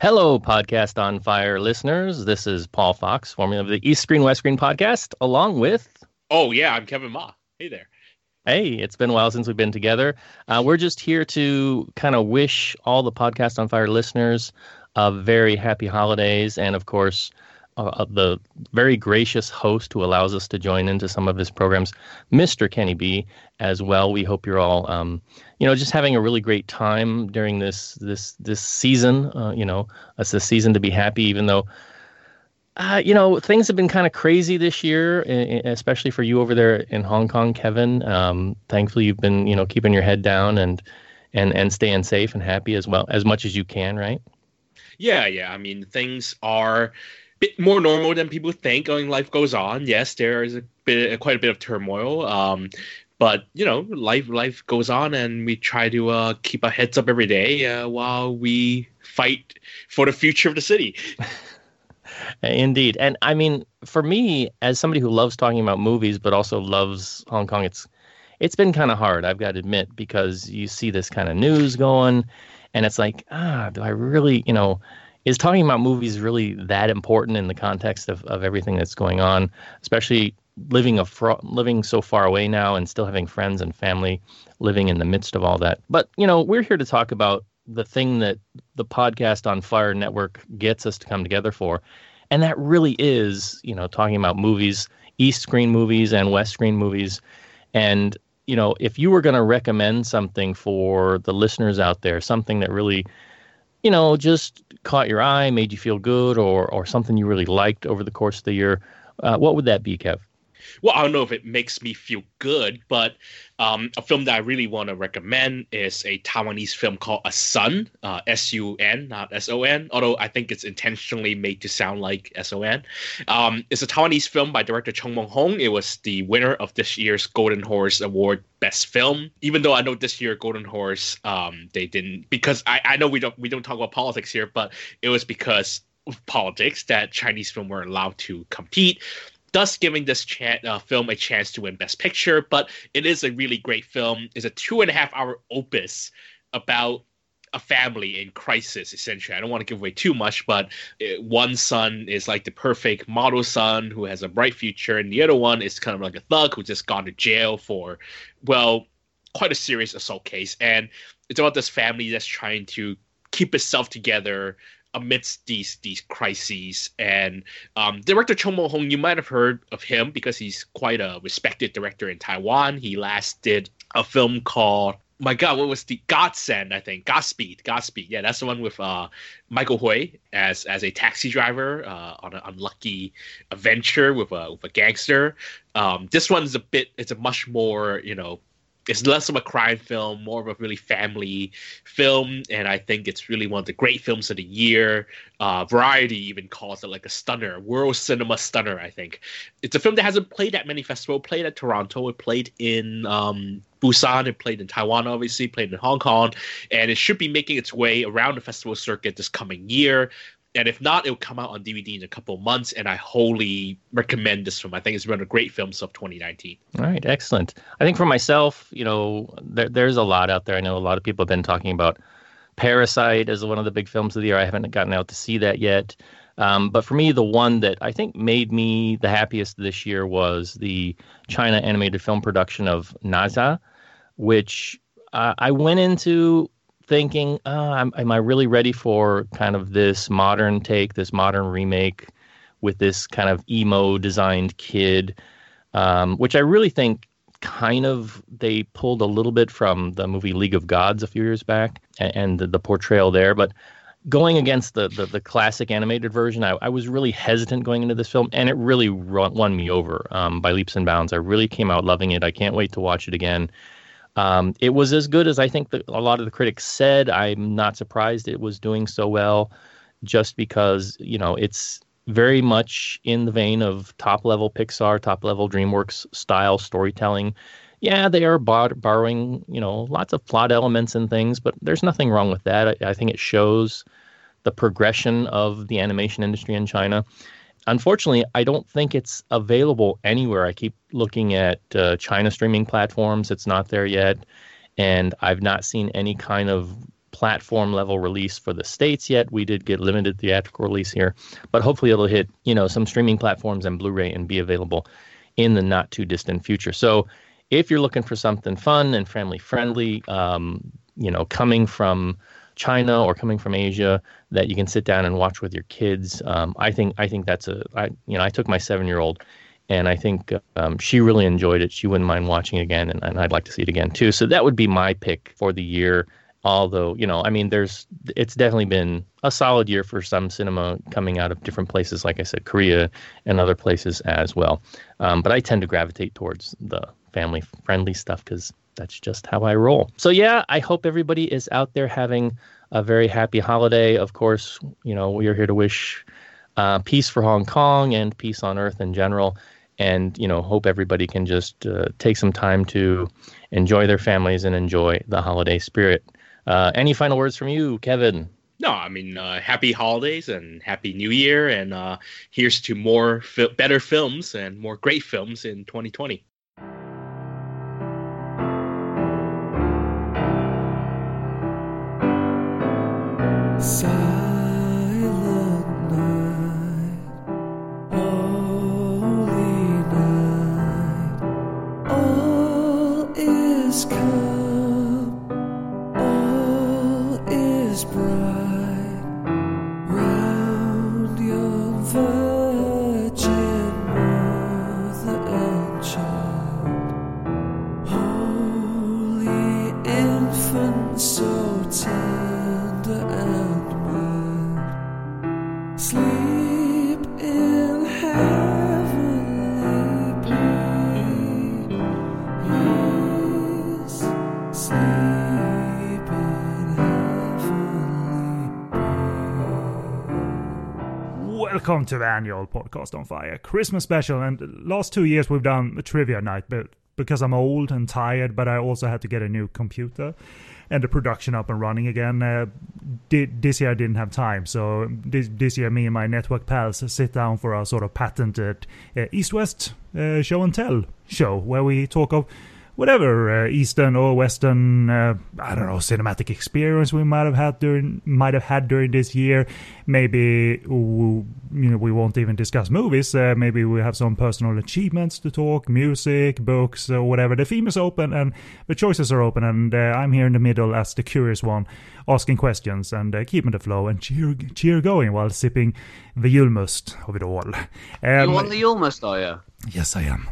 Hello, Podcast on Fire listeners. This is Paul Fox, formerly of the East Screen, West Screen podcast, along with. Oh, yeah, I'm Kevin Ma. Hey there. Hey, it's been a while since we've been together. Uh, we're just here to kind of wish all the Podcast on Fire listeners a very happy holidays and, of course, uh, uh, the very gracious host who allows us to join into some of his programs, Mr. Kenny B, as well. We hope you're all, um, you know, just having a really great time during this this this season. Uh, you know, it's a season to be happy, even though. Uh, you know, things have been kind of crazy this year, especially for you over there in Hong Kong, Kevin. Um, thankfully, you've been, you know, keeping your head down and and and staying safe and happy as well as much as you can, right? Yeah, yeah. I mean, things are bit more normal than people think. Going life goes on. Yes, there is a bit, quite a bit of turmoil. Um, but you know, life life goes on, and we try to uh, keep our heads up every day uh, while we fight for the future of the city. Indeed, and I mean, for me, as somebody who loves talking about movies, but also loves Hong Kong, it's it's been kind of hard. I've got to admit because you see this kind of news going, and it's like, ah, do I really, you know? Is talking about movies really that important in the context of, of everything that's going on, especially living a living so far away now and still having friends and family living in the midst of all that. But you know, we're here to talk about the thing that the podcast on Fire Network gets us to come together for, and that really is you know talking about movies, East Screen movies and West Screen movies, and you know if you were going to recommend something for the listeners out there, something that really you know, just caught your eye, made you feel good, or or something you really liked over the course of the year, uh, what would that be, Kev? Well, I don't know if it makes me feel good, but um, a film that I really want to recommend is a Taiwanese film called A Sun, uh, S U N, not S O N, although I think it's intentionally made to sound like S O N. Um, it's a Taiwanese film by director Chung Mong Hong. It was the winner of this year's Golden Horse Award Best Film. Even though I know this year Golden Horse, um, they didn't because I, I know we don't we don't talk about politics here, but it was because of politics that Chinese film were allowed to compete thus giving this uh, film a chance to win Best Picture. But it is a really great film. It's a two and a half hour opus about a family in crisis essentially i don't want to give away too much but uh, one son is like the perfect model son who has a bright future and the other one is kind of like a thug who just gone to jail for well quite a serious assault case and it's about this family that's trying to keep itself together amidst these these crises. And um, director Chung Mong Hong, you might have heard of him because he's quite a respected director in Taiwan. He last did a film called my God, what was the Godsend? I think Godspeed, Godspeed. Yeah, that's the one with uh, Michael Hui as as a taxi driver uh, on an unlucky adventure with a with a gangster. Um, this one's a bit. It's a much more you know it's less of a crime film, more of a really family film, and I think it's really one of the great films of the year. Uh, Variety even calls it like a stunner, world cinema stunner. I think it's a film that hasn't played at many festivals. Played at Toronto, it played in um, Busan, it played in Taiwan, obviously, played in Hong Kong, and it should be making its way around the festival circuit this coming year and if not, it'll come out on DVD in a couple of months. And I wholly recommend this film. I think it's one of the great films of 2019. All right, excellent. I think for myself, you know, there, there's a lot out there. I know a lot of people have been talking about Parasite as one of the big films of the year. I haven't gotten out to see that yet. Um, but for me, the one that I think made me the happiest this year was the China animated film production of Ne Zha, which uh, I went into thinking, am, am I really ready for kind of this modern take, this modern remake with this kind of emo designed kid, um, which I really think kind of they pulled a little bit from the movie League of Gods a few years back and, and the, the, portrayal there. But going against the, the, the classic animated version, I, I, was really hesitant going into this film, and it really run, won me over um, by leaps and bounds. I really came out loving it. I can't wait to watch it again. Um, it was as good as I think the, a lot of the critics said. I'm not surprised it was doing so well, just because you know it's very much in the vein of top level Pixar, top level DreamWorks style storytelling. Yeah, they are bar- borrowing you know lots of plot elements and things, but there's nothing wrong with that. I, I think it shows the progression of the animation industry in China unfortunately, I don't think it's available anywhere. I keep looking at uh, China streaming platforms; it's not there yet, and I've not seen any kind of platform level release for the states yet. We did get limited theatrical release here, but hopefully it'll hit you know some streaming platforms and Blu-ray and be available in the not too distant future. So if you're looking for something fun and family friendly, um, you know, coming from China or coming from Asia that you can sit down and watch with your kids, um, I think I think that's a I you know I took my seven year old and I think um, she really enjoyed it. She wouldn't mind watching it again, and, and I'd like to see it again too. So that would be my pick for the year. Although you know, I mean, there's it's definitely been a solid year for some cinema coming out of different places, like I said, Korea and other places as well. Um, but I tend to gravitate towards the family friendly stuff because that's just how I roll. So yeah, I hope everybody is out there having a very happy holiday. Of course, you know, we are here to wish uh, peace for Hong Kong and peace on Earth in general. And you know hope everybody can just uh, take some time to enjoy their families and enjoy the holiday spirit. Uh, any final words from you kevin? No i mean uh, happy holidays and happy new year. And uh, here's to more fi- better films and more great films in 2020 welcome annual podcast on fire Christmas special. And last two years we've done a trivia night, but because I'm old and tired, but I also had to get a new computer and the production up and running again. Uh, this year I didn't have time, so this, this, year me and my network pals sit down for a sort of patented uh, East West uh, show and tell show where we talk of whatever uh, Eastern or Western, uh, I don't know, cinematic experience we might have had during might have had during this year. Maybe you know we won't even discuss movies. Uh, maybe we have some personal achievements to talk, music, books, or whatever. The theme is open and the choices are open, and uh, I'm here in the middle as the curious one, asking questions and uh, keeping the flow and cheer cheer going while sipping the Julmust of it all. Um, you want the Julmust, are you? Yes, I am.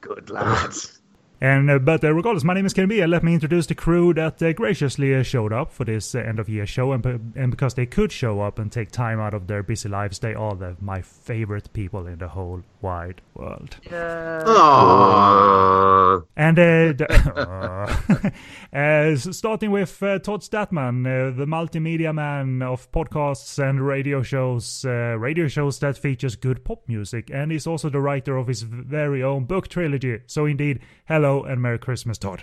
Good lads. And uh, but uh, regardless, my name is Ken B, and let me introduce the crew that uh, graciously uh, showed up for this end of year show, and and because they could show up and take time out of their busy lives, they are the, my favorite people in the whole wide world. Yeah. Aww. And uh, starting with uh, Todd Stadtman, uh, the multimedia man of podcasts and radio shows, uh, radio shows that features good pop music, and he's also the writer of his very own book trilogy. So indeed, hello and Merry Christmas, Todd.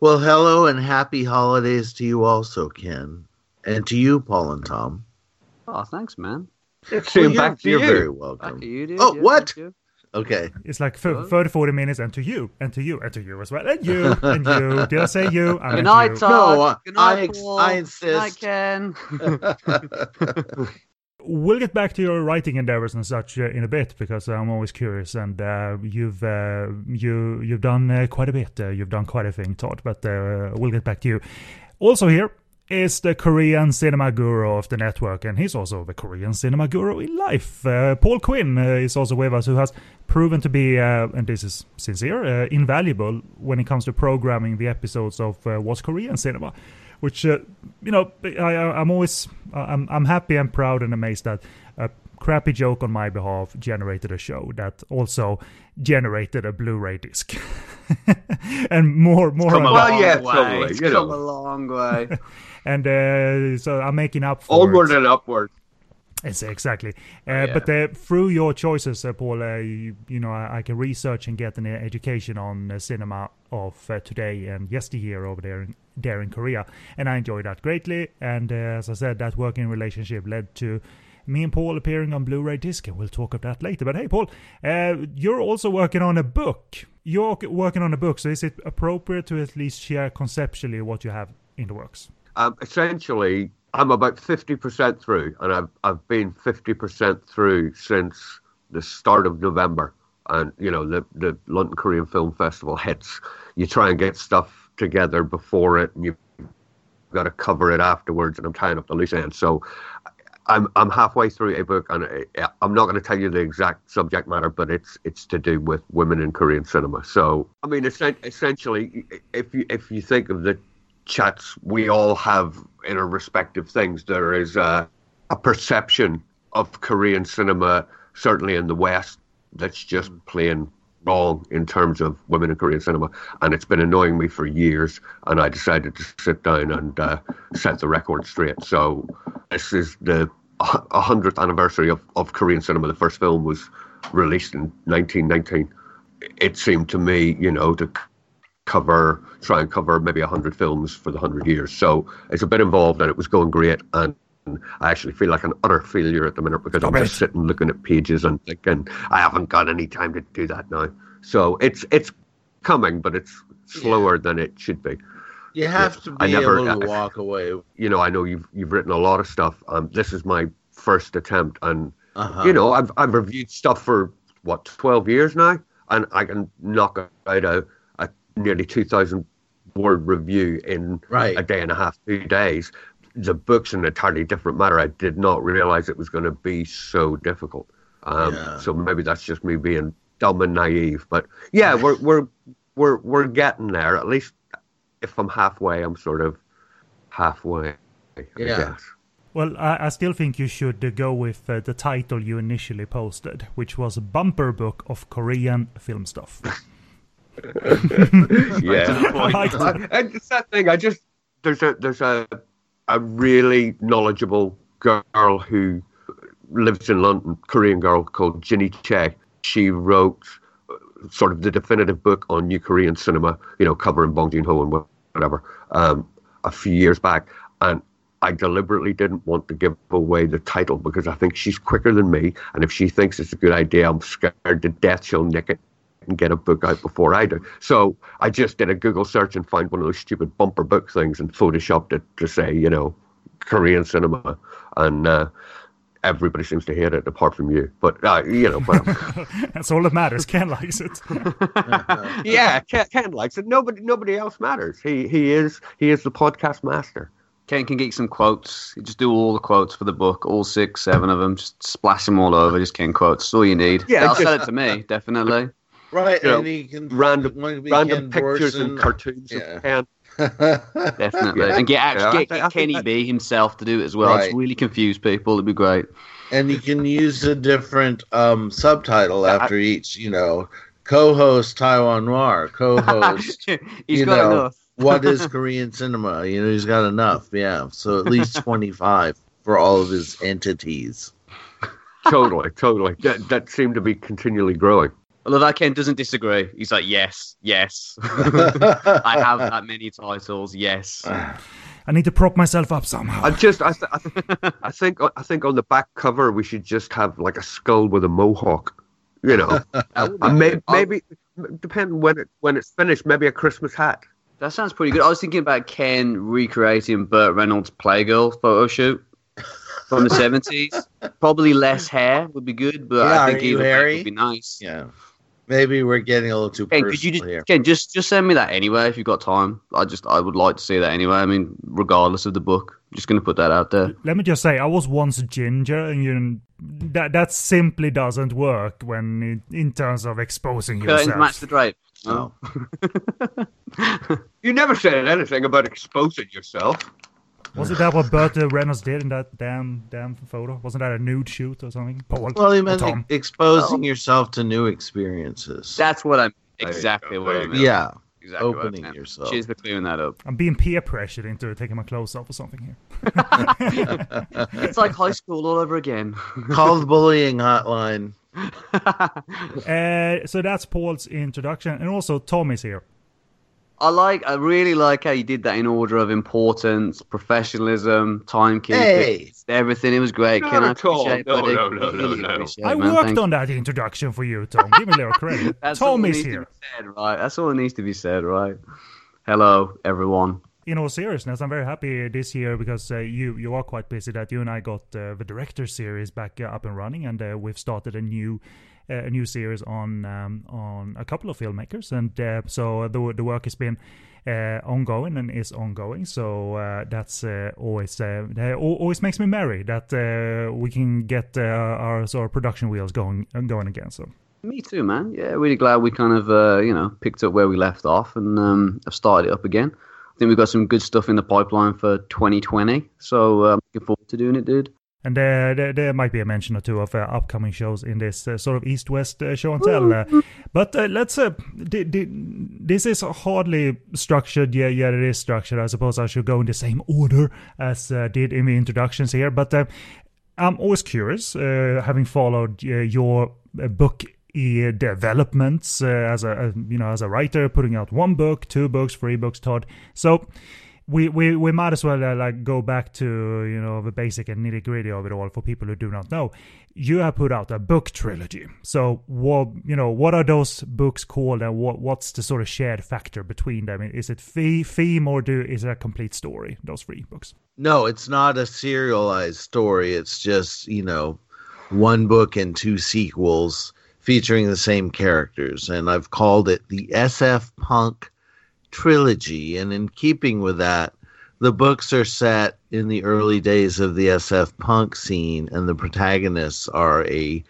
Well, hello and happy holidays to you also, Ken, and to you, Paul and Tom. Oh, thanks, man. It's well, back to you're you. very welcome. Back to you, dude. Oh, yeah, what? Okay. It's like 30, 40 minutes, and to you, and to you, and to you as well, and you, and you. Did I say you? I Good night, you. Todd. No, uh, Good night, I, ex- I insist. Good night, Ken. we'll get back to your writing endeavors and such uh, in a bit because I'm always curious, and uh, you've uh, you you've done uh, quite a bit. Uh, you've done quite a thing, Todd. But we'll get back to you. Also here is the Korean cinema guru of the network, and he's also the Korean cinema guru in life. Uh, Paul Quinn uh, is also with us, who has proven to be, uh, and this is sincere, uh, invaluable when it comes to programming the episodes of uh, What's Korean Cinema. Which uh, you know, I, am always, I'm, I'm happy and proud and amazed that a crappy joke on my behalf generated a show that also generated a Blu-ray disc. and more, more. Come a long yeah, way. Totally, it's come know. a long way. and uh, so I'm making up for onward it. and upward. Yes, exactly. Uh, oh, yeah. But uh, through your choices, uh, Paul, uh, you, you, know, I, I, can research and get an education on uh, cinema of uh, today and yesteryear over there in, there in Korea, and I enjoyed that greatly. And as I said, that working relationship led to me and Paul appearing on Blu-ray disc, and we'll talk of that later. But hey, Paul, you're also working on a book. You're working on a book, so is it appropriate to at least share conceptually what you have in the works? Um, essentially, I'm about 50% through, and I've, I've been 50% through since the start of November. And, you know, the, the London Korean Film Festival hits. You try and get stuff together before it, and you've got to cover it afterwards, and I'm tying up the loose ends. So I'm, I'm halfway through a book, and uh, uh, I'm not going to tell you the exact subject matter, but it's it's to do with women in Korean cinema. So, I mean, essentially, if you if you think of the chats we all have in our respective things, there is a, a perception of Korean cinema, certainly in the West, that's just plain wrong in terms of women in Korean cinema, and it's been annoying me for years. And I decided to sit down and uh, set the record straight. So this is the hundredth anniversary of, of Korean cinema. The first film was released in 1919. It seemed to me, you know, to cover, try and cover maybe 100 films for the 100 years. So it's a bit involved and it was going great. And I actually feel like an utter failure at the minute because Stop I'm it. just sitting looking at pages and thinking, I haven't got any time to do that now. So it's it's coming, but it's slower yeah. than it should be. You have yeah. to be never, able to I, walk away. You know, I know you've you've written a lot of stuff. Um, this is my first attempt, and uh-huh. you know, I've I've reviewed stuff for what twelve years now, and I can knock out a nearly 2,000 word review in right. a day and a half, two days. The book's an entirely different matter. I did not realize it was going to be so difficult. Um, yeah. So maybe that's just me being dumb and naive. But yeah, we're we're we're we're getting there. At least if I'm halfway, I'm sort of halfway. I yeah. Guess. Well, I, I, still think you should go with uh, the title you initially posted, which was a bumper book of Korean film stuff. yeah, and it's that thing. I just there's a there's a a really knowledgeable girl who lives in London, Korean girl called Jinhee Choi. She wrote uh, sort of the definitive book on new Korean cinema, you know, covering Bong Joon Ho and whatever, um, a few years back. And I deliberately didn't want to give away the title because I think she's quicker than me. And if she thinks it's a good idea, I'm scared to death she'll nick it and get a book out before I do. So I just did a Google search and found one of those stupid bumper book things and photoshopped it to say, you know, Korean cinema. And uh, everybody seems to hate it apart from you. But, uh, you know, but, that's all that matters. Ken likes it. yeah, Ken, Ken likes it. Nobody, nobody else matters. He, he is, he is the podcast master. Ken can get some quotes. You just do all the quotes for the book, all six, seven of them. Just splash them all over. Just Ken quotes. All you need. Yeah, I'll sell it to me, definitely. Right, you and know, he can random random pictures and cartoons yeah. Ken. Definitely, yeah. and get actually yeah, get, Kenny B himself to do it as well. Right. It's really confuse people. It'd be great. And you can use a different um, subtitle after I, each. You know, co-host Taiwan Noir, co-host. you know, enough. what is Korean cinema? You know, he's got enough. Yeah, so at least twenty-five for all of his entities. totally, totally. That that seemed to be continually growing. Although Ken doesn't disagree. He's like, yes, yes. I have that many titles. Yes. I need to prop myself up somehow. I just, I, th- I, th- I think, I think on the back cover we should just have like a skull with a mohawk. You know, and maybe, maybe depending when it when it's finished, maybe a Christmas hat. That sounds pretty good. I was thinking about Ken recreating Burt Reynolds' Playgirl photo shoot from the seventies. Probably less hair would be good, but yeah, I think either would be nice. Yeah. Maybe we're getting a little too Ken, could you just, here. Ken, just just send me that anyway if you've got time. I just I would like to see that anyway. I mean, regardless of the book, I'm just going to put that out there. Let me just say, I was once ginger, and you that that simply doesn't work when it, in terms of exposing Curtains yourself. match the drape. No. Oh. you never said anything about exposing yourself. Wasn't that what Burt Reynolds did in that damn damn photo? Wasn't that a nude shoot or something? Paul, well, he meant e- exposing yourself to new experiences. That's what I'm exactly what I meant. Yeah. Exactly opening yourself. Cheers for clearing that up. I'm being peer pressured into taking my clothes off or something here. it's like high school all over again. Call the bullying hotline. uh, so that's Paul's introduction, and also Tom is here. I like, I really like how you did that in order of importance, professionalism, timekeeping, hey. everything. It was great. Not Can I appreciate no, no, no, no, no, no. I man. worked Thank on that introduction for you, Tom. Give me a little credit. Tom is here. Said, right? That's all that needs to be said, right? Hello, everyone. in all seriousness, I'm very happy this year because uh, you you are quite busy. That you and I got uh, the director series back uh, up and running, and uh, we've started a new a new series on um, on a couple of filmmakers, and uh, so the the work has been. ongoing and is ongoing, so that's always always makes me merry that we can get our sort of production wheels going going again. So me too, man. Yeah, really glad we kind of uh, you know picked up where we left off and um, have started it up again. I think we've got some good stuff in the pipeline for 2020, so uh, looking forward to doing it, dude. And uh, there, there might be a mention or two of uh, upcoming shows in this uh, sort of east-west uh, show and tell. Uh, but uh, let's. D- this is hardly structured. Yeah, yeah, it is structured. I suppose I should go in the same order as did in the introductions here. But I'm always curious, having followed your book developments uh, as a you know as a writer, putting out one book, two books, three books, Todd. So we, we, we might as well uh, like go back to you know the basic and nitty gritty of it all for people who do not know. You have put out a book trilogy. So what you know what are those books called and what what's the sort of shared factor between them? Is it fee, theme or do is it a complete story? Those three books. No, it's not a serialized story. It's just you know one book and two sequels featuring the same characters, and I've called it the SF Punk trilogy. And in keeping with that, the books are set in the early days of the SF punk scene, and the protagonists are a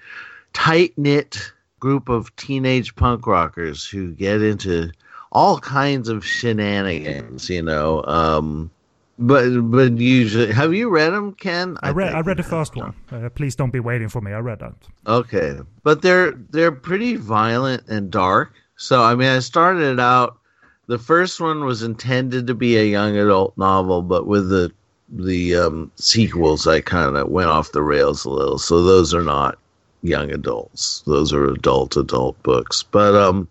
tight knit group of teenage punk rockers who get into all kinds of shenanigans, you know. Um, but but usually, have you read them, Ken? I, I read I read the first one. Uh, please don't be waiting for me. I read that. Okay, but they're they're pretty violent and dark. So I mean, I started out. The first one was intended to be a young adult novel, but with the the um, sequels, I kind of went off the rails a little. So those are not young adults; those are adult adult books. But um,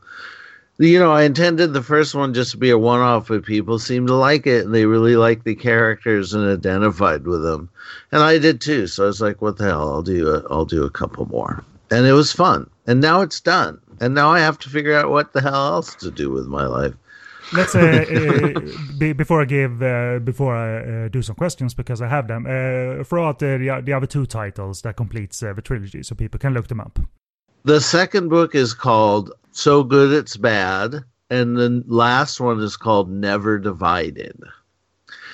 you know, I intended the first one just to be a one off, but people seemed to like it and they really liked the characters and identified with them. And I did too. So I was like, what the hell? I'll do a, I'll do a couple more. And it was fun. And now it's done. And now I have to figure out what the hell else to do with my life. Let's uh, uh, be, before I give uh, before I uh, do some questions because I have them. Uh, throw out the, the other two titles that completes uh, the trilogy so people can look them up. The second book is called So Good It's Bad, and the last one is called Never Divided.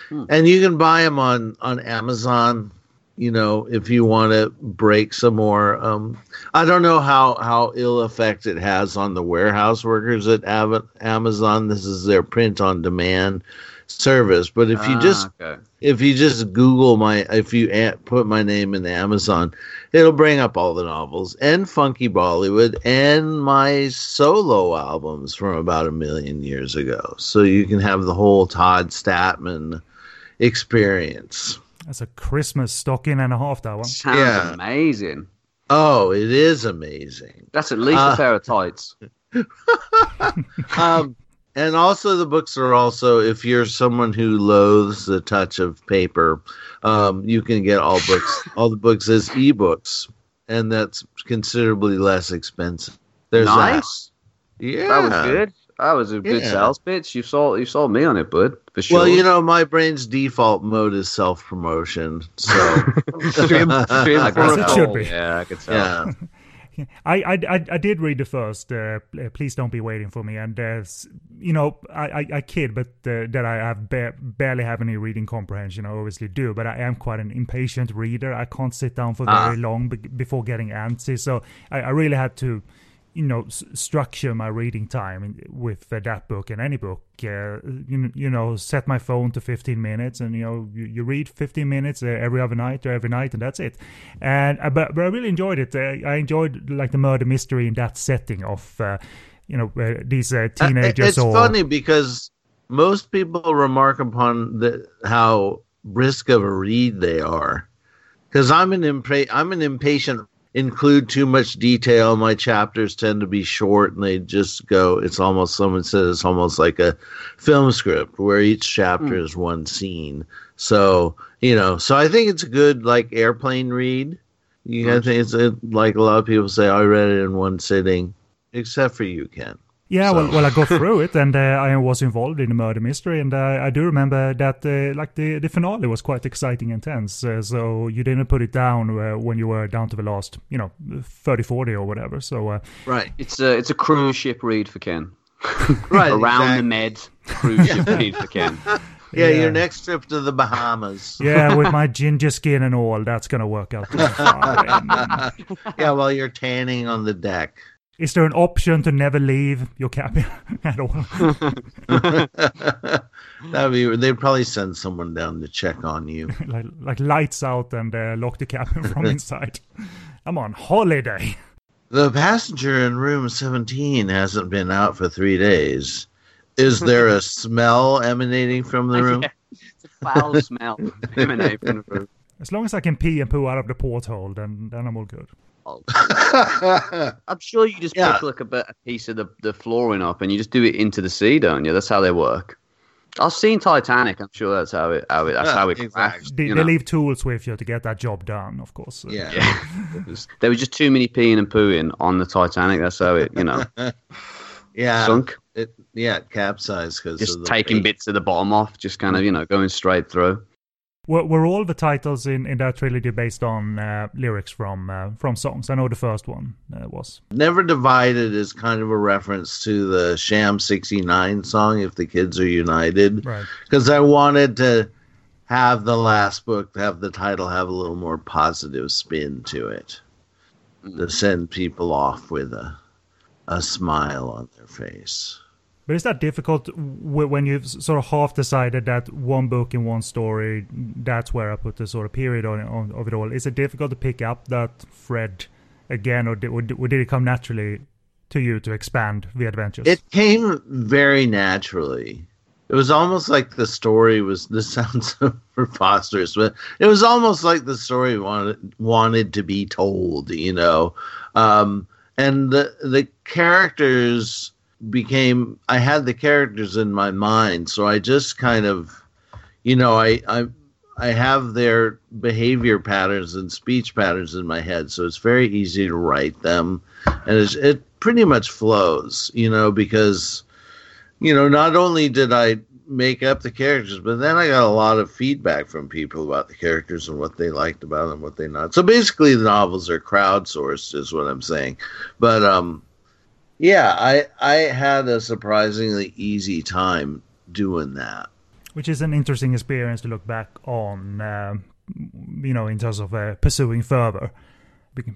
Hmm. And you can buy them on on Amazon. You know, if you want to break some more. Um, I don't know how how ill effect it has on the warehouse workers at Amazon. This is their print on demand service. But if you ah, just okay. if you just Google my if you put my name in Amazon, it'll bring up all the novels and Funky Bollywood and my solo albums from about a million years ago. So you can have the whole Todd Stadtman experience. That's a Christmas stocking and a half. That one sounds yeah. amazing. Oh, it is amazing. That's at least uh, a pair of tights. um, and also the books are also if you're someone who loathes the touch of paper um, you can get all books all the books as ebooks and that's considerably less expensive there's nice that. yeah that was good that was a good yeah. sales pitch you sold you sold me on it bud for sure well you know my brain's default mode is self-promotion so stream, stream it should be yeah i could tell yeah I, I, I did read the first. Uh, Please don't be waiting for me, and uh, you know I, I, I kid, but uh, that I have ba- barely have any reading comprehension. I obviously do, but I am quite an impatient reader. I can't sit down for very ah. long be- before getting antsy. So I, I really had to you know s- structure my reading time with uh, that book and any book uh, you, you know set my phone to 15 minutes and you know you, you read 15 minutes uh, every other night or every night and that's it. And uh, but, but i really enjoyed it. Uh, i enjoyed like the murder mystery in that setting of uh, you know these teenagers it's or... funny because most people remark upon the, how brisk of a read they are. Because i'm an impa- i'm an impatient include too much detail. My chapters tend to be short and they just go, it's almost, someone says it's almost like a film script where each chapter mm. is one scene. So, you know, so I think it's a good, like, airplane read. You I think it's like a lot of people say, I read it in one sitting, except for you, Ken. Yeah, so. well, well, I got through it, and uh, I was involved in the murder mystery, and uh, I do remember that, uh, like the the finale was quite exciting and tense. Uh, so you didn't put it down uh, when you were down to the last, you know, 30, 40 or whatever. So uh, right, it's a it's a cruise ship read for Ken. right, around exactly. the med cruise ship read for Ken. Yeah, yeah, your next trip to the Bahamas. Yeah, with my ginger skin and all, that's gonna work out. yeah, while you're tanning on the deck. Is there an option to never leave your cabin at all? That'd be. They'd probably send someone down to check on you, like, like lights out and uh, lock the cabin from inside. I'm on holiday. The passenger in room 17 hasn't been out for three days. Is there a smell emanating from the room? Yeah, it's a foul smell emanating from the room. As long as I can pee and poo out of the porthole, then then I'm all good. I'm sure you just yeah. pick like a, bit, a piece of the, the flooring up and you just do it into the sea, don't you? That's how they work. I've seen Titanic. I'm sure that's how it how it that's yeah, how it exactly. They, they leave tools with you to get that job done, of course. Yeah, yeah. there was just too many peeing and pooing on the Titanic. That's how it, you know, yeah, sunk. It, yeah, capsized because just taking paint. bits of the bottom off, just kind of you know going straight through. Were, were all the titles in, in that trilogy based on uh, lyrics from uh, from songs? I know the first one uh, was. Never Divided is kind of a reference to the Sham 69 song, If the Kids Are United. Right. Because I wanted to have the last book, have the title have a little more positive spin to it. To send people off with a, a smile on their face. But is that difficult when you've sort of half decided that one book in one story, that's where I put the sort of period on, on of it all? Is it difficult to pick up that thread again, or did, or did it come naturally to you to expand the adventures? It came very naturally. It was almost like the story was. This sounds so preposterous, but it was almost like the story wanted wanted to be told. You know, um, and the the characters became I had the characters in my mind, so I just kind of, you know, I I I have their behavior patterns and speech patterns in my head, so it's very easy to write them, and it pretty much flows, you know, because, you know, not only did I make up the characters, but then I got a lot of feedback from people about the characters and what they liked about them, what they not. So basically, the novels are crowdsourced, is what I'm saying, but um yeah, I I had a surprisingly easy time doing that. Which is an interesting experience to look back on, uh, you know, in terms of uh, pursuing further.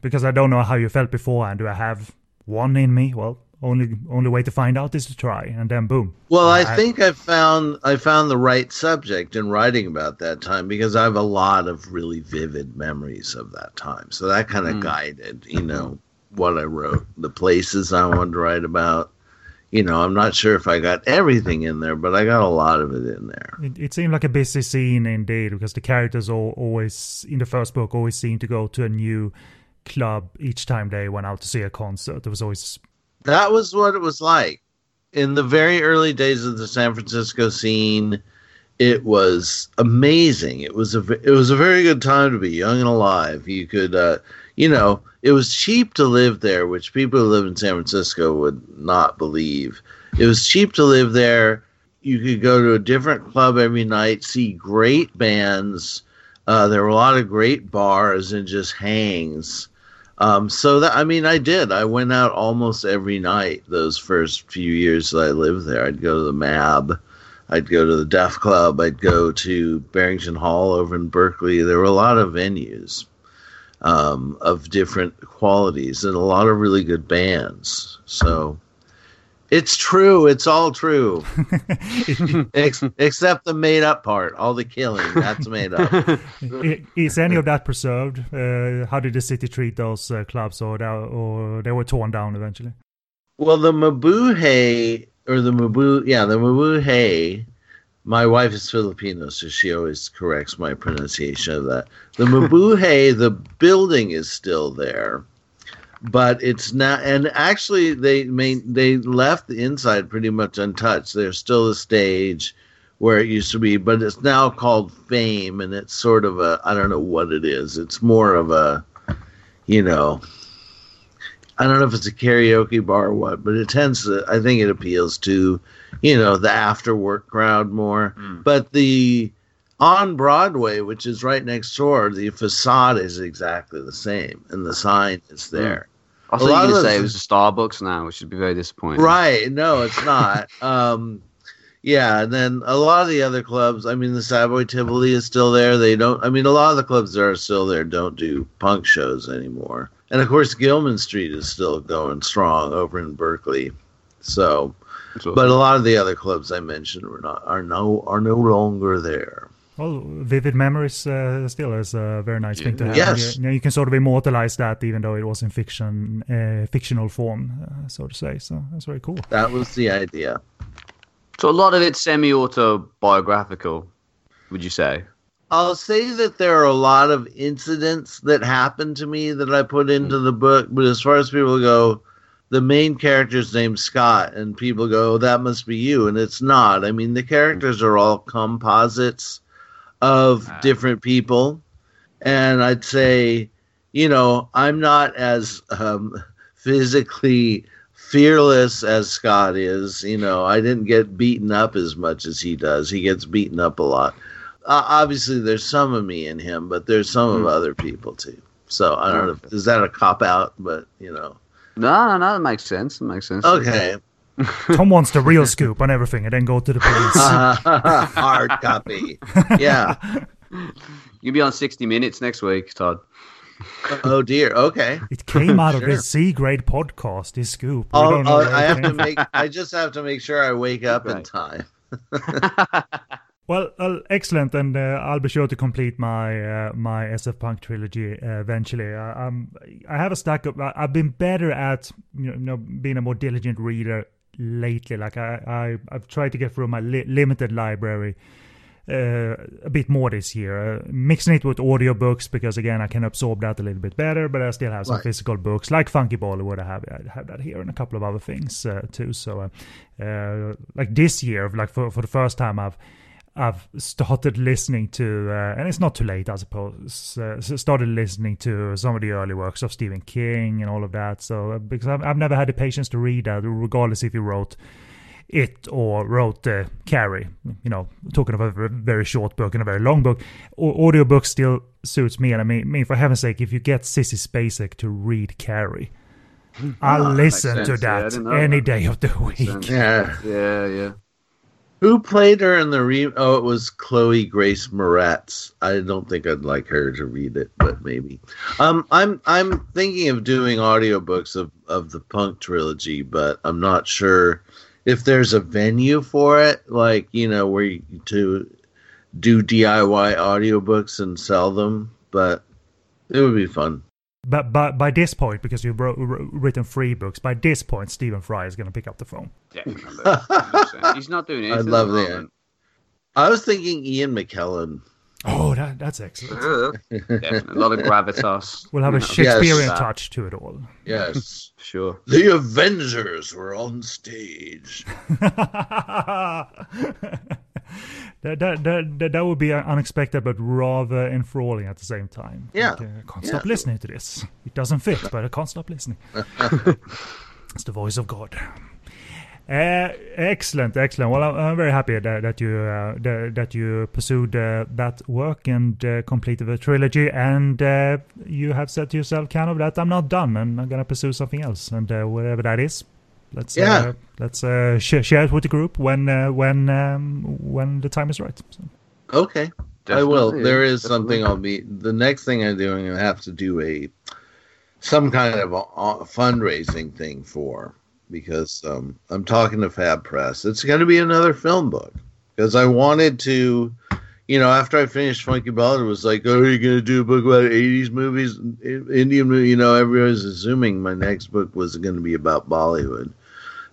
Because I don't know how you felt beforehand. Do I have one in me? Well, only only way to find out is to try, and then boom. Well, I, I think I found I found the right subject in writing about that time because I have a lot of really vivid memories of that time. So that kind of mm. guided, you know, what I wrote, the places I wanted to write about. You know, I'm not sure if I got everything in there, but I got a lot of it in there. It, it seemed like a busy scene indeed, because the characters all, always in the first book always seemed to go to a new club each time they went out to see a concert. There was always that was what it was like in the very early days of the San Francisco scene. It was amazing. It was a it was a very good time to be young and alive. You could, uh, you know, it was cheap to live there, which people who live in San Francisco would not believe. It was cheap to live there. You could go to a different club every night, see great bands. Uh, there were a lot of great bars and just hangs. Um, so that I mean, I did. I went out almost every night those first few years that I lived there. I'd go to the Mab, I'd go to the Deaf Club, I'd go to Barrington Hall over in Berkeley. There were a lot of venues um, of different qualities and a lot of really good bands. So it's true. It's all true. Ex- except the made up part. All the killing. That's made up. Is any of that preserved? Uh, how did the city treat those uh, clubs, or, or they were torn down eventually? Well, the Mabuhay, or the Mabu, yeah, the Mabuhay my wife is Filipino, so she always corrects my pronunciation of that. The Mabuhay, the building is still there, but it's not. And actually, they they left the inside pretty much untouched. There's still a stage where it used to be, but it's now called Fame, and it's sort of a I don't know what it is. It's more of a, you know, I don't know if it's a karaoke bar or what, but it tends to. I think it appeals to, you know, the after work crowd more. Mm. But the on Broadway, which is right next door, the facade is exactly the same, and the sign is hmm. there. Mm. I thought you were say it was a Starbucks now, which would be very disappointing. Right? No, it's not. um, yeah, and then a lot of the other clubs. I mean, the Savoy Tivoli is still there. They don't. I mean, a lot of the clubs that are still there don't do punk shows anymore. And of course, Gilman Street is still going strong over in Berkeley. So, but a lot of the other clubs I mentioned are not are no are no longer there. Well, vivid memories uh, still is a very nice yeah. thing to have. Yes, you, you, can sort of immortalize that, even though it was in fiction, uh, fictional form, uh, so to say. So that's very cool. That was the idea. So a lot of it's semi-autobiographical, would you say? I'll say that there are a lot of incidents that happened to me that I put into the book, but as far as people go, the main character's named Scott, and people go, oh, "That must be you," and it's not. I mean, the characters are all composites of different people, and I'd say, you know, I'm not as um, physically fearless as Scott is, you know, I didn't get beaten up as much as he does. He gets beaten up a lot. Uh, obviously, there's some of me in him, but there's some mm. of hmm. other people too. So I don't know. Is that a cop out? But you know, no, no, no. That makes sense. It makes sense. Okay. Tom wants the real scoop on everything, and then go to the police. hard copy. Yeah. You'll be on 60 Minutes next week, Todd oh dear. Okay. It came out sure. of this C grade podcast. This scoop. Oh, oh I have to make. I just have to make sure I wake up right. in time. Well, uh, excellent, and uh, I'll be sure to complete my uh, my SF Punk trilogy uh, eventually. I, um, I have a stack of. I've been better at you know being a more diligent reader lately. Like I, I I've tried to get through my li- limited library uh, a bit more this year. Uh, mixing it with audiobooks because again I can absorb that a little bit better, but I still have some right. physical books like Funky Bollywood. I have I have that here and a couple of other things uh, too. So uh, uh, like this year, like for for the first time, I've I've started listening to, uh, and it's not too late, I suppose. Uh, started listening to some of the early works of Stephen King and all of that. So uh, because I've, I've never had the patience to read that, regardless if he wrote it or wrote uh, Carrie. You know, talking of a very short book and a very long book. Audiobook still suits me. And I mean, mean, for heaven's sake, if you get Sissy Spacek to read Carrie, I'll oh, listen to that yeah, any that. day of the week. Yeah, yeah, yeah. Who played her in the re? Oh, it was Chloe Grace Moretz. I don't think I'd like her to read it, but maybe. Um, I'm I'm thinking of doing audiobooks of of the Punk trilogy, but I'm not sure if there's a venue for it, like you know, where you to do DIY audiobooks and sell them, but it would be fun. But by, by this point, because you've wrote, written three books, by this point, Stephen Fry is going to pick up the phone. Definitely. He's not doing anything. I love that. I was thinking Ian McKellen. Oh, that, that's excellent. Definitely. A lot of gravitas. We'll have a Shakespearean yes. touch to it all. Yes. sure. The Avengers were on stage. that, that, that, that would be unexpected, but rather enthralling at the same time. Yeah. Like, uh, I can't stop listening to this. It doesn't fit, but I can't stop listening. it's the voice of God. Uh, excellent, excellent. Well, I'm, I'm very happy that, that you uh, that, that, you pursued uh, that work and uh, completed the trilogy, and uh, you have said to yourself, kind of, that I'm not done, and I'm gonna pursue something else, and uh, whatever that is, let's yeah. let's sh- share it with the group when when um, when the time is right. So. Okay, Definitely, I will. There is Definitely. something I'll be. The next thing I'm doing, I have to do a some kind of a, a fundraising thing for because um, I'm talking to Fab Press. It's going to be another film book because I wanted to, you know, after I finished Funky Bollywood, it was like, oh, are you going to do a book about 80s movies, Indian movie? You know, everybody was assuming my next book was going to be about Bollywood.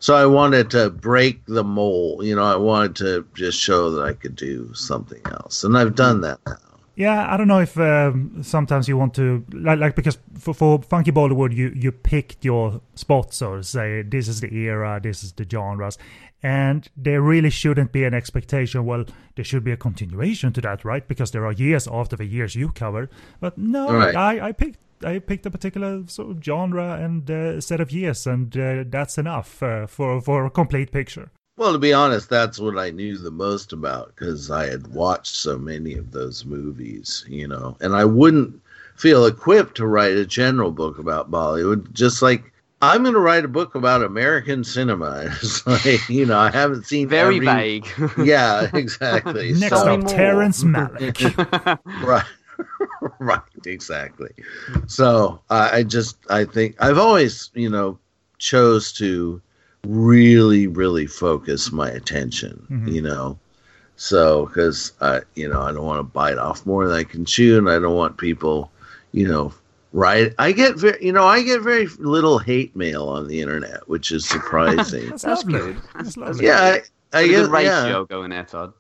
So I wanted to break the mold. You know, I wanted to just show that I could do something else. And I've done that now. Yeah, I don't know if um, sometimes you want to like, like because for, for Funky Bollywood you you picked your spot so to say this is the era, this is the genres, and there really shouldn't be an expectation. Well, there should be a continuation to that, right? Because there are years after the years you covered. But no, right. I I picked I picked a particular sort of genre and uh, set of years, and uh, that's enough uh, for for a complete picture. Well, to be honest, that's what I knew the most about because I had watched so many of those movies, you know, and I wouldn't feel equipped to write a general book about Bollywood. Just like I'm going to write a book about American cinema. It's like you know I haven't seen very every... vague. yeah, exactly. Next so, up, Terrence Malick. right. right, exactly. So uh, I just I think I've always you know chose to really really focus my attention. Mm-hmm. You know, so because I you know I don't want to bite off more than I can chew, and I don't want people you know right i get very you know i get very little hate mail on the internet which is surprising that's, that's good that's lovely. yeah i, I get ratio yeah. going there todd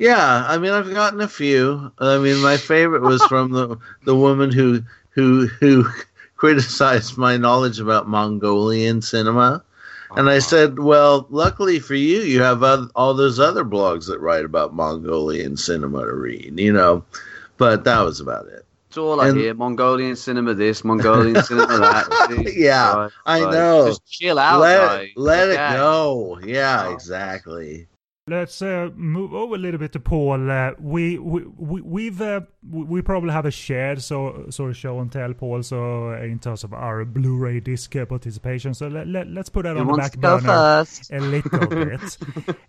yeah i mean i've gotten a few i mean my favorite was from the the woman who who who criticized my knowledge about mongolian cinema and I uh-huh. said, well, luckily for you, you have all those other blogs that write about Mongolian cinema to read, you know. But that was about it. It's all I and, hear. Mongolian cinema this, Mongolian cinema that. yeah, right, I right. know. Just chill out. Let, let it go. Yeah, oh. exactly. Let's uh, move over a little bit to Paul. Uh, we we we we've uh, we probably have a shared so sort of show and tell, Paul. So uh, in terms of our Blu-ray disc participation, so let, let us put that you on the back burner a little bit.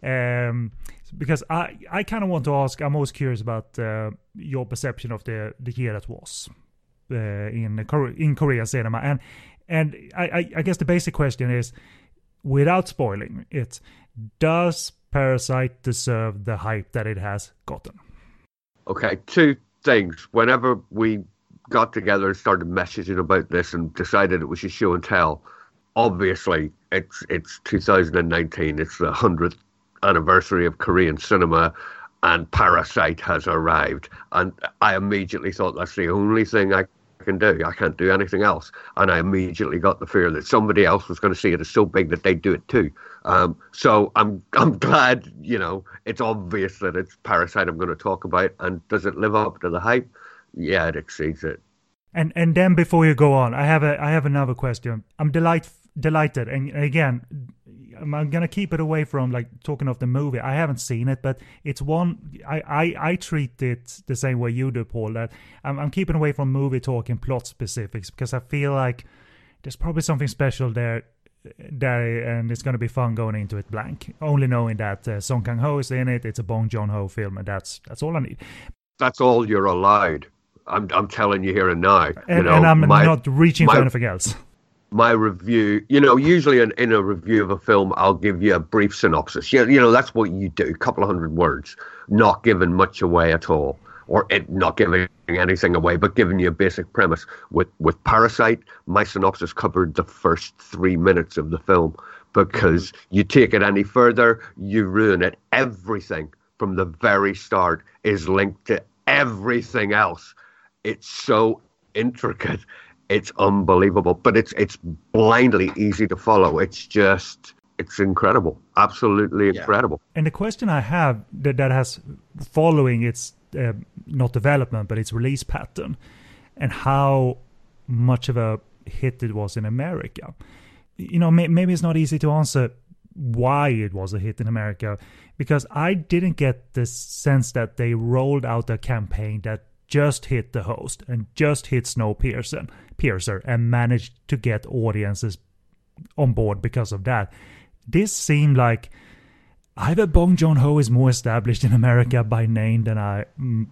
um, because I I kind of want to ask. I'm always curious about uh, your perception of the the year that was uh, in in Korean cinema, and and I, I guess the basic question is, without spoiling it, does Parasite deserve the hype that it has gotten? Okay, two things. Whenever we got together and started messaging about this and decided it was a show and tell, obviously it's it's 2019. It's the hundredth anniversary of Korean cinema, and Parasite has arrived. And I immediately thought that's the only thing I can do. I can't do anything else. And I immediately got the fear that somebody else was going to see it as so big that they'd do it too. Um, so I'm I'm glad, you know, it's obvious that it's Parasite I'm going to talk about. And does it live up to the hype? Yeah, it exceeds it. And and then before you go on, I have a I have another question. I'm delight delighted, and again, I'm gonna keep it away from like talking of the movie. I haven't seen it, but it's one I I, I treat it the same way you do, Paul. That I'm, I'm keeping away from movie talk and plot specifics because I feel like there's probably something special there there and it's going to be fun going into it blank only knowing that uh, song kang ho is in it it's a bong joon ho film and that's that's all i need that's all you're allowed i'm, I'm telling you here and now and, you know, and i'm my, not reaching my, for anything else my review, you know, usually in, in a review of a film, I'll give you a brief synopsis. You, you know, that's what you do, a couple of hundred words, not giving much away at all, or it, not giving anything away, but giving you a basic premise. With with Parasite, my synopsis covered the first three minutes of the film because mm-hmm. you take it any further, you ruin it. Everything from the very start is linked to everything else. It's so intricate it's unbelievable. But it's it's blindly easy to follow. It's just it's incredible, absolutely incredible. And the question I have that that has following its uh, not development but its release pattern, and how much of a hit it was in America. You know, may, maybe it's not easy to answer why it was a hit in America because I didn't get the sense that they rolled out a campaign that just hit the host and just hit Snowpiercer Piercer and managed to get audiences on board because of that. This seemed like either Bong Joon Ho is more established in America by name than I mm,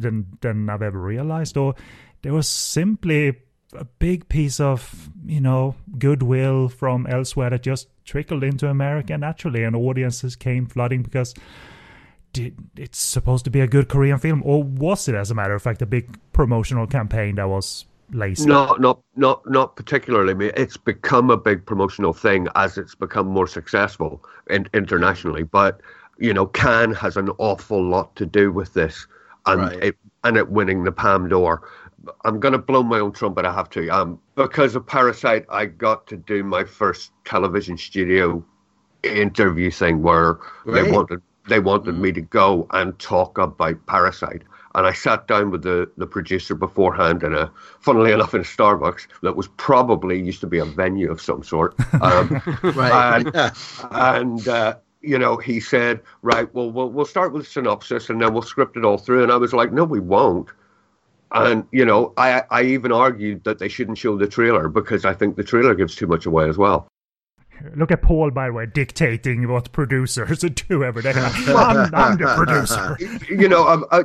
than than I've ever realized, or there was simply a big piece of you know goodwill from elsewhere that just trickled into America naturally, and audiences came flooding because did, it's supposed to be a good Korean film, or was it, as a matter of fact, a big promotional campaign that was lazy? No, not not not particularly. I mean, it's become a big promotional thing as it's become more successful in, internationally. But you know, Cannes has an awful lot to do with this, and right. it and it winning the Palme d'Or. I'm going to blow my own trumpet. I have to. Um, because of Parasite, I got to do my first television studio interview thing where they wanted they wanted me to go and talk about Parasite. and I sat down with the, the producer beforehand in a, funnily enough, in a Starbucks that was probably used to be a venue of some sort. Um, right. And, and uh, you know, he said, right, well, well, we'll start with synopsis and then we'll script it all through. And I was like, no, we won't. And, you know, I, I even argued that they shouldn't show the trailer because I think the trailer gives too much away as well. Look at Paul, by the way, dictating what producers do every day. I'm, I'm the producer. You know, um, uh,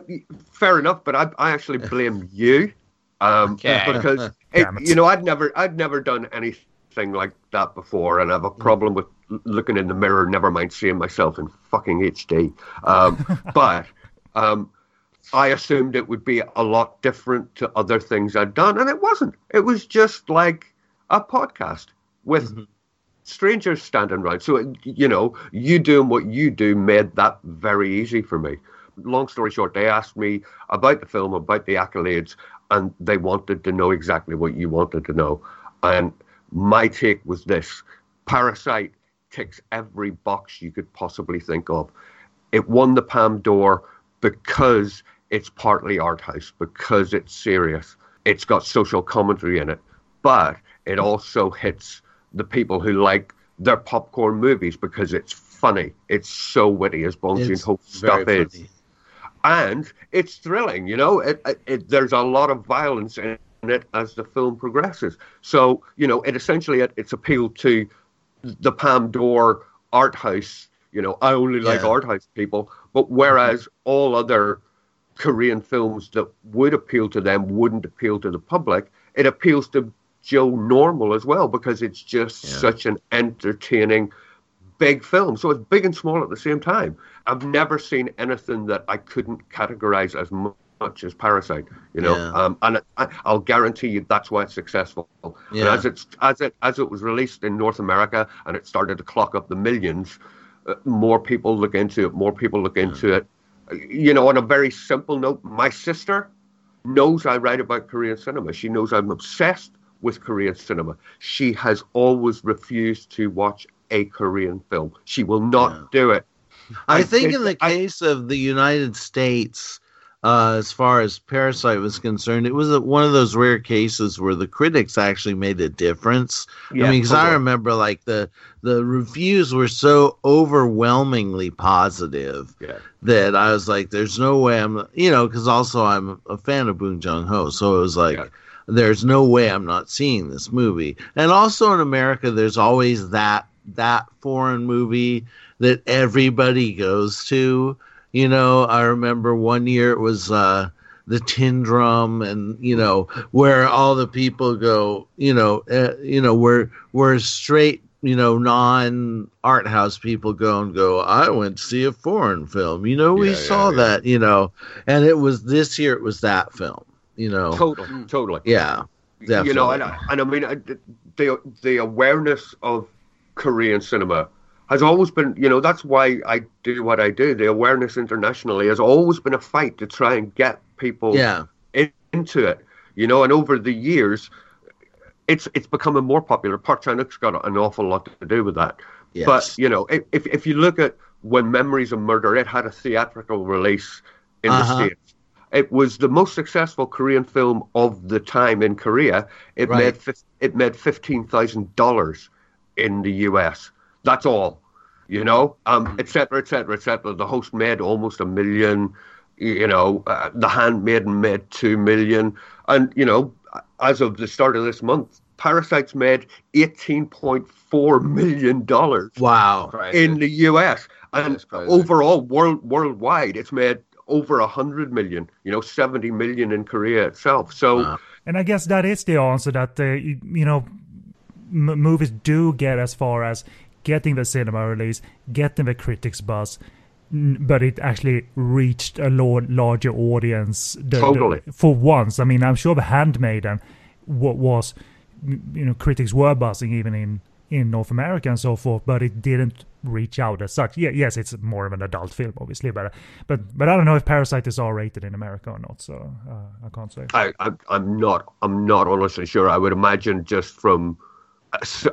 fair enough, but I, I actually blame you um, okay. because it, you know I'd never I'd never done anything like that before, and I have a problem with looking in the mirror. Never mind seeing myself in fucking HD. Um, but um, I assumed it would be a lot different to other things I'd done, and it wasn't. It was just like a podcast with. Mm-hmm strangers standing around. So, uh, you know, you doing what you do made that very easy for me. Long story short, they asked me about the film, about the accolades, and they wanted to know exactly what you wanted to know. And my take was this Parasite ticks every box you could possibly think of. It won the Palme d'Or because it's partly art house, because it's serious. It's got social commentary in it, but it also hits the people who like their popcorn movies because it's funny. It's so witty as Bong Joon Ho stuff is. And it's thrilling, you know. It, it, it, there's a lot of violence in it as the film progresses. So, you know, it essentially it's appealed to the d'Or art house. You know, I only like yeah. art house people, but whereas all other Korean films that would appeal to them wouldn't appeal to the public, it appeals to Joe Normal as well because it's just yeah. such an entertaining big film. So it's big and small at the same time. I've never seen anything that I couldn't categorize as much as Parasite. You know, yeah. um, and I, will guarantee you that's why it's successful. Yeah. And as it's as it as it was released in North America and it started to clock up the millions, uh, more people look into it. More people look into yeah. it. You know, on a very simple note, my sister knows I write about Korean cinema. She knows I'm obsessed with Korean cinema. She has always refused to watch a Korean film. She will not yeah. do it. I, I think in the I, case of the United States, uh, as far as Parasite was concerned, it was a, one of those rare cases where the critics actually made a difference. Yeah, I mean, because I remember like the the reviews were so overwhelmingly positive yeah. that I was like, "There's no way I'm," you know, because also I'm a fan of Bong Joon Ho, so it was like. Yeah there's no way I'm not seeing this movie. And also in America, there's always that that foreign movie that everybody goes to. You know, I remember one year it was uh, the Tin Drum, and you know where all the people go. You know, uh, you know where where straight you know, non art house people go and go, I went to see a foreign film. You know, we yeah, saw yeah, yeah. that, you know, and it was this year, it was that film you know totally mm. totally yeah definitely. you know and, I, and I mean the the awareness of Korean cinema has always been you know that's why I do what I do the awareness internationally has always been a fight to try and get people yeah. in, into it you know and over the years it's it's becoming more popular Park Chan-wook's got an awful lot to do with that yes. but you know if if you look at when Memories of Murder it had a theatrical release in uh-huh. the states it was the most successful Korean film of the time in Korea. It right. made it made fifteen thousand dollars in the U.S. That's all, you know, um, et cetera, et cetera, et cetera. The host made almost a million. You know, uh, The Handmaiden made two million, and you know, as of the start of this month, Parasites made eighteen point four million dollars. Wow! In the U.S. and overall, world worldwide, it's made over a hundred million. You know, seventy million in Korea itself. So, wow. and I guess that is the answer that uh, you, you, know m- movies do get as far as getting the cinema release, getting the critics buzz. But it actually reached a larger audience. The, totally. The, for once, I mean, I'm sure the Handmaiden what was, you know, critics were buzzing even in in North America and so forth, but it didn't reach out as such. Yeah, yes, it's more of an adult film, obviously, but but but I don't know if Parasite is R rated in America or not, so uh, I can't say. I, I am not I'm not honestly sure. I would imagine just from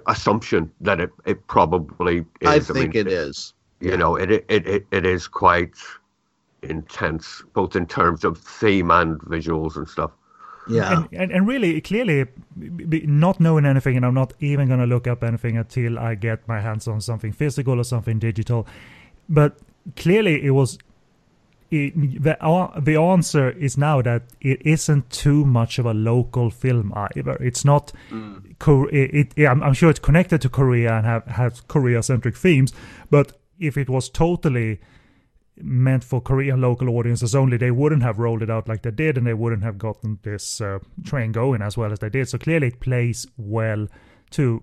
assumption that it it probably is. I think I mean, it is. You know, it, it it it is quite intense, both in terms of theme and visuals and stuff. Yeah, and, and, and really, clearly, not knowing anything, and I'm not even going to look up anything until I get my hands on something physical or something digital. But clearly, it was it, the uh, the answer is now that it isn't too much of a local film either. It's not. Mm. It, it, I'm, I'm, sure it's connected to Korea and have has Korea centric themes, but if it was totally meant for Korean local audiences only, they wouldn't have rolled it out like they did, and they wouldn't have gotten this uh, train going as well as they did. So clearly, it plays well to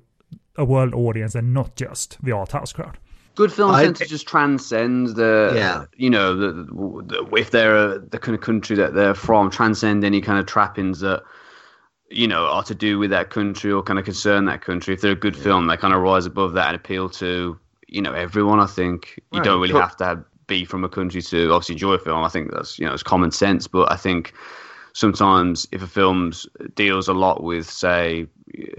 a world audience and not just the art house crowd. Good films I, tend to just transcend the, yeah. you know, the, the, if they're the kind of country that they're from, transcend any kind of trappings that, you know, are to do with that country or kind of concern that country. If they're a good yeah. film, they kind of rise above that and appeal to, you know, everyone. I think you right. don't really have to have, be from a country to obviously enjoy a film. I think that's, you know, it's common sense, but I think sometimes if a film deals a lot with, say,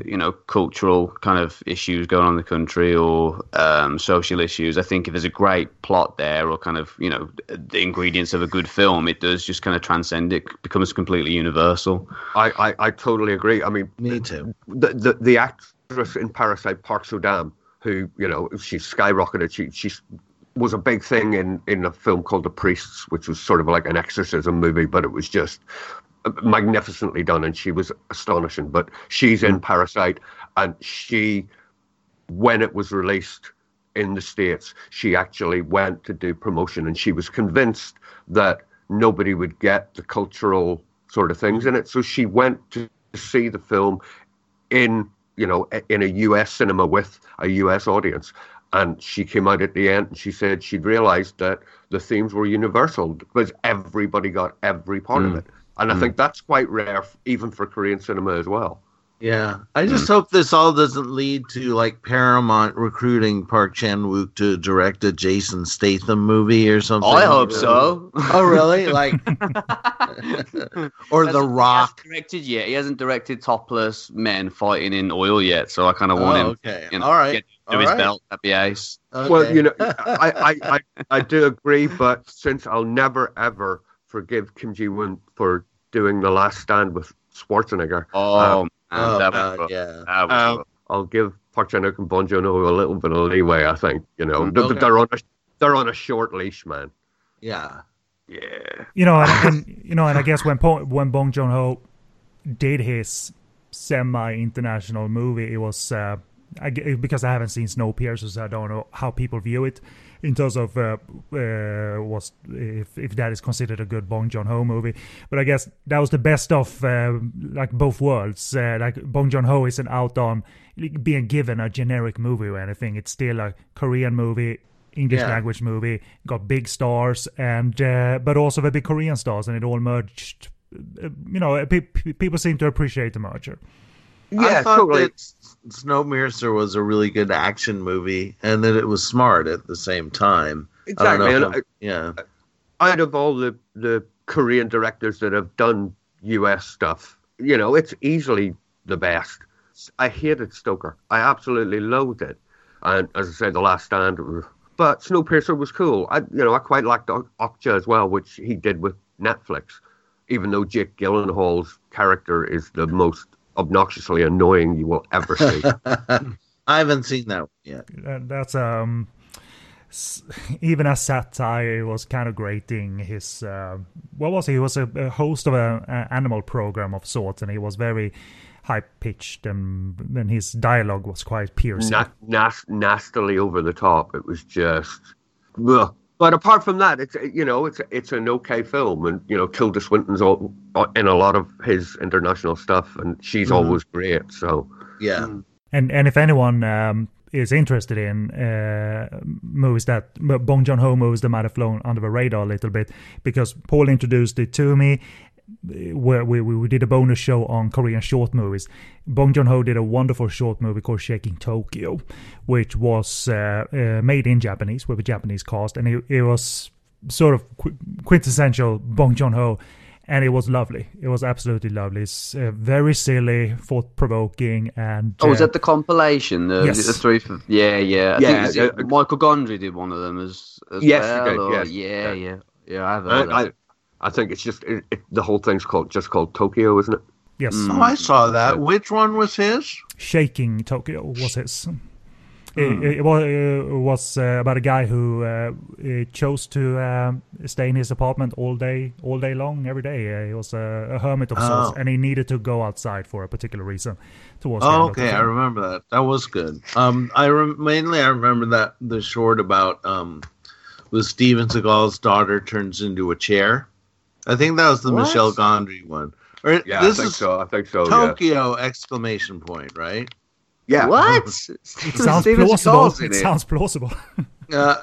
you know, cultural kind of issues going on in the country or um, social issues, I think if there's a great plot there or kind of, you know, the ingredients of a good film, it does just kind of transcend it, becomes completely universal. I, I, I totally agree. I mean, me too. The, the, the actress in Parasite, Park Seo-dam, who, you know, she's skyrocketed. She, she's was a big thing in in a film called The Priests, which was sort of like an exorcism movie, but it was just magnificently done, and she was astonishing. But she's in mm. Parasite, and she, when it was released in the states, she actually went to do promotion, and she was convinced that nobody would get the cultural sort of things in it. So she went to see the film in you know in a U.S. cinema with a U.S. audience. And she came out at the end and she said she'd realized that the themes were universal because everybody got every part mm. of it. And I mm. think that's quite rare, even for Korean cinema as well. Yeah, I just mm. hope this all doesn't lead to like Paramount recruiting Park Chan Wook to direct a Jason Statham movie or something. I hope so. Oh, really? Like, or The Rock? directed yet? He hasn't directed topless men fighting in oil yet, so I kind of want oh, him. Okay, you know, all right. Get to all his right. belt. That'd be ace. Okay. Well, you know, I, I, I, I do agree, but since I'll never ever forgive Kim Ji Woon for doing the last stand with Schwarzenegger. Oh, um, oh that God, yeah. That um, I'll give Park Chan Wook and Bong Joon Ho a little bit of leeway. I think you know okay. they're on a they're on a short leash, man. Yeah, yeah. You know, and, and you know, and I guess when when Bong Joon Ho did his semi-international movie, it was uh, I, because I haven't seen Snowpiercer, so I don't know how people view it in terms of uh, uh, was if if that is considered a good Bong Joon Ho movie. But I guess that was the best of uh, like both worlds. Uh, like Bong Joon Ho isn't out on being given a generic movie or anything. It's still a Korean movie. English yeah. language movie got big stars and uh, but also the big Korean stars and it all merged. Uh, you know, pe- people seem to appreciate the merger. Yeah, I thought totally. that Snowpiercer was a really good action movie, and that it was smart at the same time. Exactly. I yeah. Out of all the the Korean directors that have done U.S. stuff, you know, it's easily the best. I hated Stoker. I absolutely loathed it. And as I said, The Last Stand. But Snowpiercer was cool. I, you know, I quite liked Okja as well, which he did with Netflix. Even though Jake Gyllenhaal's character is the most obnoxiously annoying you will ever see. I haven't seen that yet. That's um, even as satire, was kind of grating. His uh, what was he? He was a, a host of an animal program of sorts, and he was very high pitched, and then his dialogue was quite piercing. Na- nas- nastily over the top. It was just. Ugh. But apart from that, it's you know it's it's an okay film, and you know Tilda Swinton's all, in a lot of his international stuff, and she's mm-hmm. always great. So yeah, mm. and and if anyone um, is interested in uh, movies that Bong Joon Ho movies that might have flown under the radar a little bit, because Paul introduced it to me, where we, we did a bonus show on Korean short movies. Bong Joon Ho did a wonderful short movie called Shaking Tokyo, which was uh, uh, made in Japanese with a Japanese cast, and it, it was sort of quintessential Bong Joon Ho, and it was lovely. It was absolutely lovely. It's uh, very silly, thought provoking, and oh, was that the compilation? The, yes. the three. Yeah, yeah, I yeah. Think, Michael Gondry did one of them as, as yes, well. Did, or, yes. yeah, yeah. Yeah, I've heard I, I, I, think it's just it, it, the whole thing's called just called Tokyo, isn't it? Yes. Mm. Oh, I saw that. Which one was his? Shaking Tokyo was his. It, it, was, it was uh, about a guy who uh, chose to uh, stay in his apartment all day, all day long, every day. he was a, a hermit of sorts, oh. and he needed to go outside for a particular reason. Towards oh, okay, I remember that. That was good. Um, I rem- mainly I remember that the short about um, with Steven Seagal's daughter turns into a chair. I think that was the what? Michel Gondry one. Or, yeah, I think so. I think so. Tokyo yeah. exclamation point, right? Yeah. What? it sounds plausible. It, it, sounds plausible. uh,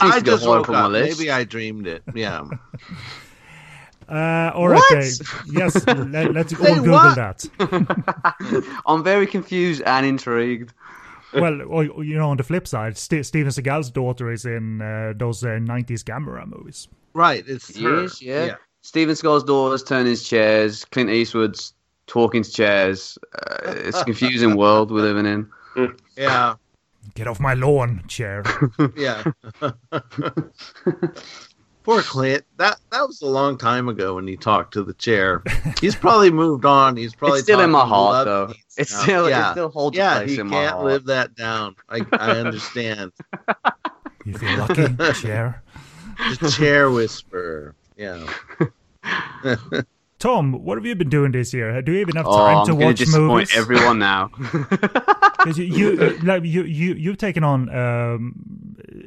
I just woke up. Maybe I dreamed it. Yeah. Uh, all right, yes, let, us all Google what? that. I'm very confused and intrigued. Well, you know, on the flip side, St- Steven Seagal's daughter is in uh, those uh, '90s Gamera movies. Right, it's her. Is, yeah. yeah. Steven Seagal's daughter's turning chairs. Clint Eastwood's talking to chairs. Uh, it's a confusing world we're living in. Yeah. Get off my lawn, chair. yeah. Poor Clint. That that was a long time ago when he talked to the chair. He's probably moved on. He's probably it's still in my heart though. It's now. still yeah. it still holds yeah, place in my heart. he can't live that down. I I understand. You feel lucky, chair. The chair whisperer. Yeah. Tom, what have you been doing this year? Do you even have oh, time oh, to watch movies? Everyone now, because you, you, like you you you've taken on um,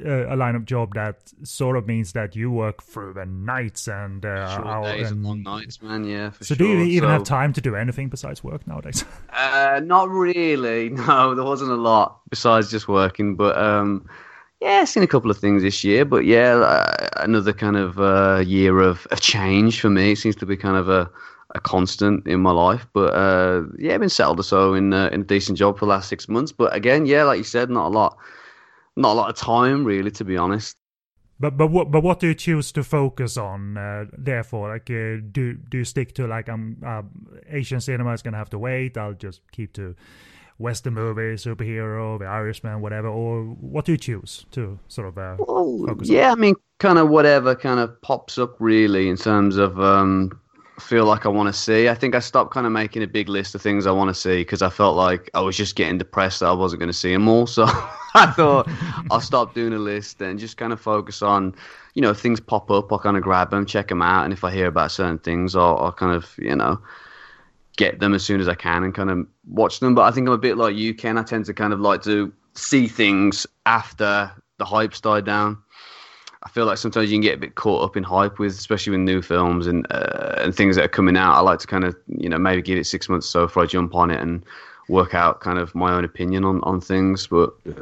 a, a line of job that sort of means that you work through the nights and uh, Short days and, and long nights, man. Yeah. so sure. do you even so, have time to do anything besides work nowadays? uh, not really. No, there wasn't a lot besides just working, but um, yeah, seen a couple of things this year, but yeah, uh, another kind of uh, year of, a change for me. It seems to be kind of a, a constant in my life. But uh, yeah, I've been settled or so in, uh, in a decent job for the last six months. But again, yeah, like you said, not a lot, not a lot of time really, to be honest. But but what but what do you choose to focus on? Uh, therefore, like, uh, do do you stick to like um Asian cinema is gonna have to wait? I'll just keep to Western movie, superhero, The Irishman, whatever, or what do you choose to sort of uh, yeah, on? I mean, kind of whatever kind of pops up really in terms of um, feel like I want to see. I think I stopped kind of making a big list of things I want to see because I felt like I was just getting depressed that I wasn't going to see them all. So I thought I'll stop doing a list and just kind of focus on, you know, things pop up, I'll kind of grab them, check them out, and if I hear about certain things, I'll, I'll kind of, you know, get them as soon as I can and kind of watch them. But I think I'm a bit like you, Ken. I tend to kind of like to see things after the hype's died down. I feel like sometimes you can get a bit caught up in hype with, especially with new films and uh, and things that are coming out. I like to kind of you know maybe give it six months or so before I jump on it and work out kind of my own opinion on on things. But yeah,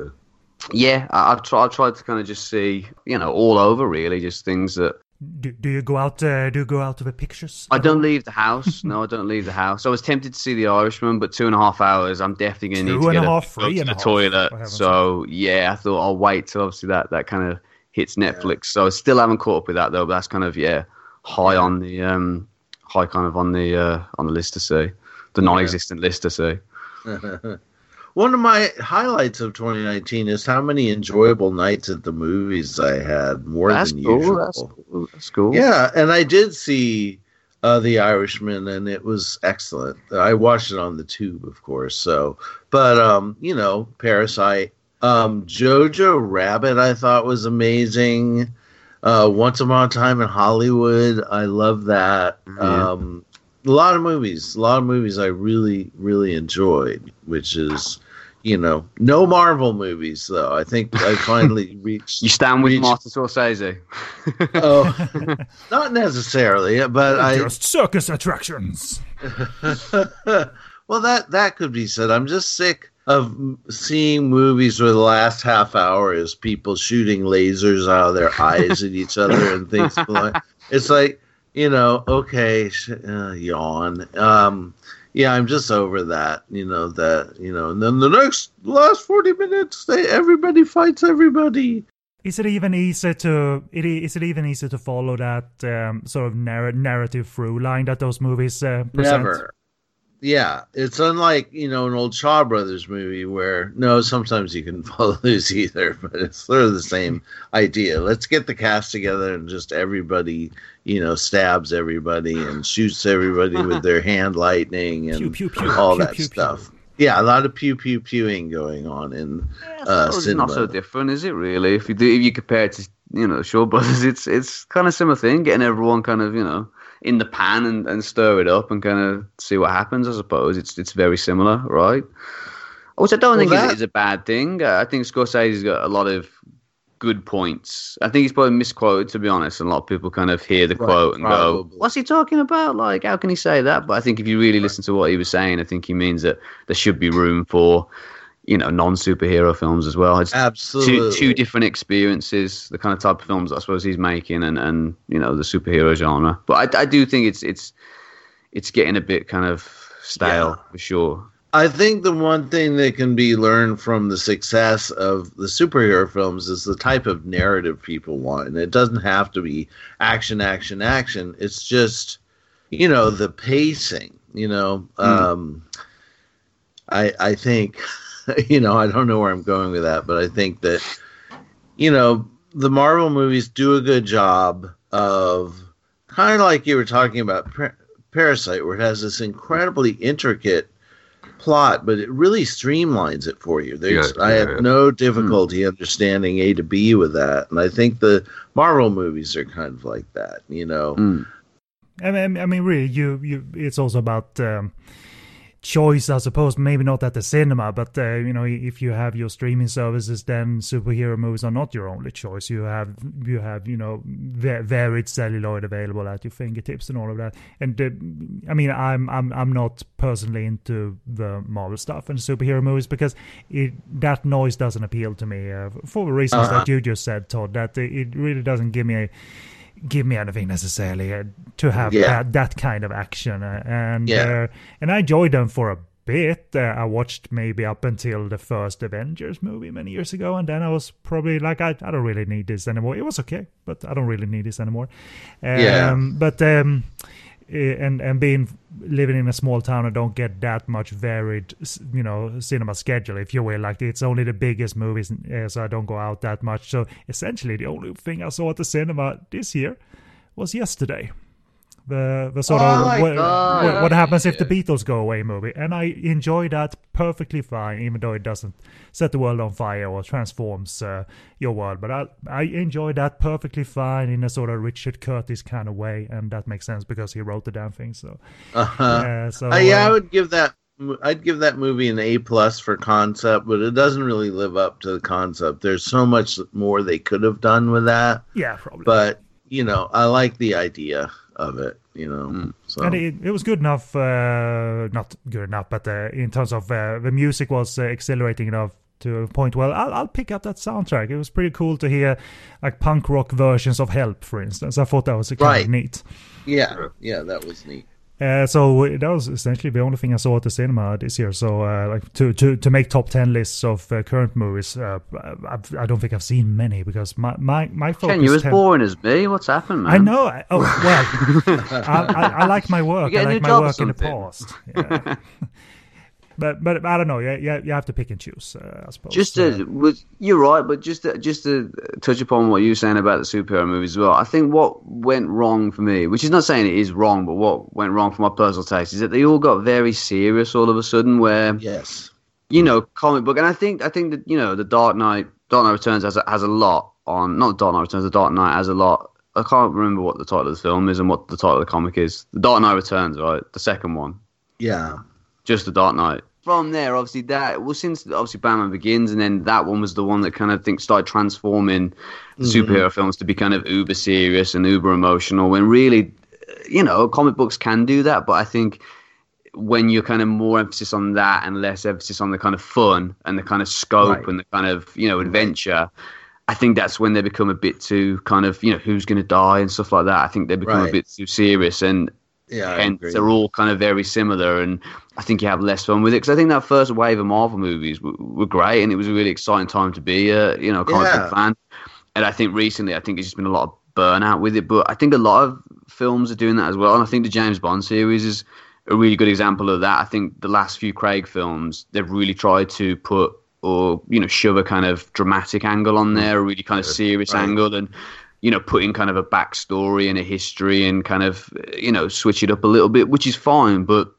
yeah I, have tried, I've tried to kind of just see you know all over really, just things that do, do you go out? Uh, do you go out to the pictures? I don't leave the house. No, I don't leave the house. I was tempted to see The Irishman, but two and a half hours. I'm definitely going to need to get a, half, go to the half, toilet. So yeah, I thought I'll wait till obviously that that kind of hits Netflix. Yeah. So I still haven't caught up with that though. But that's kind of yeah high on the um high kind of on the uh on the list to see, the non-existent yeah. list to see. One of my highlights of 2019 is how many enjoyable nights at the movies I had, more that's than cool, usual. That's cool. That's cool. Yeah, and I did see uh, The Irishman, and it was excellent. I watched it on the tube, of course. So, but um, you know, Parasite, um, Jojo Rabbit, I thought was amazing. Uh, Once Upon a Time in Hollywood, I love that. Yeah. Um, a lot of movies, a lot of movies I really, really enjoyed, which is, you know, no Marvel movies though. I think I finally reached. you stand with reached, Martin Scorsese? oh, not necessarily, but I just circus attractions. well, that that could be said. I'm just sick of seeing movies where the last half hour is people shooting lasers out of their eyes at each other and things like. It's like you know, okay, uh, yawn. Um, yeah, I'm just over that. You know that. You know, and then the next last forty minutes, they everybody fights everybody. Is it even easier to it, is it even easier to follow that um, sort of narr- narrative through line that those movies uh, present? Never, Yeah, it's unlike you know an old Shaw Brothers movie where no, sometimes you can follow those either, but it's sort of the same idea. Let's get the cast together and just everybody, you know, stabs everybody and shoots everybody with their hand lightning and pew, pew, pew, all that stuff. Yeah, a lot of pew pew pewing going on in yeah, uh, cinema. Not so different, is it? Really, if you do, if you compare it to you know Shaw Brothers, it's it's kind of similar thing, getting everyone kind of you know in the pan and, and stir it up and kind of see what happens. I suppose it's it's very similar, right? Which I don't well, think that... is, is, a bad thing. I think Scorsese's got a lot of good points. I think he's probably misquoted, to be honest. And a lot of people kind of hear the right, quote and probably. go, "What's he talking about? Like, how can he say that?" But I think if you really right. listen to what he was saying, I think he means that there should be room for you know non superhero films as well. It's Absolutely, two, two different experiences, the kind of type of films I suppose he's making, and and you know the superhero genre. But I, I do think it's it's it's getting a bit kind of stale yeah. for sure. I think the one thing that can be learned from the success of the superhero films is the type of narrative people want. And it doesn't have to be action, action, action. It's just, you know, the pacing, you know. Mm. Um, I I think you know, I don't know where I'm going with that, but I think that, you know, the Marvel movies do a good job of kind of like you were talking about Parasite, where it has this incredibly intricate plot, but it really streamlines it for you. There's, yeah, I have yeah. no difficulty hmm. understanding A to B with that, and I think the Marvel movies are kind of like that. You know, mm. I mean, I mean, really, you, you, it's also about. Um, choice, I suppose. Maybe not at the cinema, but uh, you know, if you have your streaming services, then superhero movies are not your only choice. You have you have you know varied celluloid available at your fingertips and all of that. And uh, I mean, I'm I'm I'm not personally into the Marvel stuff and superhero movies because it, that noise doesn't appeal to me uh, for the reasons uh-huh. that you just said, Todd. That it really doesn't give me a give me anything necessarily uh, to have yeah. that, that kind of action. Uh, and yeah. uh, and I enjoyed them for a bit. Uh, I watched maybe up until the first Avengers movie many years ago, and then I was probably like, I, I don't really need this anymore. It was okay, but I don't really need this anymore. Um, yeah. But um, and and being living in a small town and don't get that much varied you know cinema schedule. If you will like it's only the biggest movies uh, so i don't go out that much. So essentially the only thing i saw at the cinema this year was yesterday the the sort oh of what, what, what, happens if the Beatles go away movie, and I enjoy that perfectly fine, even though it doesn't set the world on fire or transforms uh, your world. But I I enjoy that perfectly fine in a sort of Richard Curtis kind of way, and that makes sense because he wrote the damn thing. So, uh-huh. yeah, so uh, yeah, I uh, would give that. I'd give that movie an A plus for concept, but it doesn't really live up to the concept. There's so much more they could have done with that. Yeah, probably. But you know, I like the idea of it. You know, mm. so. and it, it was good enough. Uh, not good enough, but uh, in terms of uh, the music was uh, accelerating enough to a point Well, I'll, I'll pick up that soundtrack. It was pretty cool to hear like punk rock versions of Help, for instance. I thought that was kind right. of neat. Yeah, yeah, that was neat. Uh, so that was essentially the only thing I saw at the cinema this year. So, uh, like to, to to make top ten lists of uh, current movies, uh, I've, I do not think I've seen many because my my my focus. Ken, you as ten... boring as me. What's happened, man? I know. oh well, I, I, I, like my work. I like my work in the past. Yeah. but but I don't know. You, you, you have to pick and choose, uh, I suppose. Just to, uh, you're right, but just to, just to touch upon what you were saying about the superhero movies as well. I think what went wrong for me, which is not saying it is wrong, but what went wrong for my personal taste is that they all got very serious all of a sudden. Where yes, you know, comic book, and I think I think that you know the Dark Knight, Dark Knight Returns has a, has a lot on not Dark Knight Returns, the Dark Knight has a lot. I can't remember what the title of the film is and what the title of the comic is. The Dark Knight Returns, right? The second one. Yeah. Just the Dark Knight from there, obviously that well since obviously Batman Begins, and then that one was the one that kind of think started transforming mm-hmm. superhero films to be kind of uber serious and uber emotional. When really, you know, comic books can do that, but I think when you're kind of more emphasis on that and less emphasis on the kind of fun and the kind of scope right. and the kind of you know adventure. I think that's when they become a bit too kind of you know who's going to die and stuff like that. I think they become right. a bit too serious, and yeah, hence they're all kind of very similar. And I think you have less fun with it because I think that first wave of Marvel movies were, were, great, and it was a really exciting time to be a you know comic yeah. book fan. And I think recently, I think it's just been a lot of burnout with it. But I think a lot of films are doing that as well, and I think the James Bond series is a really good example of that. I think the last few Craig films, they've really tried to put or you know shove a kind of dramatic angle on hmm. there, a really kind of serious right. angle, and you know putting kind of a backstory and a history and kind of you know switch it up a little bit, which is fine. But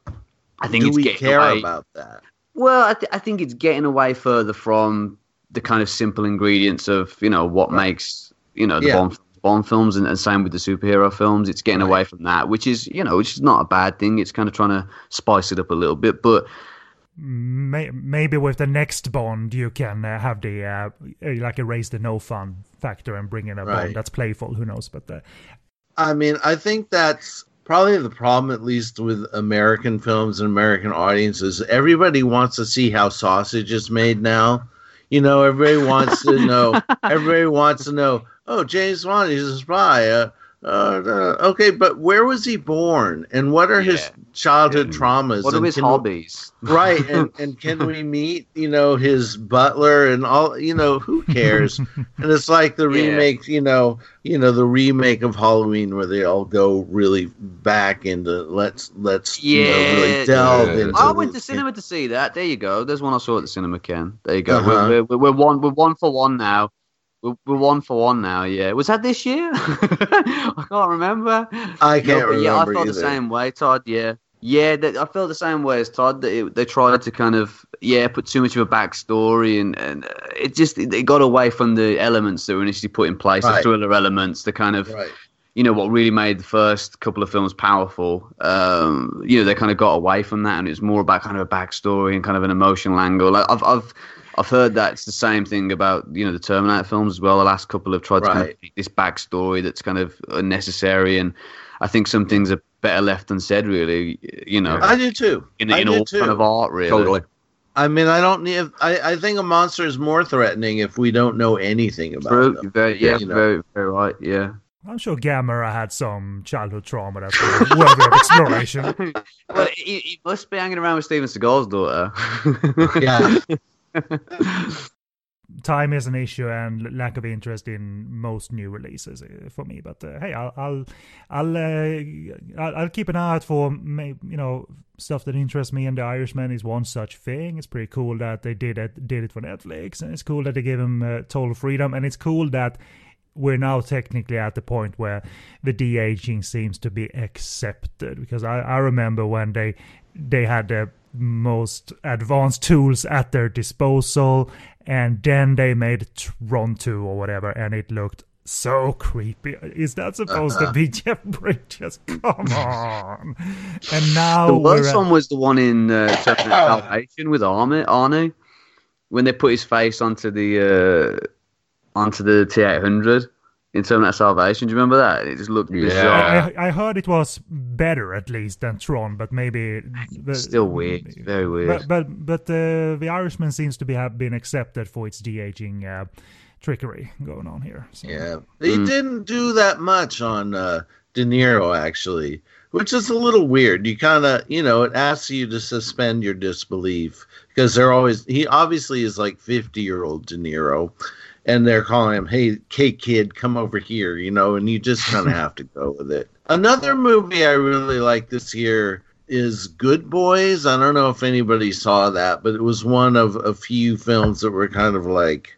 I think Do it's we getting care away. about that? Well, I, th- I think it's getting away further from the kind of simple ingredients of you know what right. makes you know the yeah. Bond, Bond films and, and, same with the superhero films. It's getting right. away from that, which is you know which is not a bad thing. It's kind of trying to spice it up a little bit, but maybe with the next bond you can uh, have the uh, like erase the no fun factor and bring in a right. bond that's playful who knows but uh, i mean i think that's probably the problem at least with american films and american audiences everybody wants to see how sausage is made now you know everybody wants to know everybody wants to know oh james bond is a spy uh, uh, okay, but where was he born, and what are yeah. his childhood traumas? What are his hobbies? We, right, and and can we meet, you know, his butler and all? You know, who cares? and it's like the yeah. remake, you know, you know, the remake of Halloween where they all go really back into let's let's yeah, you know, really delve yeah. into. I went to cinema to see that. There you go. There's one I saw at the cinema, Ken. There you go. Uh-huh. We're, we're, we're one we're one for one now. We're, we're one for one now. Yeah, was that this year? I can't remember. I can't no, remember. Yeah, I felt either. the same way, Todd. Yeah, yeah, they, I felt the same way as Todd. That it, they tried to kind of yeah put too much of a backstory, and and it just it, it got away from the elements that were initially put in place, right. the thriller elements, the kind of. Right. You know what really made the first couple of films powerful. Um, you know they kind of got away from that, and it was more about kind of a backstory and kind of an emotional angle. Like I've, I've I've heard that it's the same thing about you know the Terminator films as well. The last couple have tried right. to kind of this backstory that's kind of unnecessary, and I think some things are better left unsaid. Really, you know. I do too. In, I in do all too. kind of art, really. Totally. I mean, I don't need. I, I think a monster is more threatening if we don't know anything about True. them. Very, yeah, you know? very, very right. Yeah. I'm sure Gamera had some childhood trauma that's worthy of exploration. well, he, he, must be hanging around with Steven Seagal's daughter. yeah. time is an issue and lack of interest in most new releases uh, for me. But uh, hey, I'll I'll I'll, uh, I'll keep an eye out for you know stuff that interests me. And The Irishman is one such thing. It's pretty cool that they did it did it for Netflix, and it's cool that they gave him uh, total freedom, and it's cool that. We're now technically at the point where the de aging seems to be accepted because I, I remember when they they had the most advanced tools at their disposal and then they made Tron 2 or whatever and it looked so creepy. Is that supposed uh-huh. to be Jeff Bridges? Come on. And now the worst one was the one in uh, Salvation with Arnie. Arnie when they put his face onto the uh, onto the T800 in Terminator Salvation. Do you remember that? It just looked yeah. bizarre. I, I, heard it was better at least than Tron, but maybe but, still weird, very weird. But but, but uh, the Irishman seems to be have been accepted for its de aging uh, trickery going on here. So. Yeah, they mm. didn't do that much on uh, De Niro actually. Which is a little weird. You kind of, you know, it asks you to suspend your disbelief because they're always, he obviously is like 50 year old De Niro and they're calling him, "Hey, K kid, come over here," you know, and you just kind of have to go with it. Another movie I really like this year is Good Boys. I don't know if anybody saw that, but it was one of a few films that were kind of like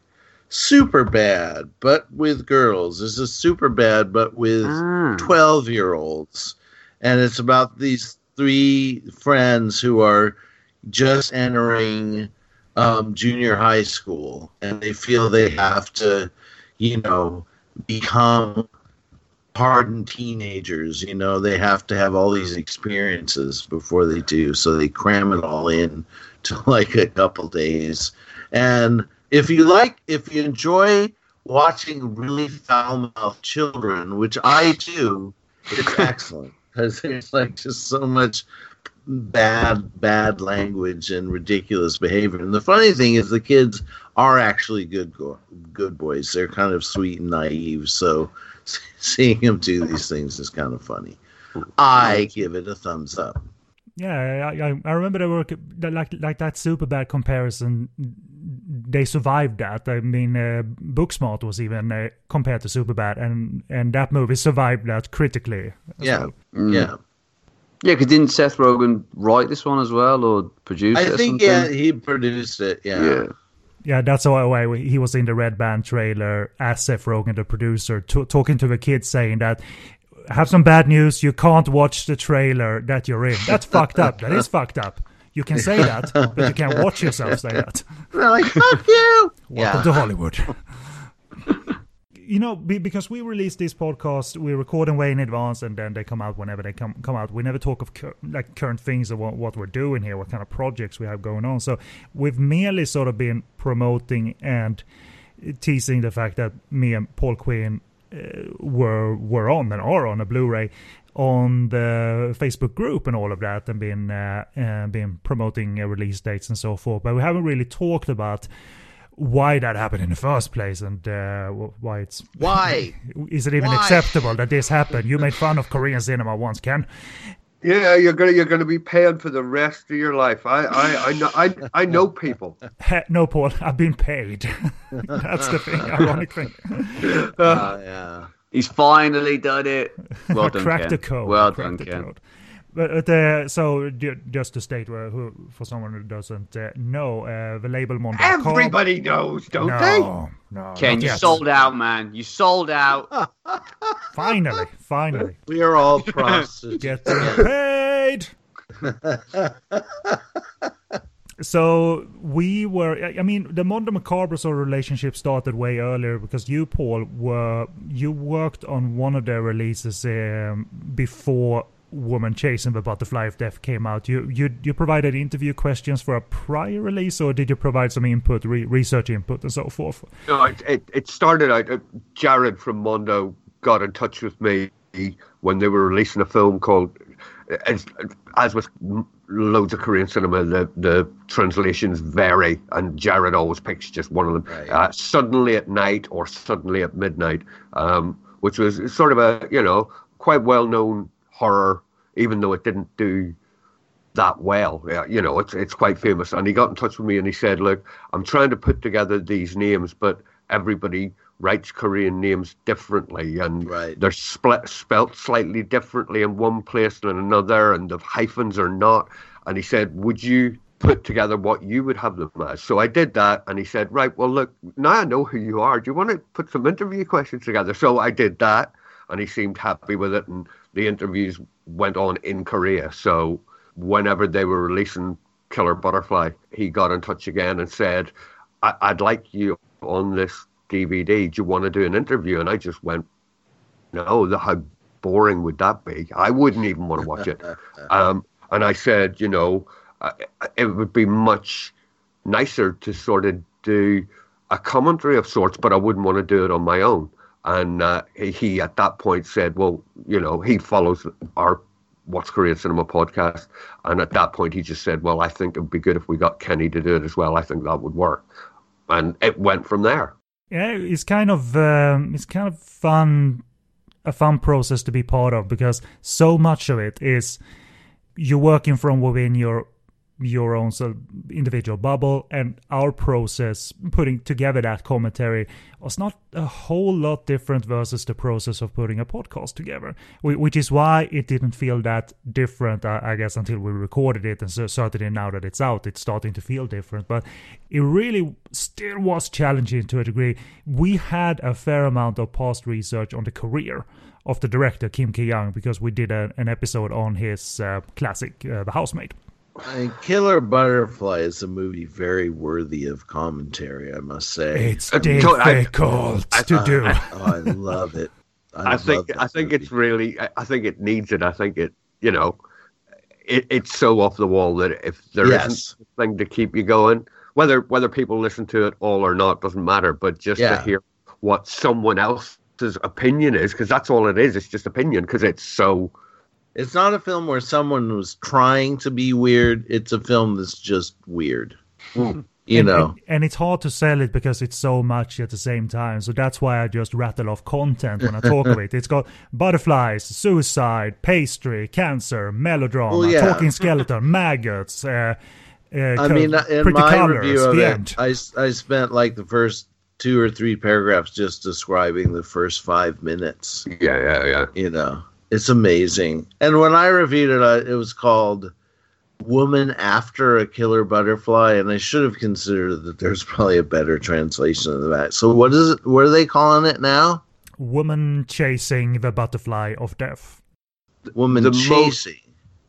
super bad, but with girls. This is super bad, but with ah. twelve year olds, and it's about these three friends who are just entering um, junior high school, and they feel they have to, you know, become hardened teenagers. You know, they have to have all these experiences before they do, so they cram it all in to like a couple days. And if you like, if you enjoy watching really foul mouthed children, which I do, it's excellent because there's like just so much bad bad language and ridiculous behavior. And the funny thing is, the kids are actually good go- good boys. They're kind of sweet and naive. So seeing them do these things is kind of funny. I give it a thumbs up. Yeah, I, I remember they were like like that super bad comparison. They survived that. I mean, uh, Booksmart was even uh, compared to Superbad, and and that movie survived that critically. Yeah, well. mm. yeah. Yeah, because didn't Seth Rogen write this one as well or produce I it? I think yeah, he produced it. Yeah. Yeah. Yeah, that's why he was in the Red Band trailer as Seth Rogen, the producer, t- talking to the kids, saying that have some bad news. You can't watch the trailer that you're in. That's fucked up. That is fucked up. You can say that, but you can't watch yourself say that. They're like, fuck you. Welcome yeah. to Hollywood you know, because we release this podcast, we record them way in advance, and then they come out whenever they come come out. We never talk of cur- like current things of what, what we're doing here, what kind of projects we have going on. So we've merely sort of been promoting and teasing the fact that me and Paul Quinn uh, were were on and are on a Blu-ray on the Facebook group and all of that, and been uh, uh, been promoting uh, release dates and so forth. But we haven't really talked about why that happened in the first place and uh, why it's why is it even why? acceptable that this happened? You made fun of Korean cinema once, Ken. Yeah, you're gonna you're gonna be paying for the rest of your life. I I, I know I I know people. no, Paul, I've been paid. That's the thing. Ironic thing. Uh, yeah. He's finally done it. Well done, Crack Ken. the code. Well Crack done, Ken. Code. But uh, so just to state where, who, for someone who doesn't uh, know, uh, the label Mondo. Everybody knows, don't no, they? No, Ken, you yet. sold out, man. You sold out. finally, finally. We are all prostitutes. Get paid. so we were i mean the Mondo Macabro sort of relationship started way earlier because you paul were you worked on one of their releases um, before Woman Chasing the Butterfly of Death came out, you you you provided interview questions for a prior release, or did you provide some input, re- research input, and so forth? No, it it, it started out. Uh, Jared from Mondo got in touch with me when they were releasing a film called, as, as with loads of Korean cinema, the the translations vary, and Jared always picks just one of them. Right. Uh, suddenly at night or suddenly at midnight, um, which was sort of a you know quite well known horror even though it didn't do that well. Yeah, You know, it's it's quite famous. And he got in touch with me and he said, "Look, I'm trying to put together these names, but everybody writes Korean names differently, and right. they're split, spelt slightly differently in one place than another, and the hyphens are not." And he said, "Would you?" Put together what you would have them as. So I did that, and he said, "Right, well, look, now I know who you are. Do you want to put some interview questions together?" So I did that, and he seemed happy with it. And the interviews went on in Korea. So whenever they were releasing Killer Butterfly, he got in touch again and said, I- would like you on this DVD. Do you want to do an interview? And I just went, no, the, how boring would that be? I wouldn't even want to watch it. Um, and I said, you know, uh, it would be much nicer to sort of do a commentary of sorts, but I wouldn't want to do it on my own. And uh, he, at that point, said, well, you know, he follows our What's Korean Cinema podcast. And at that point, he just said, well, I think it would be good if we got Kenny to do it as well. I think that would work. And it went from there. Yeah, it's kind of um, it's kind of fun, a fun process to be part of because so much of it is you're working from within your your own individual bubble and our process putting together that commentary was not a whole lot different versus the process of putting a podcast together which is why it didn't feel that different i guess until we recorded it and certainly now that it's out it's starting to feel different but it really still was challenging to a degree. We had a fair amount of past research on the career of the director kim ki-young because we did a, an episode on his uh, classic uh, the housemaid I mean, Killer Butterfly is a movie very worthy of commentary, I must say. It's uh, difficult I, to do. I, oh, I love it. I, I think I think movie. it's really I think it needs it. I think it you know it, it's so off the wall that if there yes. not a thing to keep you going, whether whether people listen to it all or not doesn't matter. But just yeah. to hear what someone else's opinion is, because that's all it is. It's just opinion because it's so it's not a film where someone was trying to be weird. It's a film that's just weird. Mm. You and, know, and, and, it's hard to sell it because it's so much at the same time. So that's why I just rattle off content when I talk of it. It's got butterflies, suicide, pastry, cancer, melodrama, well, yeah. talking skeleton, maggots. Uh, uh, I mean, in my colors, review of it, I, I spent like the first two or three paragraphs just describing the first five minutes. Yeah, yeah, yeah. You know, It's amazing. And when I reviewed it, it was called Woman After a Killer Butterfly, and I should have considered that there's probably a better translation of that. So what is it? What are they calling it now? Woman chasing the butterfly of death. Woman the chasing.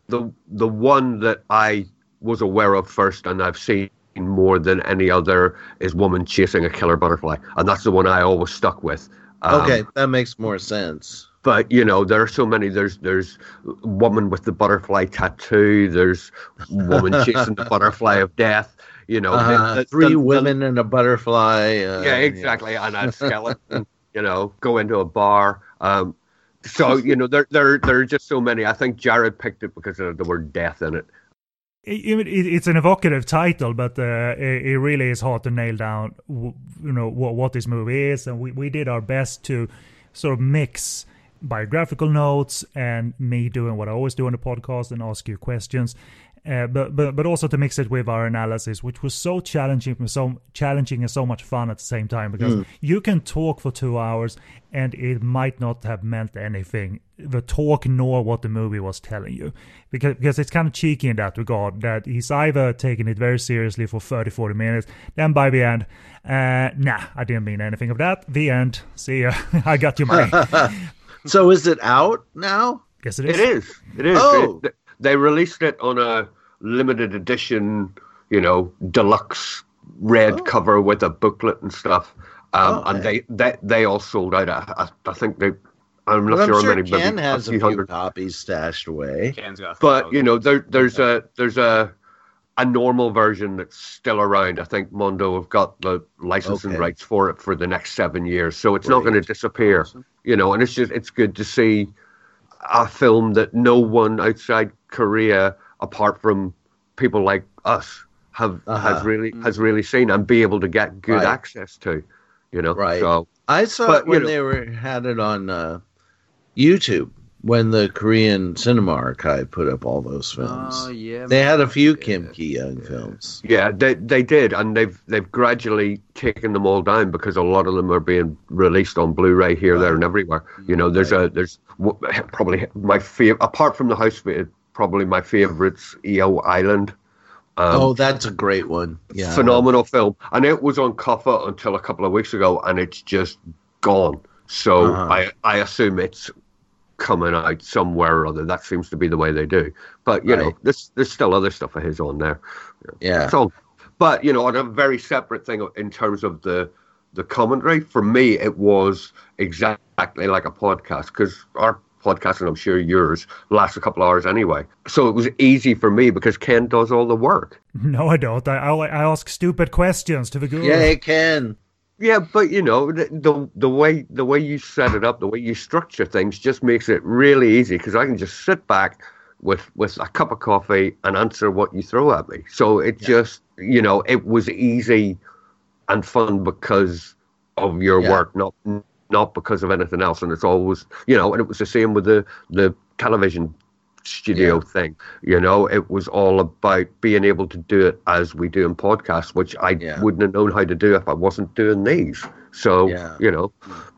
the the one that I was aware of first, and I've seen more than any other, is Woman Chasing a Killer Butterfly, and that's the one I always stuck with. Um, okay, that makes more sense but you know there are so many there's there's woman with the butterfly tattoo there's woman chasing the butterfly of death you know. Uh, the, the, three the, women and a butterfly uh, yeah exactly yeah. and a skeleton you know go into a bar um, so you know there there there are just so many. I think jared picked it because of the word death in it. It's an evocative title, but uh, it, really is hard to nail down, you know, what, what this movie is, and we, we did our best to sort of mix biographical notes and me doing what I always do on the podcast and ask you questions. Uh, but but but also to mix it with our analysis, which was so challenging, so challenging and so much fun at the same time. Because mm. you can talk for two hours, and it might not have meant anything, the talk nor what the movie was telling you, because because it's kind of cheeky in that regard. That he's either taking it very seriously for 30, 40 minutes, then by the end, uh, nah, I didn't mean anything of that. The end. See ya. I got your money. So is it out now? Yes, it is. It is. It is. Oh. They, they released it on a limited edition, you know, deluxe red oh. cover with a booklet and stuff. Um, oh, and they, they they all sold out. I, I think they. I'm not well, sure, I'm how many. Ken has a, few hundred copies stashed away. Ken's got but you know, there there's a there's a a normal version that's still around. I think Mondo have got the licensing okay. rights for it for the next seven years, so it's not going to disappear. Awesome. You know, and it's just it's good to see a film that no one outside Korea, apart from people like us, have uh-huh. has really mm. has really seen and be able to get good right. access to. You know, right? So I saw but, it when know, they were had it on uh, YouTube when the Korean Cinema Archive put up all those films. Oh yeah, they had a few Kim Ki Young yeah. films. Yeah, they they did, and they've they've gradually taken them all down because a lot of them are being released on Blu-ray here, right. there, and everywhere. You know, there's right. a there's probably my favorite apart from the house probably my favorite's Ieoh Island. Um, oh, that's a great one. Yeah, phenomenal film, and it was on KOFA until a couple of weeks ago, and it's just gone. So uh-huh. I I assume it's coming out somewhere or other. That seems to be the way they do. But you right. know, there's there's still other stuff of his on there. Yeah. So, but you know, on a very separate thing in terms of the the commentary, for me, it was exactly like a podcast because our podcast, and I'm sure yours, lasts a couple hours anyway. So it was easy for me because Ken does all the work. No, I don't. I I, I ask stupid questions to the guru. Yeah, Ken. Yeah, but you know the, the, the way the way you set it up, the way you structure things, just makes it really easy because I can just sit back with with a cup of coffee and answer what you throw at me. So it yeah. just you know it was easy and fun because of your yeah. work, not not because of anything else. And it's always you know, and it was the same with the the television studio yeah. thing. You know, it was all about being able to do it as we do in podcasts, which I yeah. wouldn't have known how to do if I wasn't doing these. So, yeah. you know,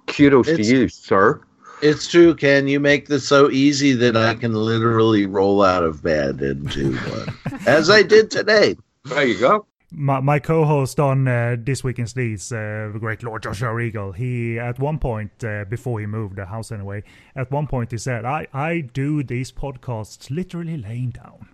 kudos it's, to you, sir. It's true, Ken. You make this so easy that I can literally roll out of bed into one, as I did today. There you go my, my co-host on uh, this week in Sleaze, uh, the great Lord Joshua Regal, he at one point uh, before he moved the house anyway, at one point he said, "I I do these podcasts literally laying down."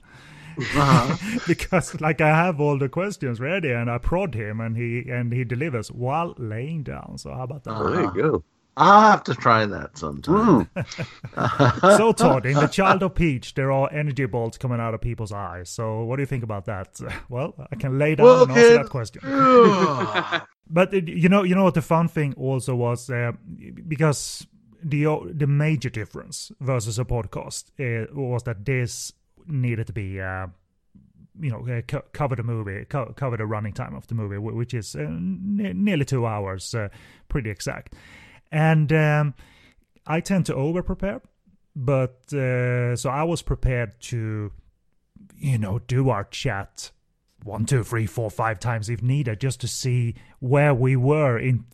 Uh-huh. because like I have all the questions ready and I prod him and he and he delivers while laying down. So how about that? Uh-huh. There you go. I'll have to try that sometime. Mm. so, Todd, in The Child of Peach, there are energy bolts coming out of people's eyes. So, what do you think about that? Well, I can lay down well, and answer that question. but uh, you know, you know what the fun thing also was uh, because the the major difference versus a podcast uh, was that this needed to be. Uh, you know, uh, co- cover the movie, co- cover the running time of the movie, which is uh, n- nearly two hours, pretty exact. And um, I tend to over prepare, but uh, so I was prepared to, you know, do our chat one, two, three, four, five times if needed, just to see where we were in.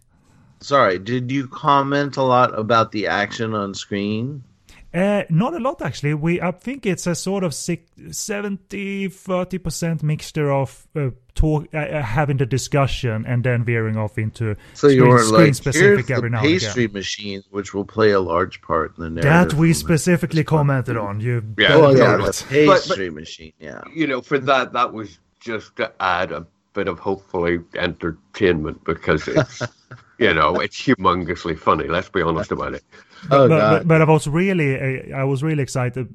Sorry, did you comment a lot about the action on screen? Uh, not a lot actually. We I think it's a sort of 70 30 percent mixture of uh, talk, uh, uh, having the discussion and then veering off into so screen, you're screen like, specific here's every the now pastry and again. machine, which will play a large part in the narrative. That we specifically commented on. You yeah, well, yeah, the pastry but, but, machine. Yeah, you know, for that that was just to add a bit of hopefully entertainment because it's you know it's humongously funny. Let's be honest about it. Oh, but, but, but, I was really I was really excited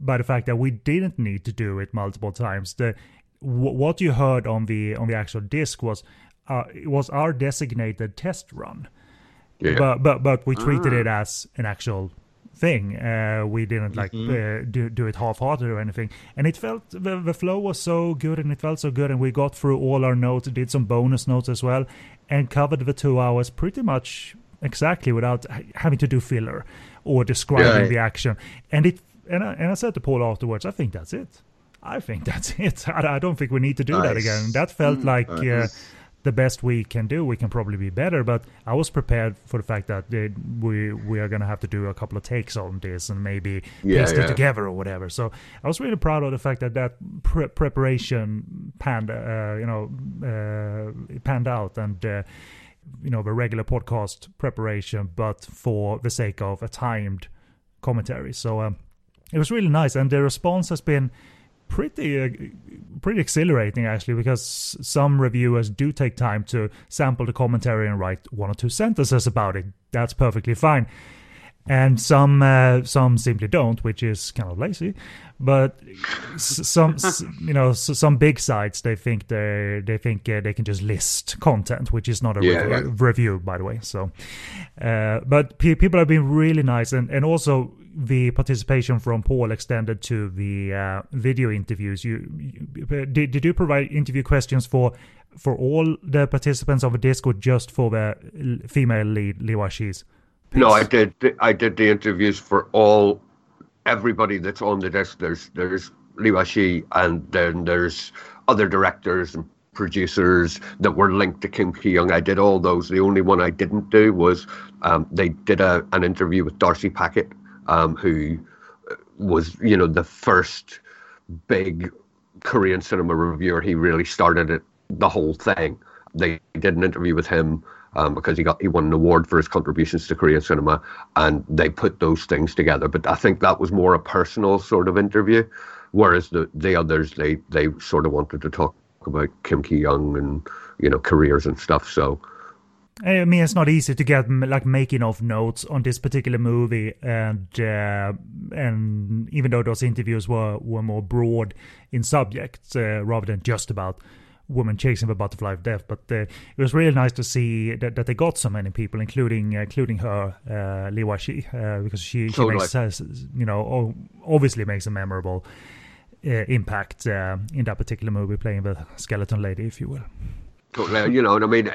by the fact that we didn't need to do it multiple times. The what you heard on the on the actual disc was uh, was our designated test run. Yeah. But but but we treated ah. it as an actual thing. Uh, we didn't like mm-hmm. uh, do do it half-hearted or anything. And it felt the, the flow was so good and it felt so good. And we got through all our notes, did some bonus notes as well, and covered the two hours pretty much exactly without having to do filler or describing yeah. the action. And it and I, and I said to Paul afterwards, I think that's it. I think that's it. I, I don't think we need to do nice. that again. That felt mm, like. Uh, the best we can do. We can probably be better, but I was prepared for the fact that they, we we are gonna have to do a couple of takes on this and maybe yeah, paste yeah. it together or whatever. So I was really proud of the fact that that pre- preparation panned, uh, you know, uh, panned out and. Uh, you know the regular podcast preparation, but for the sake of a timed commentary. So um, it was really nice, and the response has been pretty uh, pretty exhilarating actually because some reviewers do take time to sample the commentary and write one or two sentences about it. That's perfectly fine. And some uh, some simply don't which is kind of lazy. But some you know some big sites they think they they think uh, they can just list content which is not a yeah, re- yeah. review by the way. So uh, but pe- people have been really nice. And and also the participation from Paul extended to the uh, video interviews. You, you, did, did you provide interview questions for for all the participants of the disc or just for the female lead Liu Shi's? No, I did. I did the interviews for all everybody that's on the disc. There's there's Liu Shi, and then there's other directors and producers that were linked to Kim Ki Young. I did all those. The only one I didn't do was um, they did a, an interview with Darcy Paquet, um, who was, you know, the first big Korean cinema reviewer. He really started it, the whole thing. They did an interview with him um, because he got he won an award for his contributions to Korean cinema, and they put those things together. But I think that was more a personal sort of interview, whereas the the others they they sort of wanted to talk about Kim Ki Young and you know careers and stuff. So I mean, it's not easy to get like making of notes on this particular movie, and uh, and even though those interviews were were more broad in subject uh, rather than just about women chasing the butterfly of death, but uh, it was really nice to see that, that they got so many people, including uh, including her, uh, Li Shi, uh, because she, she totally. makes you know obviously makes a memorable uh, impact uh, in that particular movie, playing the skeleton lady, if you will. Totally, you know, I mean,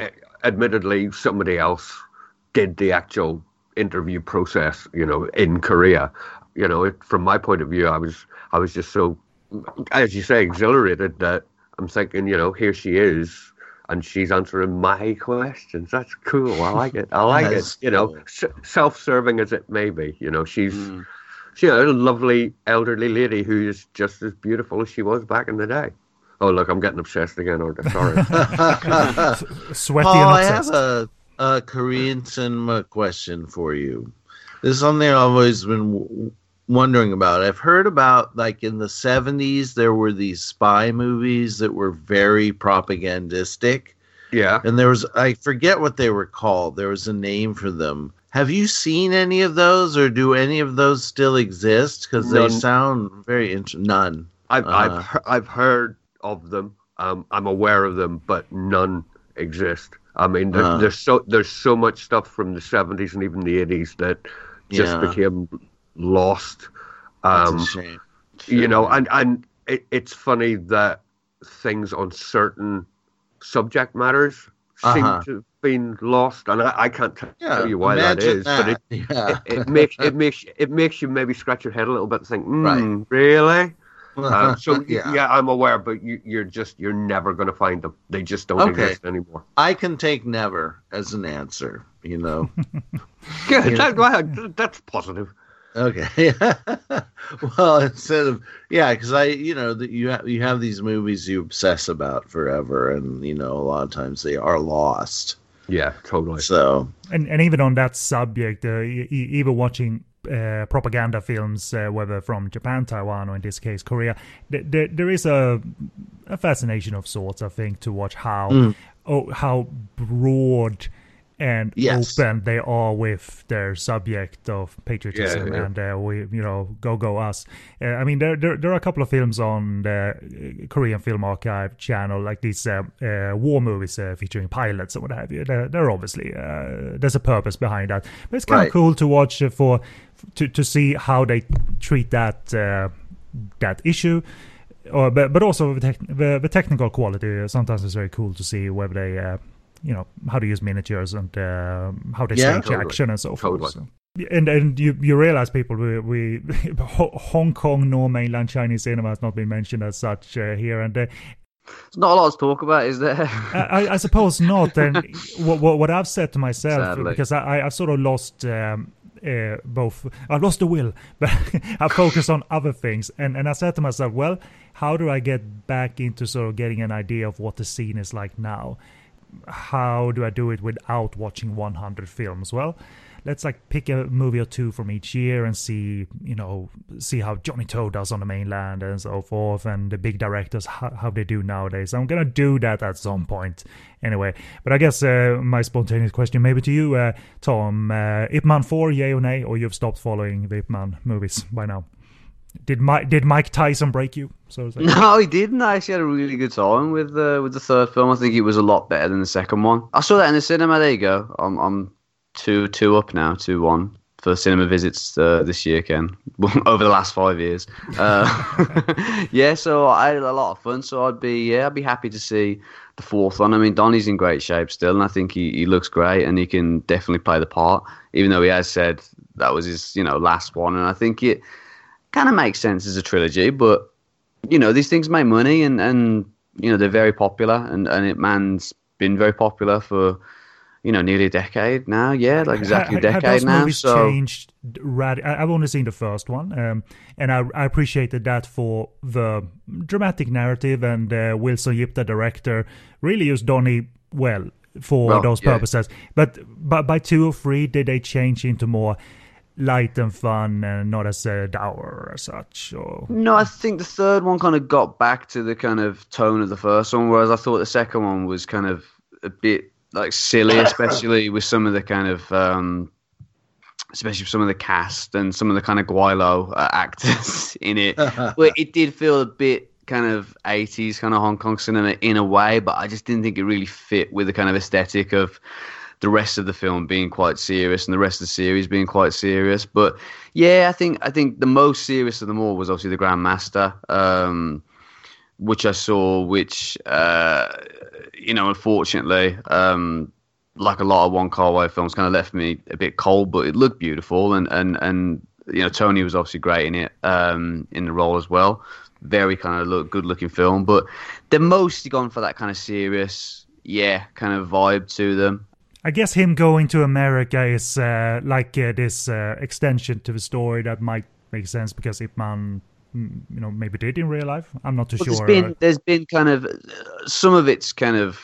admittedly, somebody else did the actual interview process, you know, in Korea. You know, it, from my point of view, I was I was just so, as you say, exhilarated that I'm thinking, you know, here she is, and she's answering my questions. That's cool. I like it. I like it. You know, s- self-serving as it may be. You know, she's. Mm. She's a lovely elderly lady who is just as beautiful as she was back in the day. Oh, look, I'm getting obsessed again. Or sorry. Sweaty Paul, I have a, a Korean cinema question for you. This is something I've always been w- wondering about. I've heard about, like, in the 70s, there were these spy movies that were very propagandistic. Yeah. And there was, I forget what they were called. There was a name for them. Have you seen any of those, or do any of those still exist? Because they sound very interesting. None. I've, uh, I've, I've heard of them. Um, I'm aware of them, but none exist. I mean, there, uh, there's so there's so much stuff from the 70s and even the 80s that just yeah. became lost. Um, shame. Shame. You know, and and it, it's funny that things on certain subject matters uh-huh. seem to have been lost, and I, I can't tell yeah, you why that is, that. but it, yeah. it, it, makes it makes it makes you maybe scratch your head a little bit and think, mm, right. really? Uh, so yeah. yeah. I'm aware, but you, are just you're never going to find them. They just don't okay. exist anymore. I can take never as an answer. You know. Good. That, that's positive. Okay. well, instead of yeah, because I you know that you have you have these movies you obsess about forever, and you know a lot of times they are lost. Yeah, totally. So and and even on that subject, uh, even watching uh, propaganda films, uh, whether from Japan, Taiwan, or in this case Korea, th- th- there is a, a fascination of sorts, I think, to watch how mm. oh, how broad and yes. open they are with their subject of patriotism yeah, yeah. and uh, we you know go go us uh, i mean there, there, there are a couple of films on the korean film archive channel like these uh, uh war movies uh, featuring pilots and what have you they're, they're obviously uh, there's a purpose behind that but it's kind right. of cool to watch for to, to see how they treat that that issue or but, but also the, the, the technical quality sometimes it's very cool to see whether they you know how to use miniatures and uh, how to yeah, totally. action and so forth. So. And and you you realize people we, we Hong Kong nor mainland Chinese cinema has not been mentioned as such uh, here and there. It's not a lot to talk about, is there? I, I suppose not. And what, what, I've said to myself Sadly. because I I've sort of lost. Um, uh, both I've lost the will, but I focused on other things. And and I said to myself, well, how do I get back into sort of getting an idea of what the scene is like now? how do I do it without watching 100 films? Well, let's like pick a movie or two from each year and see, you know, see how Johnny To does on the mainland and so forth, and the big directors how, how they do nowadays. I'm gonna do that at some point, anyway. But I guess uh, my spontaneous question, maybe to you, uh, Tom, uh, Ip Man 4, yay or nay, or you've stopped following the Ip Man movies by now? Did Mike did Mike Tyson break you? So like, no, he didn't. I actually had a really good time with uh, with the third film. I think it was a lot better than the second one. I saw that in the cinema. There you go. I'm I'm two two up now, two one for cinema visits uh, this year, Ken. Over the last five years, uh, yeah. So I had a lot of fun. So I'd be yeah, I'd be happy to see the fourth one. I mean, Donnie's in great shape still, and I think he, he looks great, and he can definitely play the part. Even though he has said that was his you know last one, and I think it kind of makes sense as a trilogy, but you know these things make money and and you know they're very popular and and Ip Man's been very popular for you know nearly a decade now. Yeah, like exactly a decade have now. Movies so changed rad- I've only seen the first one, um, and I, I appreciated that for the dramatic narrative and uh, Wilson Yip, the director, really used Donnie well for well, those purposes. Yeah. But but by two or three, did they change into more? light and fun and not as a dour as such or no i think the third one kind of got back to the kind of tone of the first one whereas i thought the second one was kind of a bit like silly especially with some of the kind of um especially some of the cast and some of the kind of gweilo uh, actors in it where it did feel a bit kind of 80s kind of hong kong cinema in a way but i just didn't think it really fit with the kind of aesthetic of the rest of the film being quite serious and the rest of the series being quite serious. But yeah, I think I think the most serious of them all was obviously the Grandmaster, um, which I saw, which uh, you know, unfortunately. Um, like a lot of Wong Kar Wai films, kind of left me a bit cold, but it looked beautiful, and and and you know Tony was obviously great in it, um, in the role as well. Very kind of look good looking film, but they're mostly gone for that kind of serious, yeah, kind of vibe to them. I guess him going to America is uh, like uh, this uh, extension to the story that might make sense because Ip Man, you know, maybe did in real life. I'm not too well, sure. There's been, there's been kind of some of it's kind of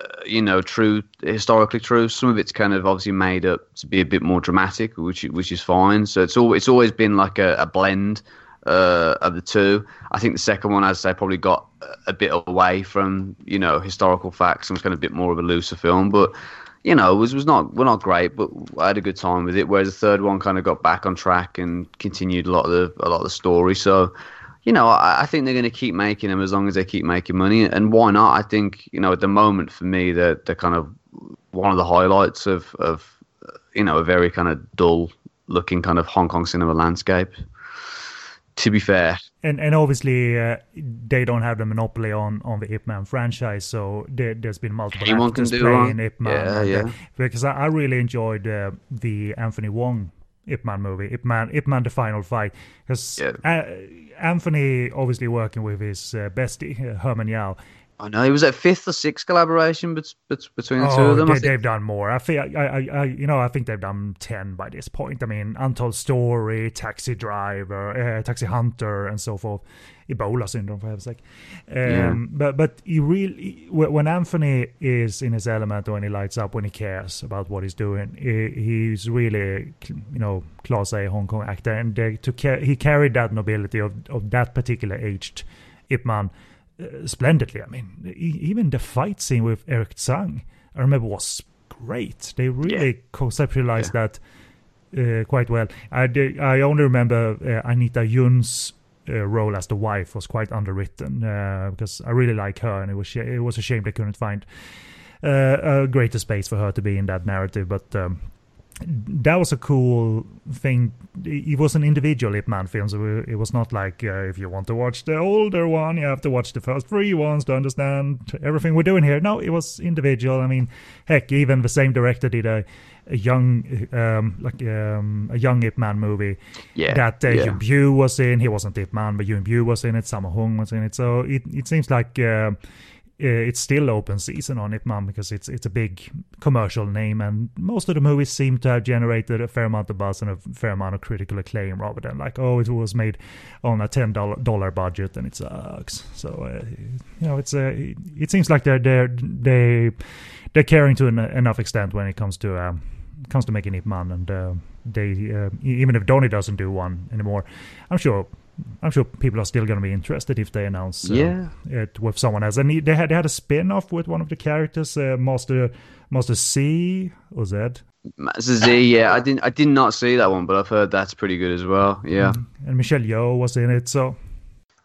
uh, you know true historically true. Some of it's kind of obviously made up to be a bit more dramatic, which which is fine. So it's all it's always been like a, a blend. Uh, of the two. I think the second one, as I say, probably got a bit away from you know historical facts and was kind of a bit more of a looser film. But you know, it was, was not well not great, but I had a good time with it. Whereas the third one kind of got back on track and continued a lot of the a lot of the story. So, you know, I, I think they're going to keep making them as long as they keep making money, and why not? I think you know, at the moment for me, they're they're kind of one of the highlights of of you know a very kind of dull looking kind of Hong Kong cinema landscape to be fair. And and obviously uh, they don't have the monopoly on, on the Ip Man franchise, so there, has been multiple Anyone actors playing Ip Man. Yeah, yeah. Uh, because I, I, really enjoyed uh, the Anthony Wong Ip Man movie, Ip Man, Ip Man: The Final Fight, because yeah. Uh, Anthony obviously working with his uh, bestie Herman Yau. I know it was at fifth or sixth collaboration bet- bet- between the oh, two of them. They, have done more. I feel, I, I, I, you know, I think they've done ten by this point. I mean, Untold Story, Taxi Driver, uh, Taxi Hunter, and so forth. Ebola syndrome, for heaven's sake. Um, yeah. But but he really, when Anthony is in his element, when he lights up, when he cares about what he's doing, he, he's really, you know, class A Hong Kong actor, and they, to he carried that nobility of of that particular aged Ip Man uh, splendidly. I mean, even the fight scene with Eric Tsang, I remember was great. They really yeah. conceptualized yeah. that uh, quite well. I I only remember uh, Anita Yuen's uh, role as the wife was quite underwritten uh, because I really like her, and it was it was a shame they couldn't find uh, a greater space for her to be in that narrative. But um, that was a cool thing. It was an individual Ip Man film, so it was not like uh, if you want to watch the older one, you have to watch the first three ones to understand everything we're doing here. No, it was individual. I mean, heck, even the same director did a, a young, um, like um, a young Ip Man movie. Yeah, that uh, yeah. Yuen was in. He wasn't Ip Man, but Yuen Biao was in it. Sammo Hung was in it. So it it seems like. Uh, it's still open season on Ip Man because it's it's a big commercial name, and most of the movies seem to have generated a fair amount of buzz and a fair amount of critical acclaim, rather than like oh it was made on a ten dollar budget and it sucks. So uh, you know it's a uh, it seems like they're they're they they're caring to an, enough extent when it comes to um, comes to making Ip Man, and uh, they uh, even if Donnie doesn't do one anymore, I'm sure I'm sure people are still going to be interested if they announce uh, yeah. it with someone else. And they had they had a spin off with one of the characters, uh, Master Master C or Z. Master Z, yeah, I didn't I did not see that one, but I've heard that's pretty good as well. Yeah, mm. and Michelle Yeoh was in it, so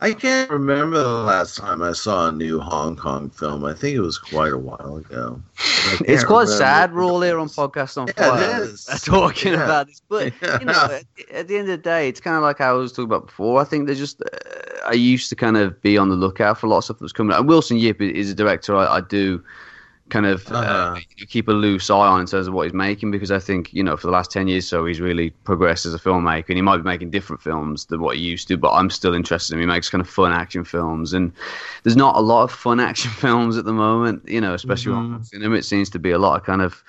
I can't remember the last time I saw a new Hong Kong film. I think it was quite a while ago. It's quite sad we're all here on podcast on yeah, fire talking yeah. about this. But yeah. you know, at, at, the end of the day, it's kind of like I was talking about before. I think they're just uh, I used to kind of be on the lookout for a lot of stuff that's coming out. And Wilson Yip is a director I, I do kind of uh, uh-huh. uh, keep a loose eye on in terms of what he's making because I think you know for the last ten years or so he's really progressed as a filmmaker and he might be making different films than what he used to but I'm still interested in him. He makes kind of fun action films and there's not a lot of fun action films at the moment you know especially mm-hmm. on cinema it seems to be a lot of kind of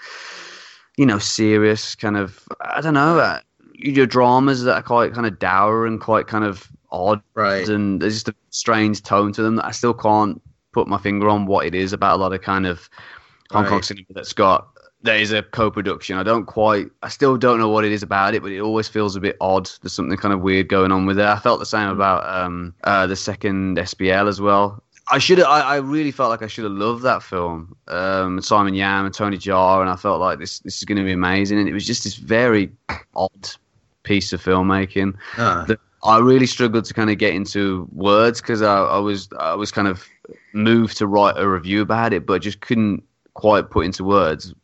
you know serious kind of I don't know uh, your dramas that are quite kind of dour and quite kind of odd right and there's just a strange tone to them that I still can't put my finger on what it is about a lot of kind of Hong right. Kong cinema that's got there is a co-production. I don't quite, I still don't know what it is about it, but it always feels a bit odd. There's something kind of weird going on with it. I felt the same about um, uh, the second SPL as well. I should I, I, really felt like I should have loved that film. Um, Simon Yam and Tony Jaa, and I felt like this this is going to be amazing. And it was just this very odd piece of filmmaking uh. that I really struggled to kind of get into words because I, I was I was kind of moved to write a review about it, but just couldn't quite put into words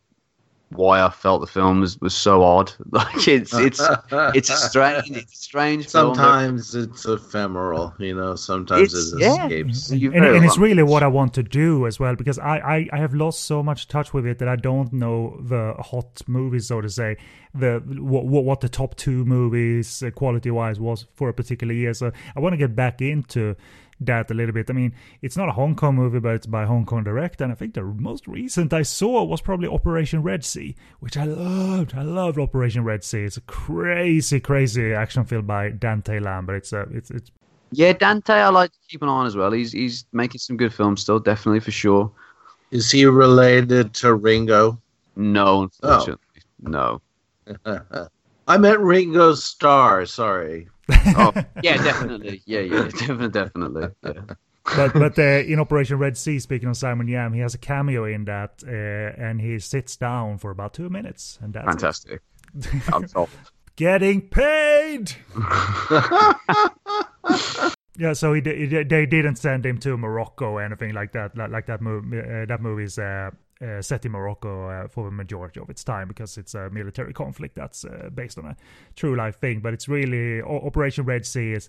why I felt the film was, was so odd. Like it's it's it's a strange it's a strange. Sometimes film, it's ephemeral, you know. Sometimes it escapes. Yeah. And, and it's really what I want to do as well because I, I I have lost so much touch with it that I don't know the hot movies, so to say, the what what the top two movies uh, quality wise was for a particular year. So I want to get back into that a little bit. I mean, it's not a Hong Kong movie, but it's by Hong Kong Direct, and I think the most recent I saw was probably Operation Red Sea, which I loved. I loved Operation Red Sea. It's a crazy, crazy action film by Dante Lam, but it's a, it's it's. Yeah, Dante, I like to keep an eye on as well. He's he's making some good films still, definitely for sure. Is he related to Ringo? No, unfortunately, oh. no. I meant Ringo Starr. Sorry oh, yeah, definitely. Yeah, yeah, definitely, definitely. Yeah. but but uh, in Operation Red Sea, speaking of Simon Yam, he has a cameo in that, uh, and he sits down for about two minutes, and that's fantastic. Getting paid. yeah, so he, he, they didn't send him to Morocco or anything like that. Like, like that movie, uh, that movie's uh, set in Morocco uh, for the majority of its time because it's a military conflict that's uh, based on a true life thing. But it's really Operation Red Sea is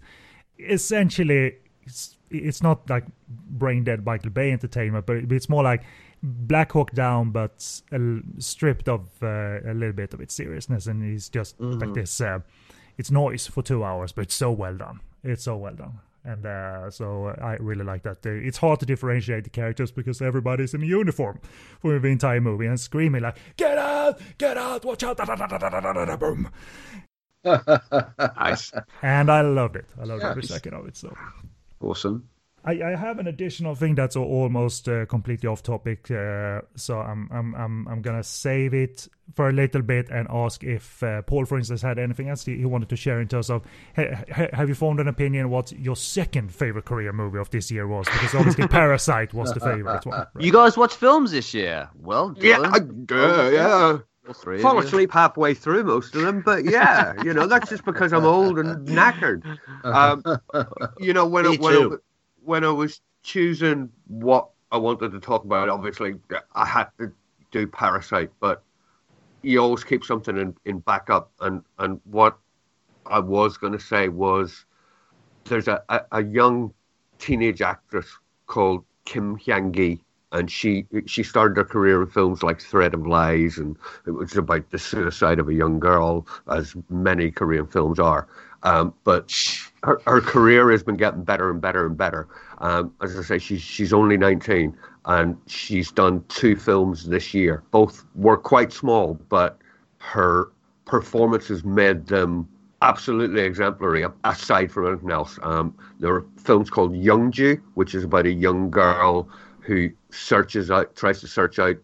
essentially it's, it's not like brain dead Michael Bay entertainment, but it's more like Black Hawk Down, but stripped of uh, a little bit of its seriousness, and it's just mm-hmm. like this. Uh, it's noise for two hours, but it's so well done. It's so well done. And uh, so I really like that. It's hard to differentiate the characters because everybody's in uniform for the entire movie and screaming like "Get out! Get out! Watch out!" Boom. nice. And I loved it. I loved every second of it. So awesome. I, I have an additional thing that's almost uh, completely off topic, uh, so I'm I'm I'm I'm gonna save it for a little bit and ask if uh, Paul, for instance, had anything else he, wanted to share in terms of ha, ha, have you formed an opinion what your second favorite Korean movie of this year was? Because obviously Parasite was the favorite one. Right? You guys watch films this year? Well, yeah, I, uh, yeah. Three Fall asleep halfway through most of them, but yeah, you know that's just because I'm old and knackered. Um, you know when I, when I, when I was choosing what I wanted to talk about, obviously I had to do Parasite, but you always keep something in, in backup. And, and what I was going to say was there's a, a, a, young teenage actress called Kim Hyang Gi, and she she started her career in films like Thread of Lies, and it was about the suicide of a young girl, as many Korean films are. Um, but her, her career has been getting better and better and better. Um, as I say, she's she's only 19 and she's done two films this year. Both were quite small, but her performances made them absolutely exemplary. Aside from anything else, um, there are films called Young Youngju, which is about a young girl who searches out, tries to search out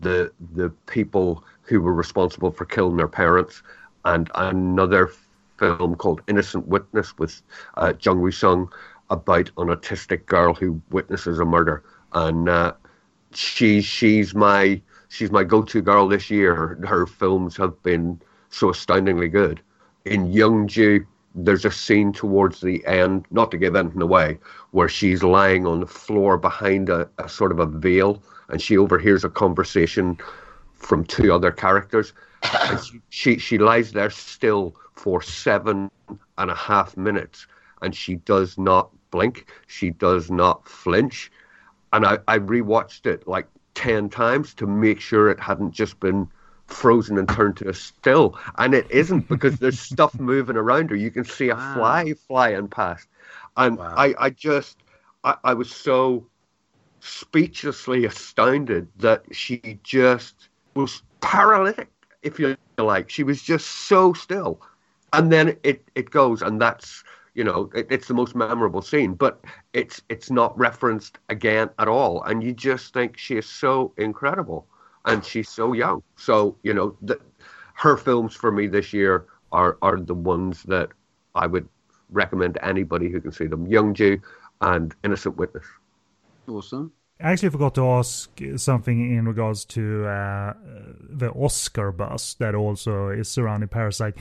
the the people who were responsible for killing their parents, and another film called Innocent Witness with uh, Jung Woo Sung about an autistic girl who witnesses a murder, and uh, she she's my she's my go-to girl this year. Her, films have been so astoundingly good. In Youngju, there's a scene towards the end, not to give anything away, where she's lying on the floor behind a, a sort of a veil, and she overhears a conversation from two other characters. And she, she, she lies there still for seven and a half minutes, and she does not blink. She does not flinch. And I, I rewatched it like 10 times to make sure it hadn't just been frozen and turned to a still. And it isn't because there's stuff moving around her. You can see a wow. fly flying past. And wow. I, I just, I, I was so speechlessly astounded that she just was paralytic, if you like. She was just so still and then it it goes, and that's you know it, it's the most memorable scene, but it's it's not referenced again at all, and you just think she is so incredible, and she's so young. So you know the, her films for me this year are are the ones that I would recommend to anybody who can see them. Youngju and Innocent Witness. Awesome. I actually forgot to ask something in regards to uh, the Oscar buzz that also is surrounding Parasite.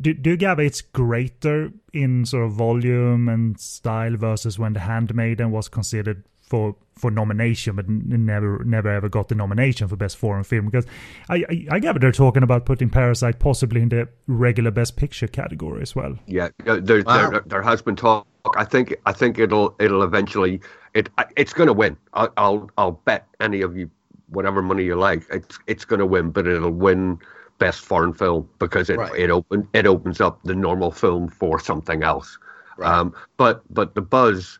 Do, do you gather it's greater in sort of volume and style versus when The Handmaiden was considered for for nomination, but never never ever got the nomination for best foreign film because I, I, I gather they're talking about putting Parasite possibly in the regular best picture category as well. Yeah, there wow. there, there has been talk. I think I think it'll it'll eventually it it's going to win. I'll, I'll I'll bet any of you whatever money you like. It's it's going to win, but it'll win best foreign film because it right. it open it opens up the normal film for something else. Right. Um, but but the buzz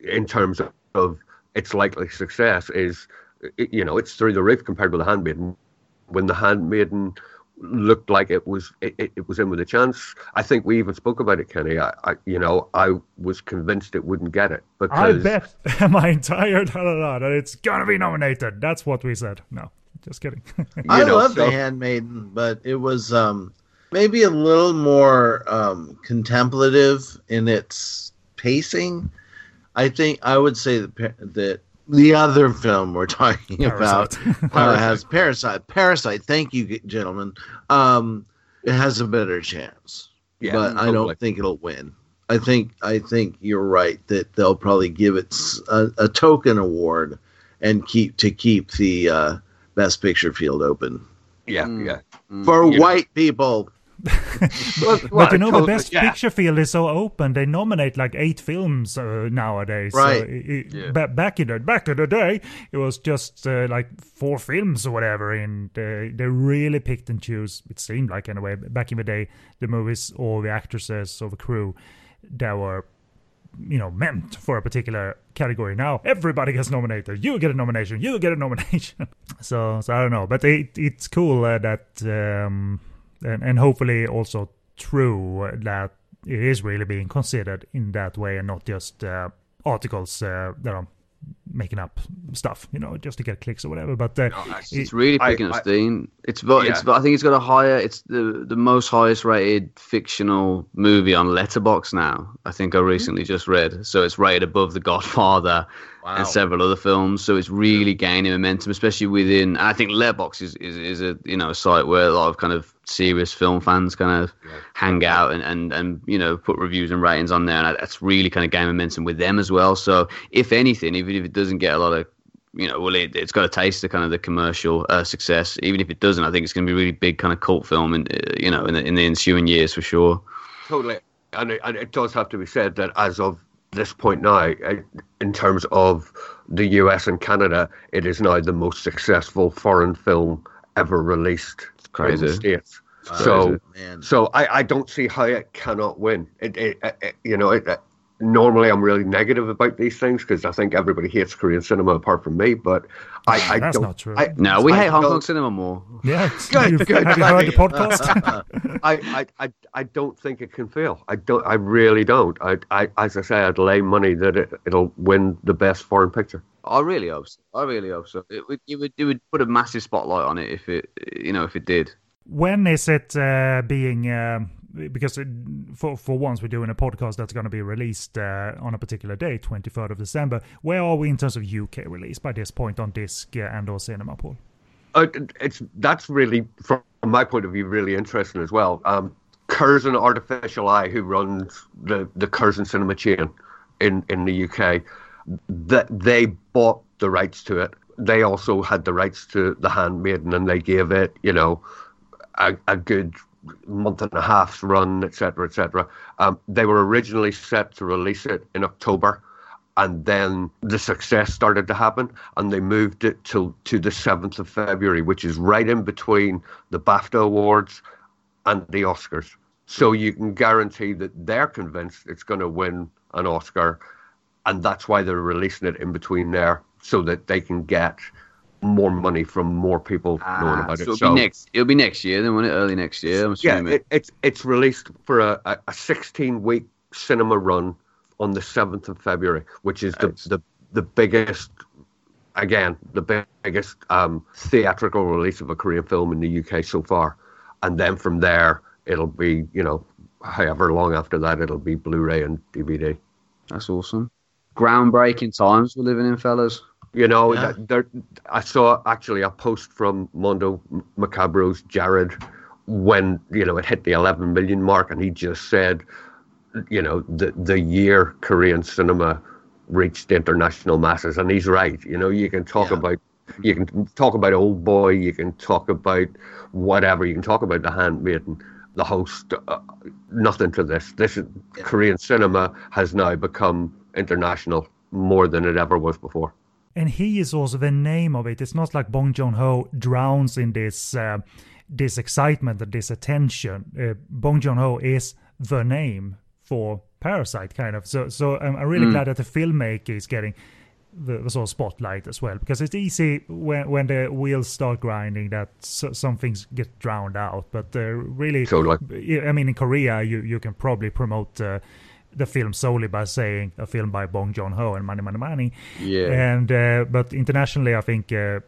in terms of, of its likely success is you know it's through the roof compared with the handmaiden. When the handmaiden looked like it was it, it, was in with a chance. I think we even spoke about it, Kenny. I, I you know I was convinced it wouldn't get it because I bet my entire da, da, da, that it's gonna be nominated. That's what we said. No, just kidding. I know, love so... the Handmaiden, but it was um, maybe a little more um, contemplative in its pacing. I think I would say that, that the other film we're talking Parasite. about uh, has Parasite. Parasite. Thank you, gentlemen. Um, it has a better chance, yeah, but hopefully. I don't think it'll win. I think I think you're right that they'll probably give it a, a token award and keep to keep the uh, best picture field open. Yeah, mm. yeah. For yeah. white people, but, but you know, the best yeah. picture field is so open. They nominate like eight films uh, nowadays. Right. So it, yeah. ba- back in the back in the day, it was just uh, like four films or whatever, and uh, they really picked and choose. It seemed like anyway. Back in the day, the movies or the actresses or the crew that were you know meant for a particular category. Now everybody gets nominated. You get a nomination. You get a nomination. so, so I don't know, but it, it's cool uh, that um, and, and hopefully also true that it is really being considered in that way and not just uh, articles uh, that are making up stuff, you know, just to get clicks or whatever. But uh, it's, it's, really picking up steam. It's but yeah. it's I think it's got a higher. It's the the most highest rated fictional movie on Letterboxd now. I think I recently mm-hmm. just read. So it's rated above The Godfather wow. and several other films. So it's really gaining momentum, especially within. I think Letterboxd is, is is a you know a site where a lot of kind of serious film fans kind of yeah. hang out and, and and you know put reviews and ratings on there, and that's really kind of gaining momentum with them as well. So if anything, even if it doesn't get a lot of you know, well, it, has got a taste of kind of the commercial uh, success. Even if it doesn't, I think it's going to be a really big kind of cult film, in, uh, you know, in the, in the ensuing years for sure. Totally, and it, and it does have to be said that as of this point now, uh, in terms of the US and Canada, it is now the most successful foreign film ever released in the States. So, so I, I don't see how it cannot win. It, it, it you know, it, normally I'm really negative about these things because I think everybody hates Korean cinema apart from me. But I, I That's don't. not true. I, no, we I hate Hong Kong cinema more. Yeah, good, good. Have you heard the podcast? I, I, I, don't think it can fail. I don't. I really don't. I, I as I say, I'd lay money that it, it'll win the best foreign picture. I really hope so. I really hope so. It would, it would, it would put a massive spotlight on it if it, you know, if it did. When is it uh, being? Um because it, for for once we're doing a podcast that's going to be released uh, on a particular day, 23rd of December. Where are we in terms of UK release by this point on disc uh, and or cinema, Paul? Uh, it's that's really from my point of view really interesting as well. Um, Curzon Artificial Eye, who runs the the Curzon Cinema chain in in the UK, that they bought the rights to it. They also had the rights to The Handmaiden, and they gave it, you know, a, a good month and a half's run, etc., etc. Um, they were originally set to release it in October, and then the success started to happen, and they moved it to to the seventh of February, which is right in between the BAFTA awards and the Oscars. So you can guarantee that they're convinced it's going to win an Oscar, and that's why they're releasing it in between there, so that they can get more money from more people ah, knowing about so it. It'll so be next. It'll be next year. Then, it? Early next year. yeah, it, it's it's released for a, a 16 week cinema run on the 7th of February, which is the the, the biggest. Again, the biggest um, theatrical release of a Korean film in the UK so far, and then from there it'll be you know however long after that it'll be Blu-ray and DVD. That's awesome. Groundbreaking times we're living in, fellas. You know, yeah. there, I saw actually a post from Mondo Macabro's Jared when you know it hit the 11 million mark, and he just said, you know, the the year Korean cinema reached international masses, and he's right. You know, you can talk yeah. about you can talk about Old Boy, you can talk about whatever, you can talk about The Handmaiden, The Host. Uh, nothing to this. This is, yeah. Korean cinema has now become international more than it ever was before and he is also the name of it. It's not like Bong Joon Ho drowns in this uh, this excitement and this attention. Uh, Bong Joon Ho is the name for Parasite, kind of. So, so I'm, I'm really mm. glad that the filmmaker is getting the, the, sort of spotlight as well, because it's easy when when the wheels start grinding that so, some things get drowned out. But uh, really, totally. I mean, in Korea, you you can probably promote. Uh, the film solely by saying a film by Bong Joon Ho and Money Money Money. Yeah. And uh, but internationally, I think uh,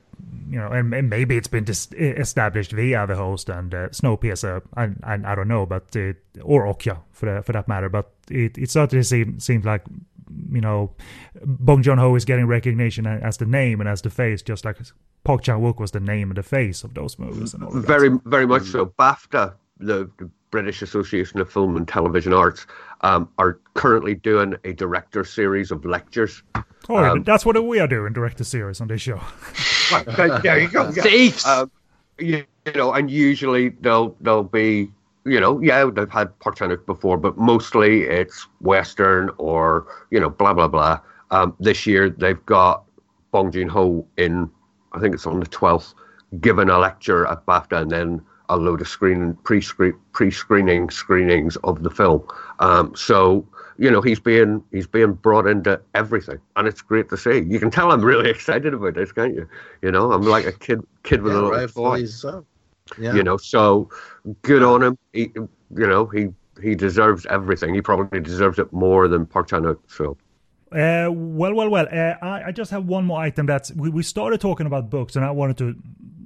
you know, and, and, maybe it's been dis- established via the host and uh, Snowpiercer. I, I, I don't know, but it, or Okja for that, for that matter. But it it certainly seems seems like you know, Bong Joon Ho is getting recognition as the name and as the face, just like Park Chan Wook was the name and the face of those movies. And all very, very much so. BAFTA, the, the British Association of Film and Television Arts, um, are currently doing a director series of lectures. Oh, um, that's what we are doing, director series on this show. there you go. Thieves. Um, you, you, know, and usually they'll they'll be, you know, yeah, they've had Park Chan before, but mostly it's Western or you know, blah blah blah. Um, this year they've got Bong Joon Ho in, I think it's on the twelfth, giving a lecture at BAFTA, and then a load of screen pre pre screening screenings of the film. Um, so you know, he's being he's being brought into everything, and it's great to see. You can tell I'm really excited about this, can't you? You know, I'm like a kid kid with yeah, a little toy. So. Yeah. You know, so good on him. He, you know, he he deserves everything. He probably deserves it more than Park Chan Wook. So. Uh, well, well, well. Uh, I, I just have one more item. That's we, we started talking about books, and I wanted to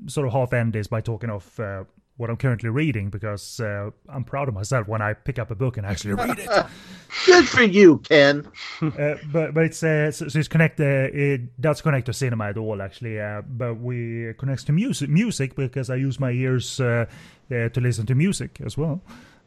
sort of half end this by talking of uh, what I'm currently reading because uh, I'm proud of myself when I pick up a book and actually read it. Good for you, Ken. uh, but but it's uh, so, so, it's connected. Uh, it does connect to cinema at all, actually. Uh, but we connects to music music because I use my ears uh, to listen to music as well.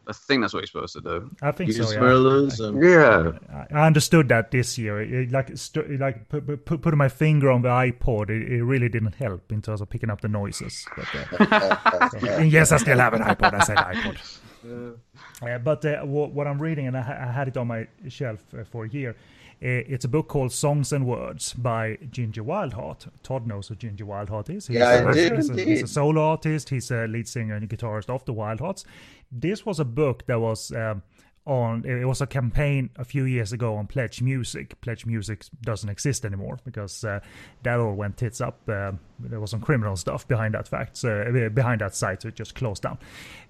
I think that's what you're supposed to do. I think Use so. Yeah. And... yeah. I understood that this year. It, like, st- like put, put, putting my finger on the iPod, it, it, really didn't help in terms of picking up the noises. But, uh, so, yes, I still have an iPod. I said iPod. Uh, but uh, what, what, I'm reading, and I, I, had it on my shelf uh, for a year, it's a book called Songs and Words by Ginger Wildheart. Todd knows who Ginger Wildheart is. He's yeah, a, I did. He's a, he's a, solo artist. He's a lead singer and guitarist of the Wildhearts. This was a book that was um, on. It was a campaign a few years ago on Pledge Music. Pledge Music doesn't exist anymore because uh, that all went tits up. Uh, there was some criminal stuff behind that fact, uh, behind that site, so it just closed down.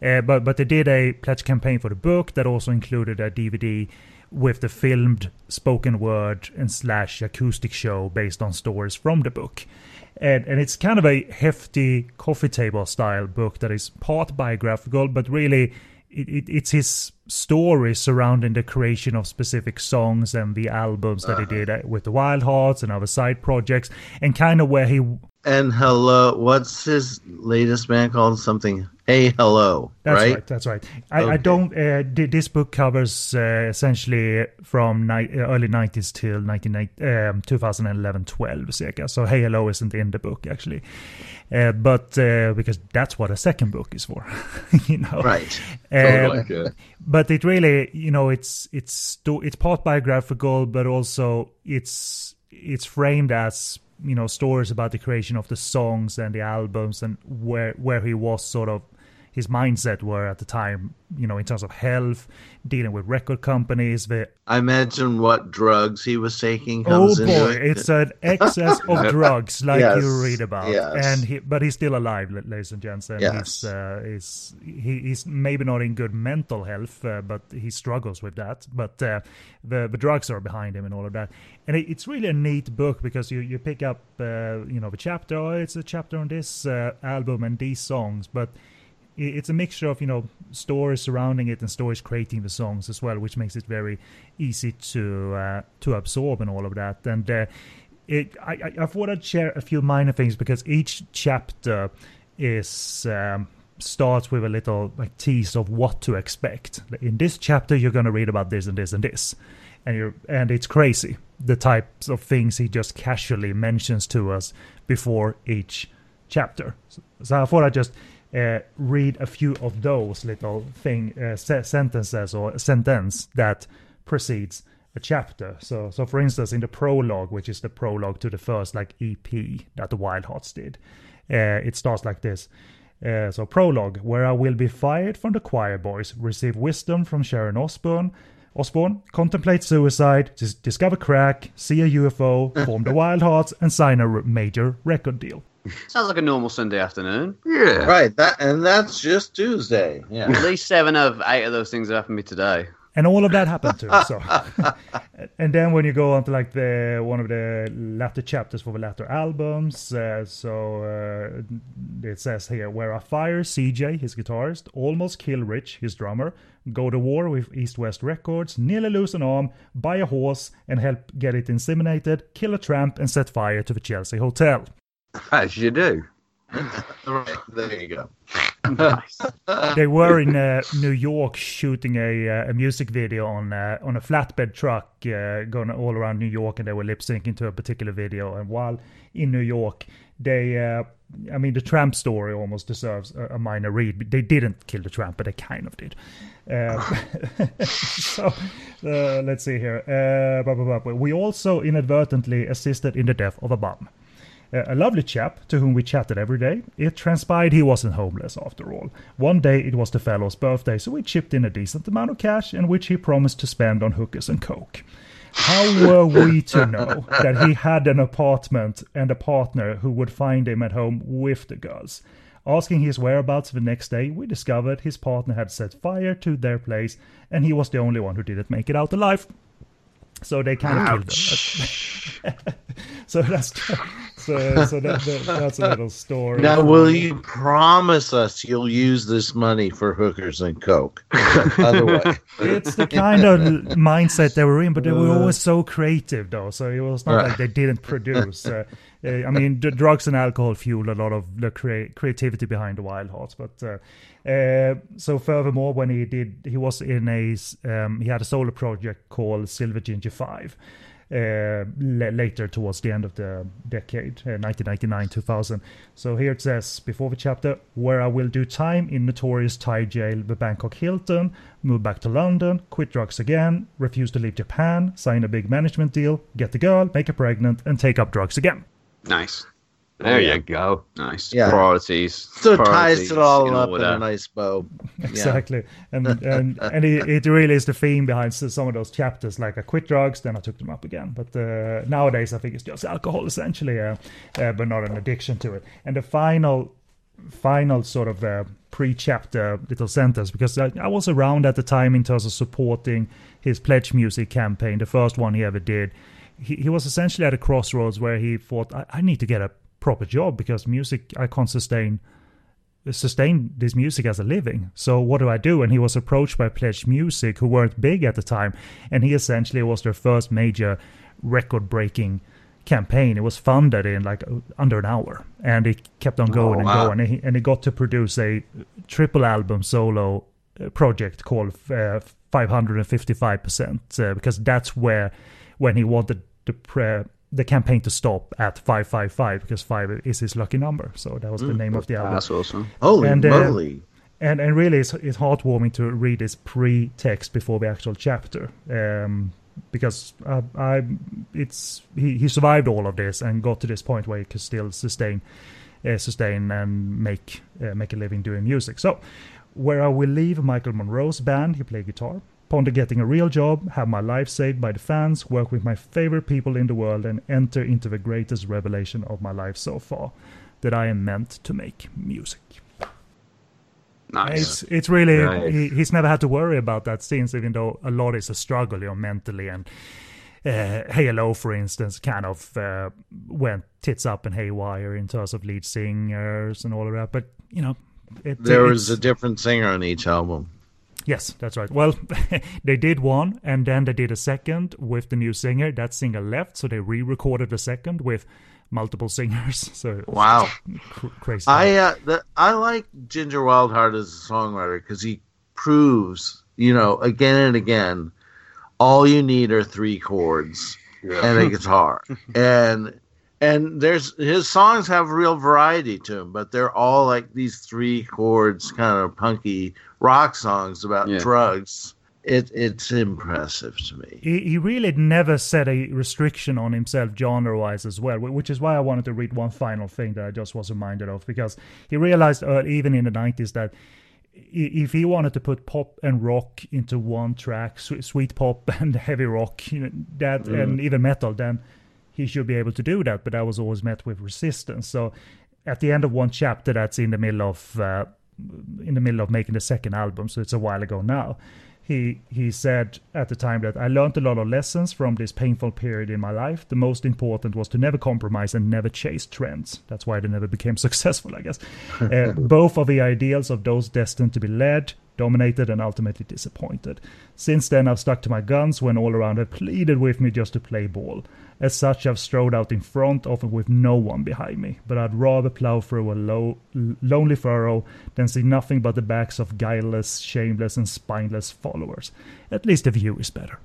Uh, but but they did a pledge campaign for the book that also included a DVD with the filmed spoken word and slash acoustic show based on stories from the book. And, and it's kind of a hefty coffee table style book that is part biographical, but really it, it, it's his story surrounding the creation of specific songs and the albums that uh-huh. he did uh, with the Wildhearts and other side projects, and kind of where he. And hello, what's his latest band called? Something Hey Hello, that's right? right that's right. I, okay. I don't. Uh, this book covers uh, essentially from ni- uh, early '90s till 19, um, 2011, 12, circa. So Hey Hello isn't in the book actually, uh, but uh, because that's what a second book is for, you know. Right. Um, totally. But it really, you know, it's it's it's part biographical, but also it's it's framed as you know stories about the creation of the songs and the albums and where where he was sort of his mindset were at the time, you know, in terms of health, dealing with record companies. The, I imagine what drugs he was taking. oh boy, it. it's an excess of drugs, like yes. you read about. Yes. And he, but he's still alive, ladies and gents. And yes. he's, uh, he's, he, he's maybe not in good mental health, uh, but he struggles with that. But uh, the the drugs are behind him and all of that. And it, it's really a neat book because you you pick up, uh, you know, the chapter. Oh, it's a chapter on this uh, album and these songs, but it's a mixture of you know stories surrounding it and stories creating the songs as well, which makes it very easy to uh, to absorb and all of that. And uh, it, I, I thought I'd share a few minor things because each chapter is um, starts with a little like tease of what to expect. In this chapter, you're going to read about this and this and this, and you're and it's crazy the types of things he just casually mentions to us before each chapter. So, so I thought I'd just uh, read a few of those little thing uh, se- sentences or sentence that precedes a chapter. So, so for instance, in the prologue, which is the prologue to the first like EP that the Wildhearts did, uh, it starts like this. Uh, so prologue, where I will be fired from the choir boys, receive wisdom from Sharon Osbourne, Osbourne, contemplate suicide, discover crack, see a UFO, form the Wildhearts, and sign a major record deal. Sounds like a normal Sunday afternoon. Yeah. Right. That and that's just Tuesday. Yeah. At least seven of eight of those things have happened to me today. And all of that happened too. So, and then when you go on to like the one of the latter chapters for the latter albums, uh, so uh, it says here where I fire CJ, his guitarist, almost kill Rich, his drummer, go to war with East West Records, nearly lose an arm, buy a horse and help get it inseminated, kill a tramp, and set fire to the Chelsea Hotel. As you do. right, there you go. nice. they were in uh, New York shooting a, uh, a music video on uh, on a flatbed truck uh, going all around New York, and they were lip syncing to a particular video. And while in New York, they, uh, I mean, the tramp story almost deserves a, a, minor read. They didn't kill the tramp, but they kind of did. Uh, so let's see here. Blah, blah, blah. We also inadvertently assisted in the death of a bum. A lovely chap to whom we chatted every day. It transpired he wasn't homeless after all. One day it was the fellow's birthday, so we chipped in a decent amount of cash, in which he promised to spend on hookers and coke. How were we to know that he had an apartment and a partner who would find him at home with the girls? Asking his whereabouts the next day, we discovered his partner had set fire to their place and he was the only one who didn't make it out alive. So they kind of killed him. so that's so, so that, that, that's a little story. Now, will you promise us you'll use this money for hookers and coke? Otherwise, it's the kind of mindset they were in, but they were always so creative, though. So it was not like they didn't produce. Uh, I mean, the drugs and alcohol fueled a lot of the crea- creativity behind the Wildhearts. But uh, uh, so, furthermore, when he did, he was in a um, he had a solo project called Silver Ginger Five. Uh, later towards the end of the decade, 1999 uh, 2000. So here it says before the chapter, where I will do time in notorious Thai jail, the Bangkok Hilton, move back to London, quit drugs again, refuse to leave Japan, sign a big management deal, get the girl, make her pregnant, and take up drugs again. Nice. There yeah. you go. Nice. Yeah. Priorities. So ties it all up in a nice bow. exactly. And and and it, it, really is the theme behind some of those chapters. Like I quit drugs, then I took them up again. But uh, nowadays, I think it's just alcohol essentially, uh, uh, but not an addiction to it. And the final, final sort of uh, pre-chapter little sentence because I, I was around at the time in terms of supporting his pledge music campaign, the first one he ever did he, he was essentially at a crossroads where he thought, I, I need to get a proper job because music, I can't sustain sustain this music as a living. So what do I do? And he was approached by Pledge Music, who weren't big at the time, and he essentially was their first major record-breaking campaign. It was funded in like under an hour, and it kept on going oh, and wow. going, and he, and he got to produce a triple album solo uh, project called uh, 555 percent uh, because that's where when he wanted the pre- the campaign to stop at 555 because 5 is his lucky number. So that was the mm, name of the album. That's awesome. Holy and, uh, moly. and, and really, it's, it's heartwarming to read this pre text before the actual chapter. Um, because uh, I, it's he, he survived all of this and got to this point where he could still sustain, uh, sustain and make uh, make a living doing music. So, where I will leave Michael Monroe's band, he played guitar. Ponder getting a real job, have my life saved by the fans, work with my favorite people in the world, and enter into the greatest revelation of my life so far that I am meant to make music. Nice. It's, it's really, nice. he, he's never had to worry about that since, even though a lot is a struggle, you know, mentally. And uh, Hello, for instance, kind of uh, went tits up and haywire in terms of lead singers and all of that. But, you know, it, there was a different singer on each album. Yes, that's right. Well, they did one, and then they did a second with the new singer. That singer left, so they re-recorded the second with multiple singers. So wow, cr- crazy. I uh, the, I like Ginger Wildheart as a songwriter because he proves, you know, again and again, all you need are three chords yeah. and a guitar, and and there's his songs have real variety to them, but they're all like these three chords, kind of punky rock songs about yeah. drugs. It, it's impressive to me. He, he really never set a restriction on himself genre wise as well, which is why I wanted to read one final thing that I just was reminded of because he realized uh, even in the 90s that if he wanted to put pop and rock into one track, sweet pop and heavy rock, you know, that mm. and even metal, then he should be able to do that, but that was always met with resistance. So at the end of one chapter, that's in the middle of uh, in the middle of making the second album, so it's a while ago now. He he said at the time that I learned a lot of lessons from this painful period in my life. The most important was to never compromise and never chase trends. That's why they never became successful, I guess. uh, both of the ideals of those destined to be led dominated and ultimately disappointed. Since then, I've stuck to my guns when all around have pleaded with me just to play ball. As such, I've strode out in front, often with no one behind me, but I'd rather plow through a low, lonely furrow than see nothing but the backs of guileless, shameless, and spineless followers. At least the view is better.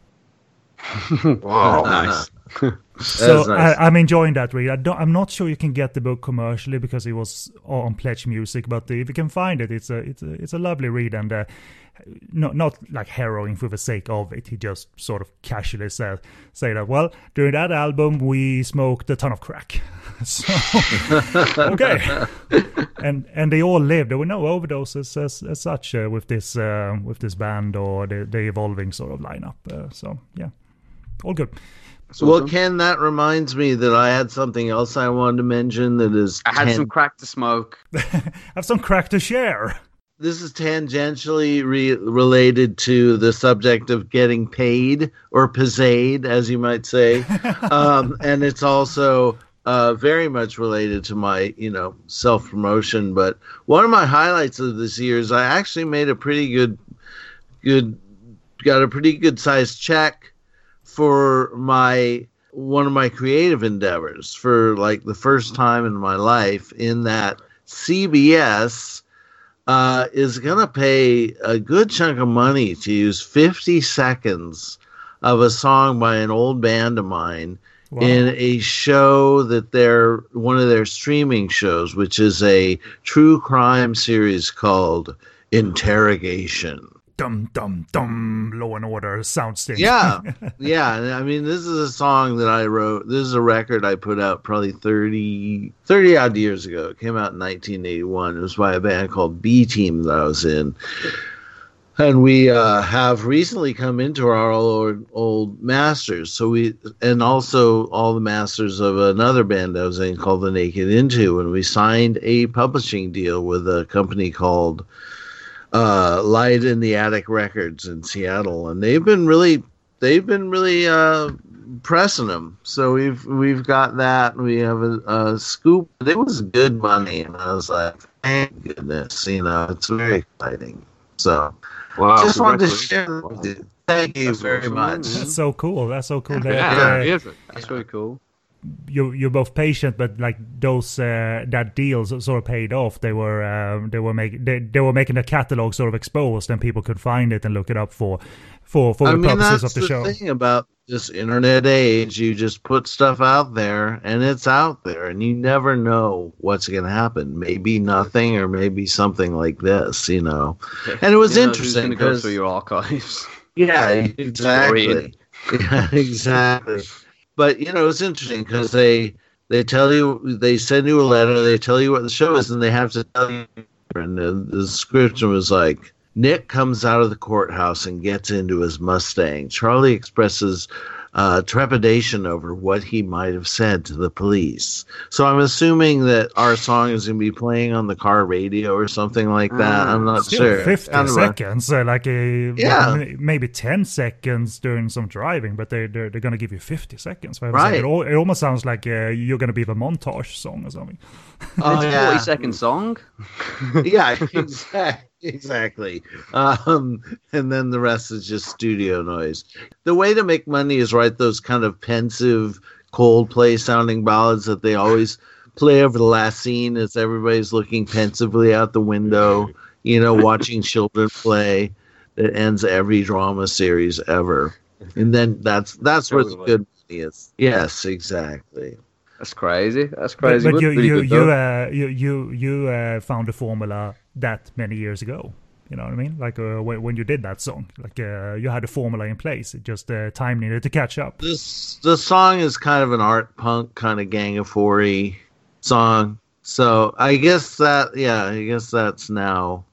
Wow, nice. so nice. I, am enjoying that read. I don't, I'm not sure you can get the book commercially because it was on Pledge Music, but if you can find it, it's a it's a it's a lovely read and uh, not not like harrowing for the sake of it. He just sort of casually said say that. Well, during that album, we smoked a ton of crack. so okay, and and they all lived. There were no overdoses as, as such uh, with this uh, with this band or the, the evolving sort of lineup. Uh, so yeah, all good. well, Ken, that reminds me that I had something else I wanted to mention. That is, I had ten- some crack to smoke. I have some crack to share this is tangentially re- related to the subject of getting paid or paid, as you might say, um, and it's also uh, very much related to my, you know, self promotion. But one of my highlights of this year is I actually made a pretty good, good, got a pretty good sized check for my one of my creative endeavors for like the first time in my life. In that CBS uh, is going to pay a good chunk of money to use 50 seconds of a song by an old band of mine wow. in a show that they're one of their streaming shows, which is a true crime series called Interrogation dum dum dum law and order sound soundstage yeah yeah i mean this is a song that i wrote this is a record i put out probably 30 30 odd years ago. It came out in 1981 it was by a band called b team that i was in. And we uh, have recently come into our old, old masters. So we and also all the masters of another band i was in called the naked into. And we signed a publishing deal with a company called uh, Light in the Attic Records in Seattle, and they've been really they've been really uh, pressing them. So we've we've got that. We have a, a, scoop. It was good money, and I was like, thank goodness, you know, it's very exciting. So, wow, just wanted to share. Thank you That's very awesome. much. That's so cool. That's so cool. That, yeah, uh, That's really cool you you're both patient, but like those uh, that deals sort of paid off. They were uh, they were making they, they were making the catalog sort of exposed, and people could find it and look it up for for for I the mean, purposes of the, the show. Thing about this internet age, you just put stuff out there, and it's out there, and you never know what's going to happen. Maybe nothing, or maybe something like this, you know. And it was you know, interesting because go through your archives. Yeah, exactly. yeah, exactly. But you know, it's interesting because they they tell you they send you a letter, they tell you what the show is, and they have to tell you. And the, the description was like Nick comes out of the courthouse and gets into his Mustang. Charlie expresses uh, trepidation over what he might have said to the police. So I'm assuming that our song is going to be playing on the car radio or something like that. I'm not Still sure. 50 seconds, like a yeah. maybe 10 seconds during some driving, but they they're, they're going to give you 50 seconds. Right. It, all, it, almost sounds like uh, you're going to be the montage song or something. Oh, it's a yeah. 40 second song. yeah, exactly exactly. Um, and then the rest is just studio noise. The way to make money is write those kind of pensive Coldplay sounding ballads that they always play over the last scene as everybody's looking pensively out the window, you know, watching children play. That ends every drama series ever. And then that's that's where the good money is. Yes, exactly. That's crazy. That's crazy. But, but you, you, you, uh, you, you, you uh, found a formula that many years ago. You know what I mean? Like uh, when, when you did that song, like uh, you had a formula in place. It just uh, time needed to catch up. This the song is kind of an art punk kind of gang of four song. So I guess that yeah, I guess that's now.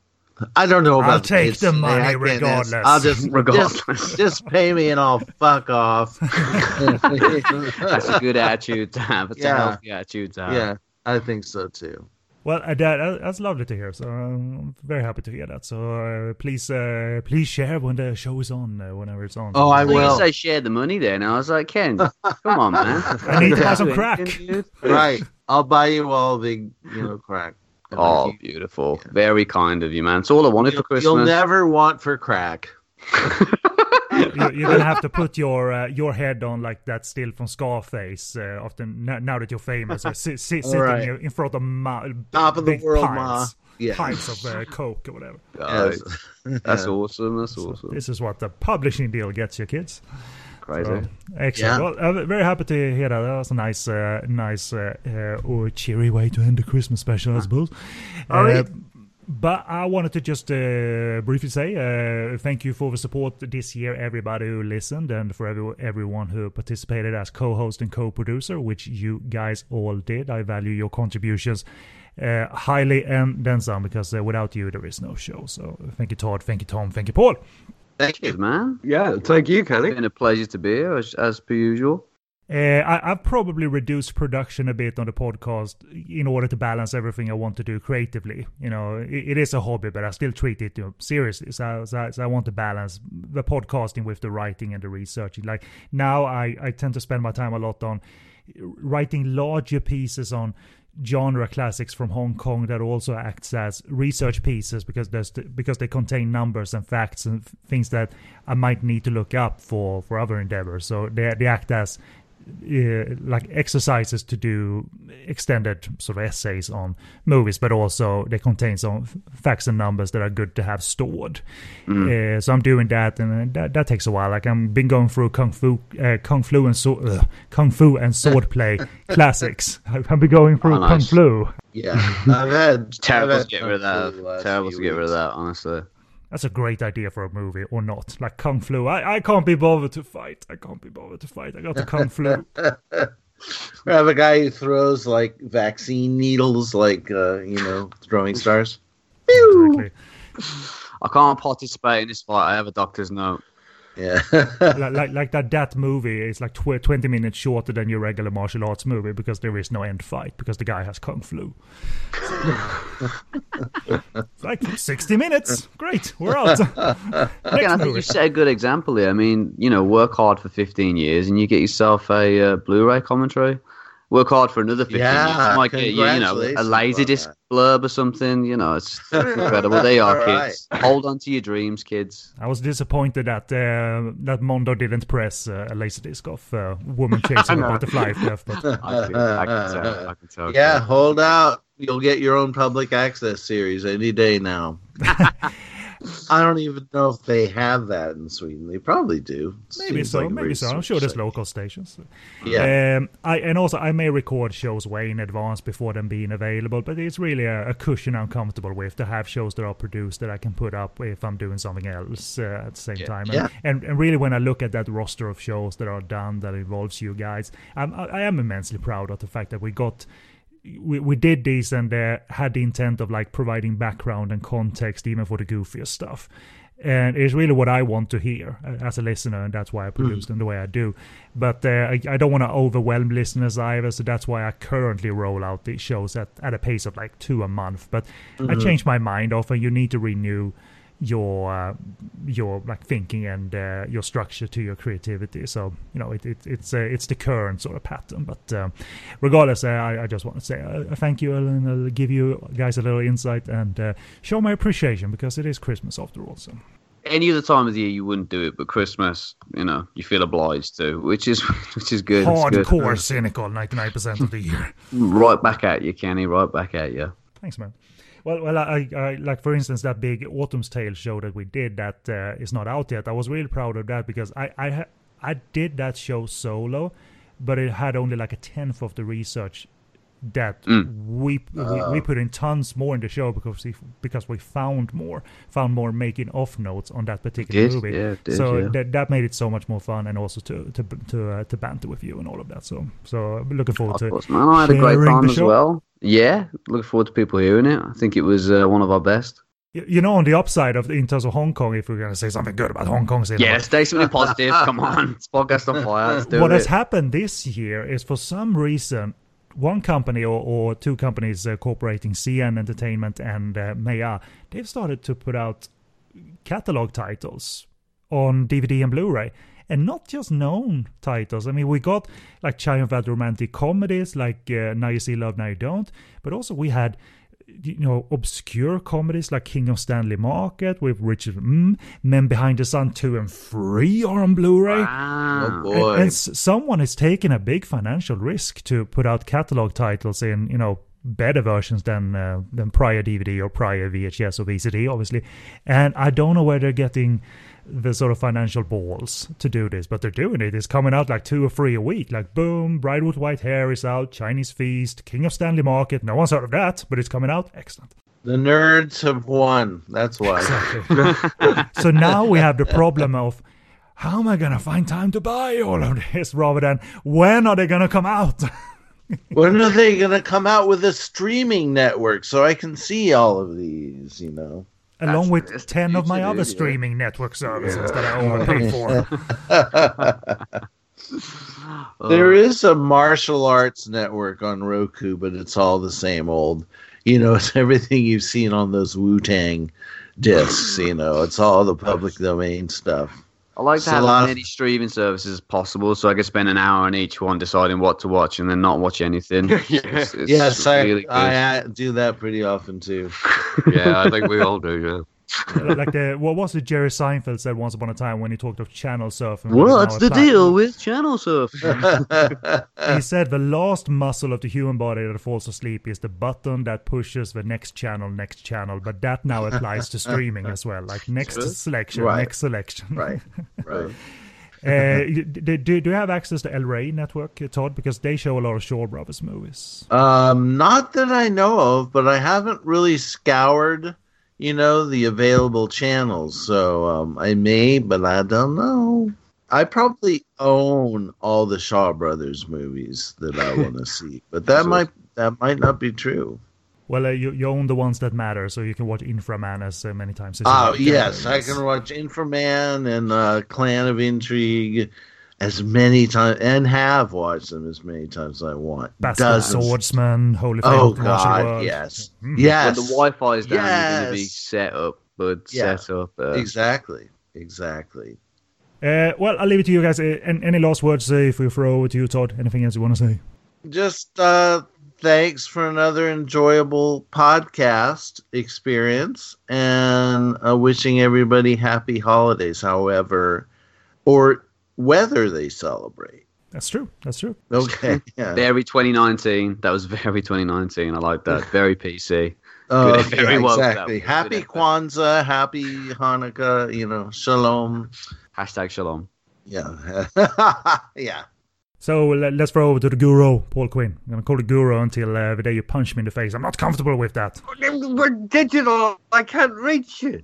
I don't know about. I'll take the money regardless. I'll just regardless. Just, just, pay me and I'll fuck off. that's a good attitude to have. It's yeah. a healthy attitude to have. Yeah, I think so too. Well, uh, that, uh, that's lovely to hear. So I'm very happy to hear that. So uh, please, uh, please share when the show is on, uh, whenever it's on. Oh, I, will. say share the money then. I was like, Ken, come on, man. I need to buy some crack. right. I'll buy you all the, you know, crack. Oh, beautiful. Yeah. Very kind of you, man. It's all I wanted you'll, for Christmas. You'll never want for crack. you're, you're, gonna have to put your uh, your head on like that still from Scarface. Uh, often now that you're famous, si- si- sitting right. in front of ma- top of the world, pints, ma. Yeah. pints of uh, coke or whatever. Yes. That's awesome. That's awesome. this is what the publishing deal gets you, kids. Crazy. So, excellent. Yeah. Well, I'm very happy to hear that. That was a nice, uh, nice, uh, uh, or cheery way to end the Christmas special, I suppose. All right. Uh, but I wanted to just uh, briefly say uh, thank you for the support this year, everybody who listened, and for every, everyone who participated as co host and co producer, which you guys all did. I value your contributions uh, highly and then some, because uh, without you, there is no show. So thank you, Todd. Thank you, Tom. Thank you, Paul. Thank you, man. Yeah, thank you, Kenny. It's been a pleasure to be here, as, as per usual. Uh, I, have probably reduced production a bit on the podcast in order to balance everything I want to do creatively. You know, it, it is a hobby, but I still treat it you know, seriously. So, so, so, I want to balance the podcasting with the writing and the researching. Like now, I, I tend to spend my time a lot on writing larger pieces on genre classics from Hong Kong that also acts as research pieces because there's the, because they contain numbers and facts and things that I might need to look up for for other endeavors. So they they act as uh, like exercises to do extended sort of essays on movies, but also they contain some facts and numbers that are good to have stored. Mm. Uh, so I'm doing that, and that, that takes a while. Like I've been going through kung fu, uh, kung fu and so, uh, kung fu and swordplay classics. I've been going through oh, nice. kung fu. Yeah, I've had terrible to get rid of that. Terrible to get rid of that, honestly. That's a great idea for a movie, or not? Like Kung Flu. I, I can't be bothered to fight. I can't be bothered to fight. I got the Kung Flu. we have a guy who throws like vaccine needles, like uh, you know, throwing stars. Exactly. I can't participate in this fight. I have a doctor's note. Yeah, like, like, like that that movie is like tw- twenty minutes shorter than your regular martial arts movie because there is no end fight because the guy has kung flu. like sixty minutes, great, we're out. Again, I think you set a good example here. I mean, you know, work hard for fifteen years and you get yourself a uh, Blu-ray commentary work hard for another 15 yeah, years. Might get you, you know, a lazy disc blurb or something. You know, it's incredible. They are kids. Right. Hold on to your dreams, kids. I was disappointed that uh, that Mondo didn't press uh, a laser disc of uh, woman chasing a butterfly death. But I, can, I can tell. I can tell. Yeah, hold out. You'll get your own public access series any day now. I don't even know if they have that in Sweden. They probably do. Maybe so. Like maybe so. I'm sure there's local stations. Yeah. Um, I and also I may record shows way in advance before them being available, but it's really a, a cushion I'm comfortable with to have shows that are produced that I can put up if I'm doing something else uh, at the same yeah. time. And, yeah. and, and really, when I look at that roster of shows that are done that involves you guys, I'm, I am immensely proud of the fact that we got we, we did these and uh, had the intent of like providing background and context even for the goofiest stuff and it's really what I want to hear uh, as a listener, and that's why I produce mm. them the way I do. But uh, I, I, don't want to overwhelm listeners either, so that's why I currently roll out these shows at, at a pace of like two a month. But mm-hmm. I change my mind often. You need to renew your uh, your like thinking and uh, your structure to your creativity. So you know it, it it's uh, it's the current sort of pattern. But um, regardless, uh, I, I just want to say uh, thank you Ellen. I'll give you guys a little insight and uh, show my appreciation because it is Christmas after all. So. Any other time of the year you wouldn't do it, but Christmas, you know, you feel obliged to, which is which is good. Hardcore good. cynical, ninety nine percent of the year. right back at you, Kenny. Right back at you. Thanks, man. Well, well, I, I, like for instance that big Autumn's Tale show that we did that uh, is not out yet. I was really proud of that because I I I did that show solo, but it had only like a tenth of the research that mm. we, uh. we, we put in tons more in the show because we, because we found more found more making off notes on that particular did, movie. Yeah, did, so yeah. that that made it so much more fun and also to to to uh, to banter with you and all of that. So so looking forward of course, to man, I had a great time as well. Yeah, looking forward to people hearing it. I think it was uh, one of our best. You know, on the upside of in terms of Hong Kong, if we're going to say something good about Hong Kong cinema, yeah, stay something positive. Come on, it's podcast on fire. what it. has happened this year is for some reason one company or, or two companies uh, cooperating, CN Entertainment and uh, Maya, they've started to put out catalog titles on DVD and Blu-ray and not just known titles. I mean, we got like Triumph romantic comedies like uh, Now You See Love, Now You Don't, but also we had you know obscure comedies like King of Stanley Market with Richard mm, Men Behind the Sun 2 and 3 are on Blu-ray. Wow. Oh boy. And, and someone is taking a big financial risk to put out catalog titles in, you know, better versions than uh, than prior DVD or prior VHS or VCD, obviously. And I don't know where they're getting the sort of financial balls to do this, but they're doing it. It's coming out like two or three a week. Like boom, Bride with White Hair is out, Chinese Feast, King of Stanley Market. No one's heard of that, but it's coming out. Excellent. The nerds have won. That's why. Exactly. so now we have the problem of how am I going to find time to buy all of this rather than when are they going to come out? when are they going to come out with a streaming network so I can see all of these, you know? Along That's with 10 of my other streaming network services yeah. that I overpay for. there is a martial arts network on Roku, but it's all the same old. You know, it's everything you've seen on those Wu Tang discs. You know, it's all the public domain stuff. I like to have as many streaming services as possible, so I can spend an hour on each one deciding what to watch and then not watch anything. yeah. It's, it's yes, really I, I, do that pretty often too. yeah, I think we all do. Yeah like the what was it Jerry Seinfeld said once upon a time when he talked of channel surfing. What's the deal with channel surfing? he said the last muscle of the human body that falls asleep is the button that pushes the next channel, next channel. But that now applies to streaming as well. Like next sure. selection, right. next selection. Right. Right. Uh, do, do, do you have access to El Rey Network, Todd? Because they show a lot of Shaw Brothers movies. Um, not that I know of, but I haven't really scoured you know, the available channels. So um, I may, but I don't know. I probably own all the Shaw Brothers movies that I want to see, but that might that might not be true. Well, uh, you you own the ones that matter, so you can watch Inframan as uh, many times as you Oh yes, I can watch Inframan and uh, Clan of Intrigue as many times and have watched them as many times as I want. That's Dozens. Swordsman, Holy Oh God, yes, mm. yes. When the Wi-Fi is down, yes. you're going to be set up, but yeah. set up. Uh... Exactly, exactly. Uh, well, I'll leave it to you guys. Uh, any last words uh, if we throw it to you, Todd? Anything else you want to say? Just uh, thanks for another enjoyable podcast experience, and uh, wishing everybody happy holidays. However, or whether they celebrate. That's true. That's true. Okay. Yeah. Very 2019. That was very 2019. I like that. Very PC. Uh, very yeah, well exactly. Happy Kwanzaa, happy Hanukkah, you know, shalom. Hashtag shalom. Yeah. yeah. So let's throw over to the guru, Paul Quinn. I'm going to call the guru until uh, the day you punch me in the face. I'm not comfortable with that. We're digital. I can't reach you.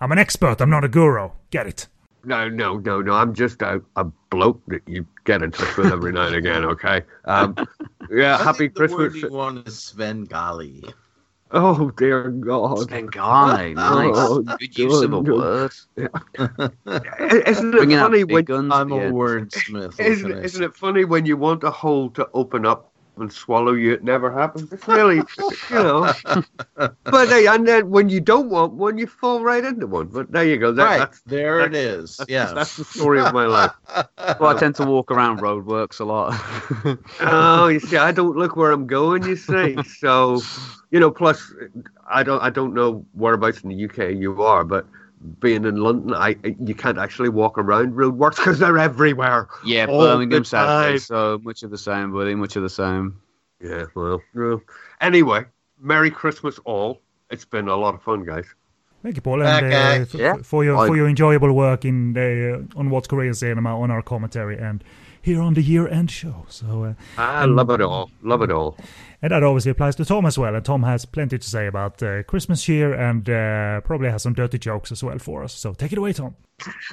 I'm an expert. I'm not a guru. Get it. No, no, no, no. I'm just a, a bloke that you get in touch with every now and again. Okay. Um, yeah. I happy Christmas. The one is Svengali. Oh dear God. Svengali. Nice. Oh, good use of a word. Yeah. isn't it funny when I'm a wordsmith? Isn't, isn't it funny when you want a hole to open up and swallow you. It never happens. It's really, you know. but hey, and then when you don't want one, you fall right into one. But there you go. That, right there it is. Yeah, that's the story of my life. well, I tend to walk around roadworks a lot. oh, you see, I don't look where I'm going. You see, so you know. Plus, I don't, I don't know whereabouts in the UK you are, but being in London, I you can't actually walk around roadworks because they're everywhere. Yeah, Birmingham, South so much of the same, buddy. Much of the same. Yeah, well, well. Anyway, Merry Christmas, all. It's been a lot of fun, guys. Thank you, Paul, and uh, f- yeah. for your for your enjoyable work in the uh, on what's Korean cinema on our commentary and here on the year end show. So uh, I love it all, love it all. And that obviously applies to Tom as well. And Tom has plenty to say about uh, Christmas cheer and uh, probably has some dirty jokes as well for us. So take it away, Tom.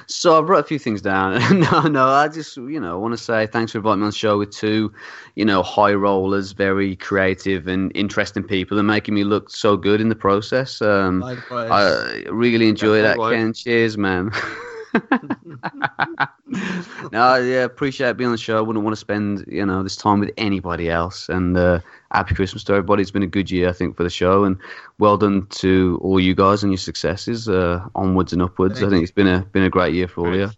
So I wrote a few things down. no, no, I just, you know, want to say thanks for inviting me on the show with two, you know, high rollers, very creative and interesting people and making me look so good in the process. Um, I really enjoy that, Ken. Cheers, man. no, yeah, appreciate being on the show. I wouldn't want to spend, you know, this time with anybody else. And uh, happy Christmas to everybody. It's been a good year, I think, for the show, and well done to all you guys and your successes, uh, onwards and upwards. Thank I think you. it's been a been a great year for all of you.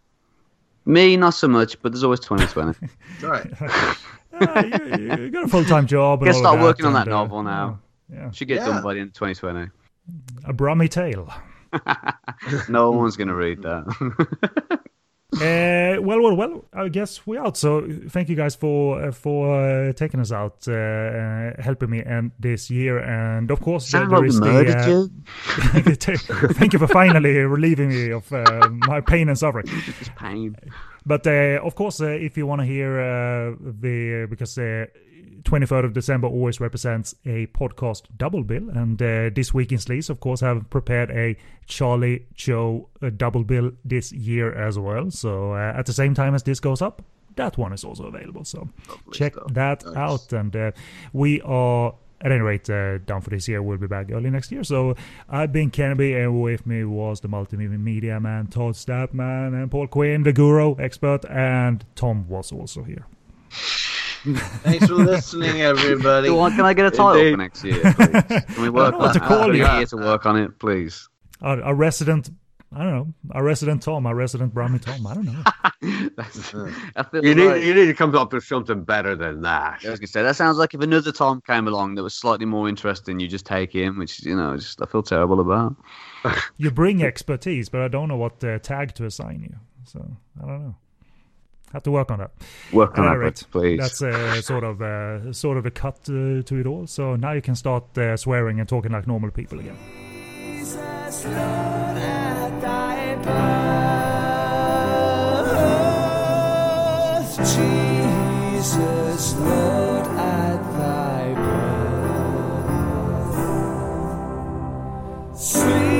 Me, not so much, but there's always 2020. all right. you, you, got a full time job. Get start working on that uh, novel now. Yeah. Should get yeah. done by the end of 2020. A Brummy Tale. No one's going to read that. Uh, well, well, well. I guess we're out. So thank you guys for uh, for uh, taking us out, uh, uh, helping me end this year, and of course there, there is the. thank you for finally relieving me of my pain and suffering. pain. But of course, if you want to hear the because 23rd of December always represents a podcast double bill. And uh, this week in Sleaze, of course, have prepared a Charlie Joe uh, double bill this year as well. So uh, at the same time as this goes up, that one is also available. So Lovely check that nice. out. And uh, we are at any rate, uh, down for this year. We'll be back early next year. So I've been Kennedy, and with me was the multimedia man, Todd Stadtman, and Paul Quinn, the guru expert, and Tom was also here. Thanks for listening, everybody. can I get a title Indeed. for next year? Please? Can we work on to call you. here to work on it, please? A, a resident I don't know. A resident Tom, a resident Brummy Tom. I don't know. you need you need to come up with something better than that. I was gonna say that sounds like if another Tom came along that was slightly more interesting, you just take him, which you know, just I feel terrible about. you bring expertise, but I don't know what uh, tag to assign you, so I don't know have to work on that. Work on that, please. That's uh, sort of uh, sort of a cut uh, to it all. So now you can start uh, swearing and talking like normal people again. Jesus, Lord, at thy birth. Sweet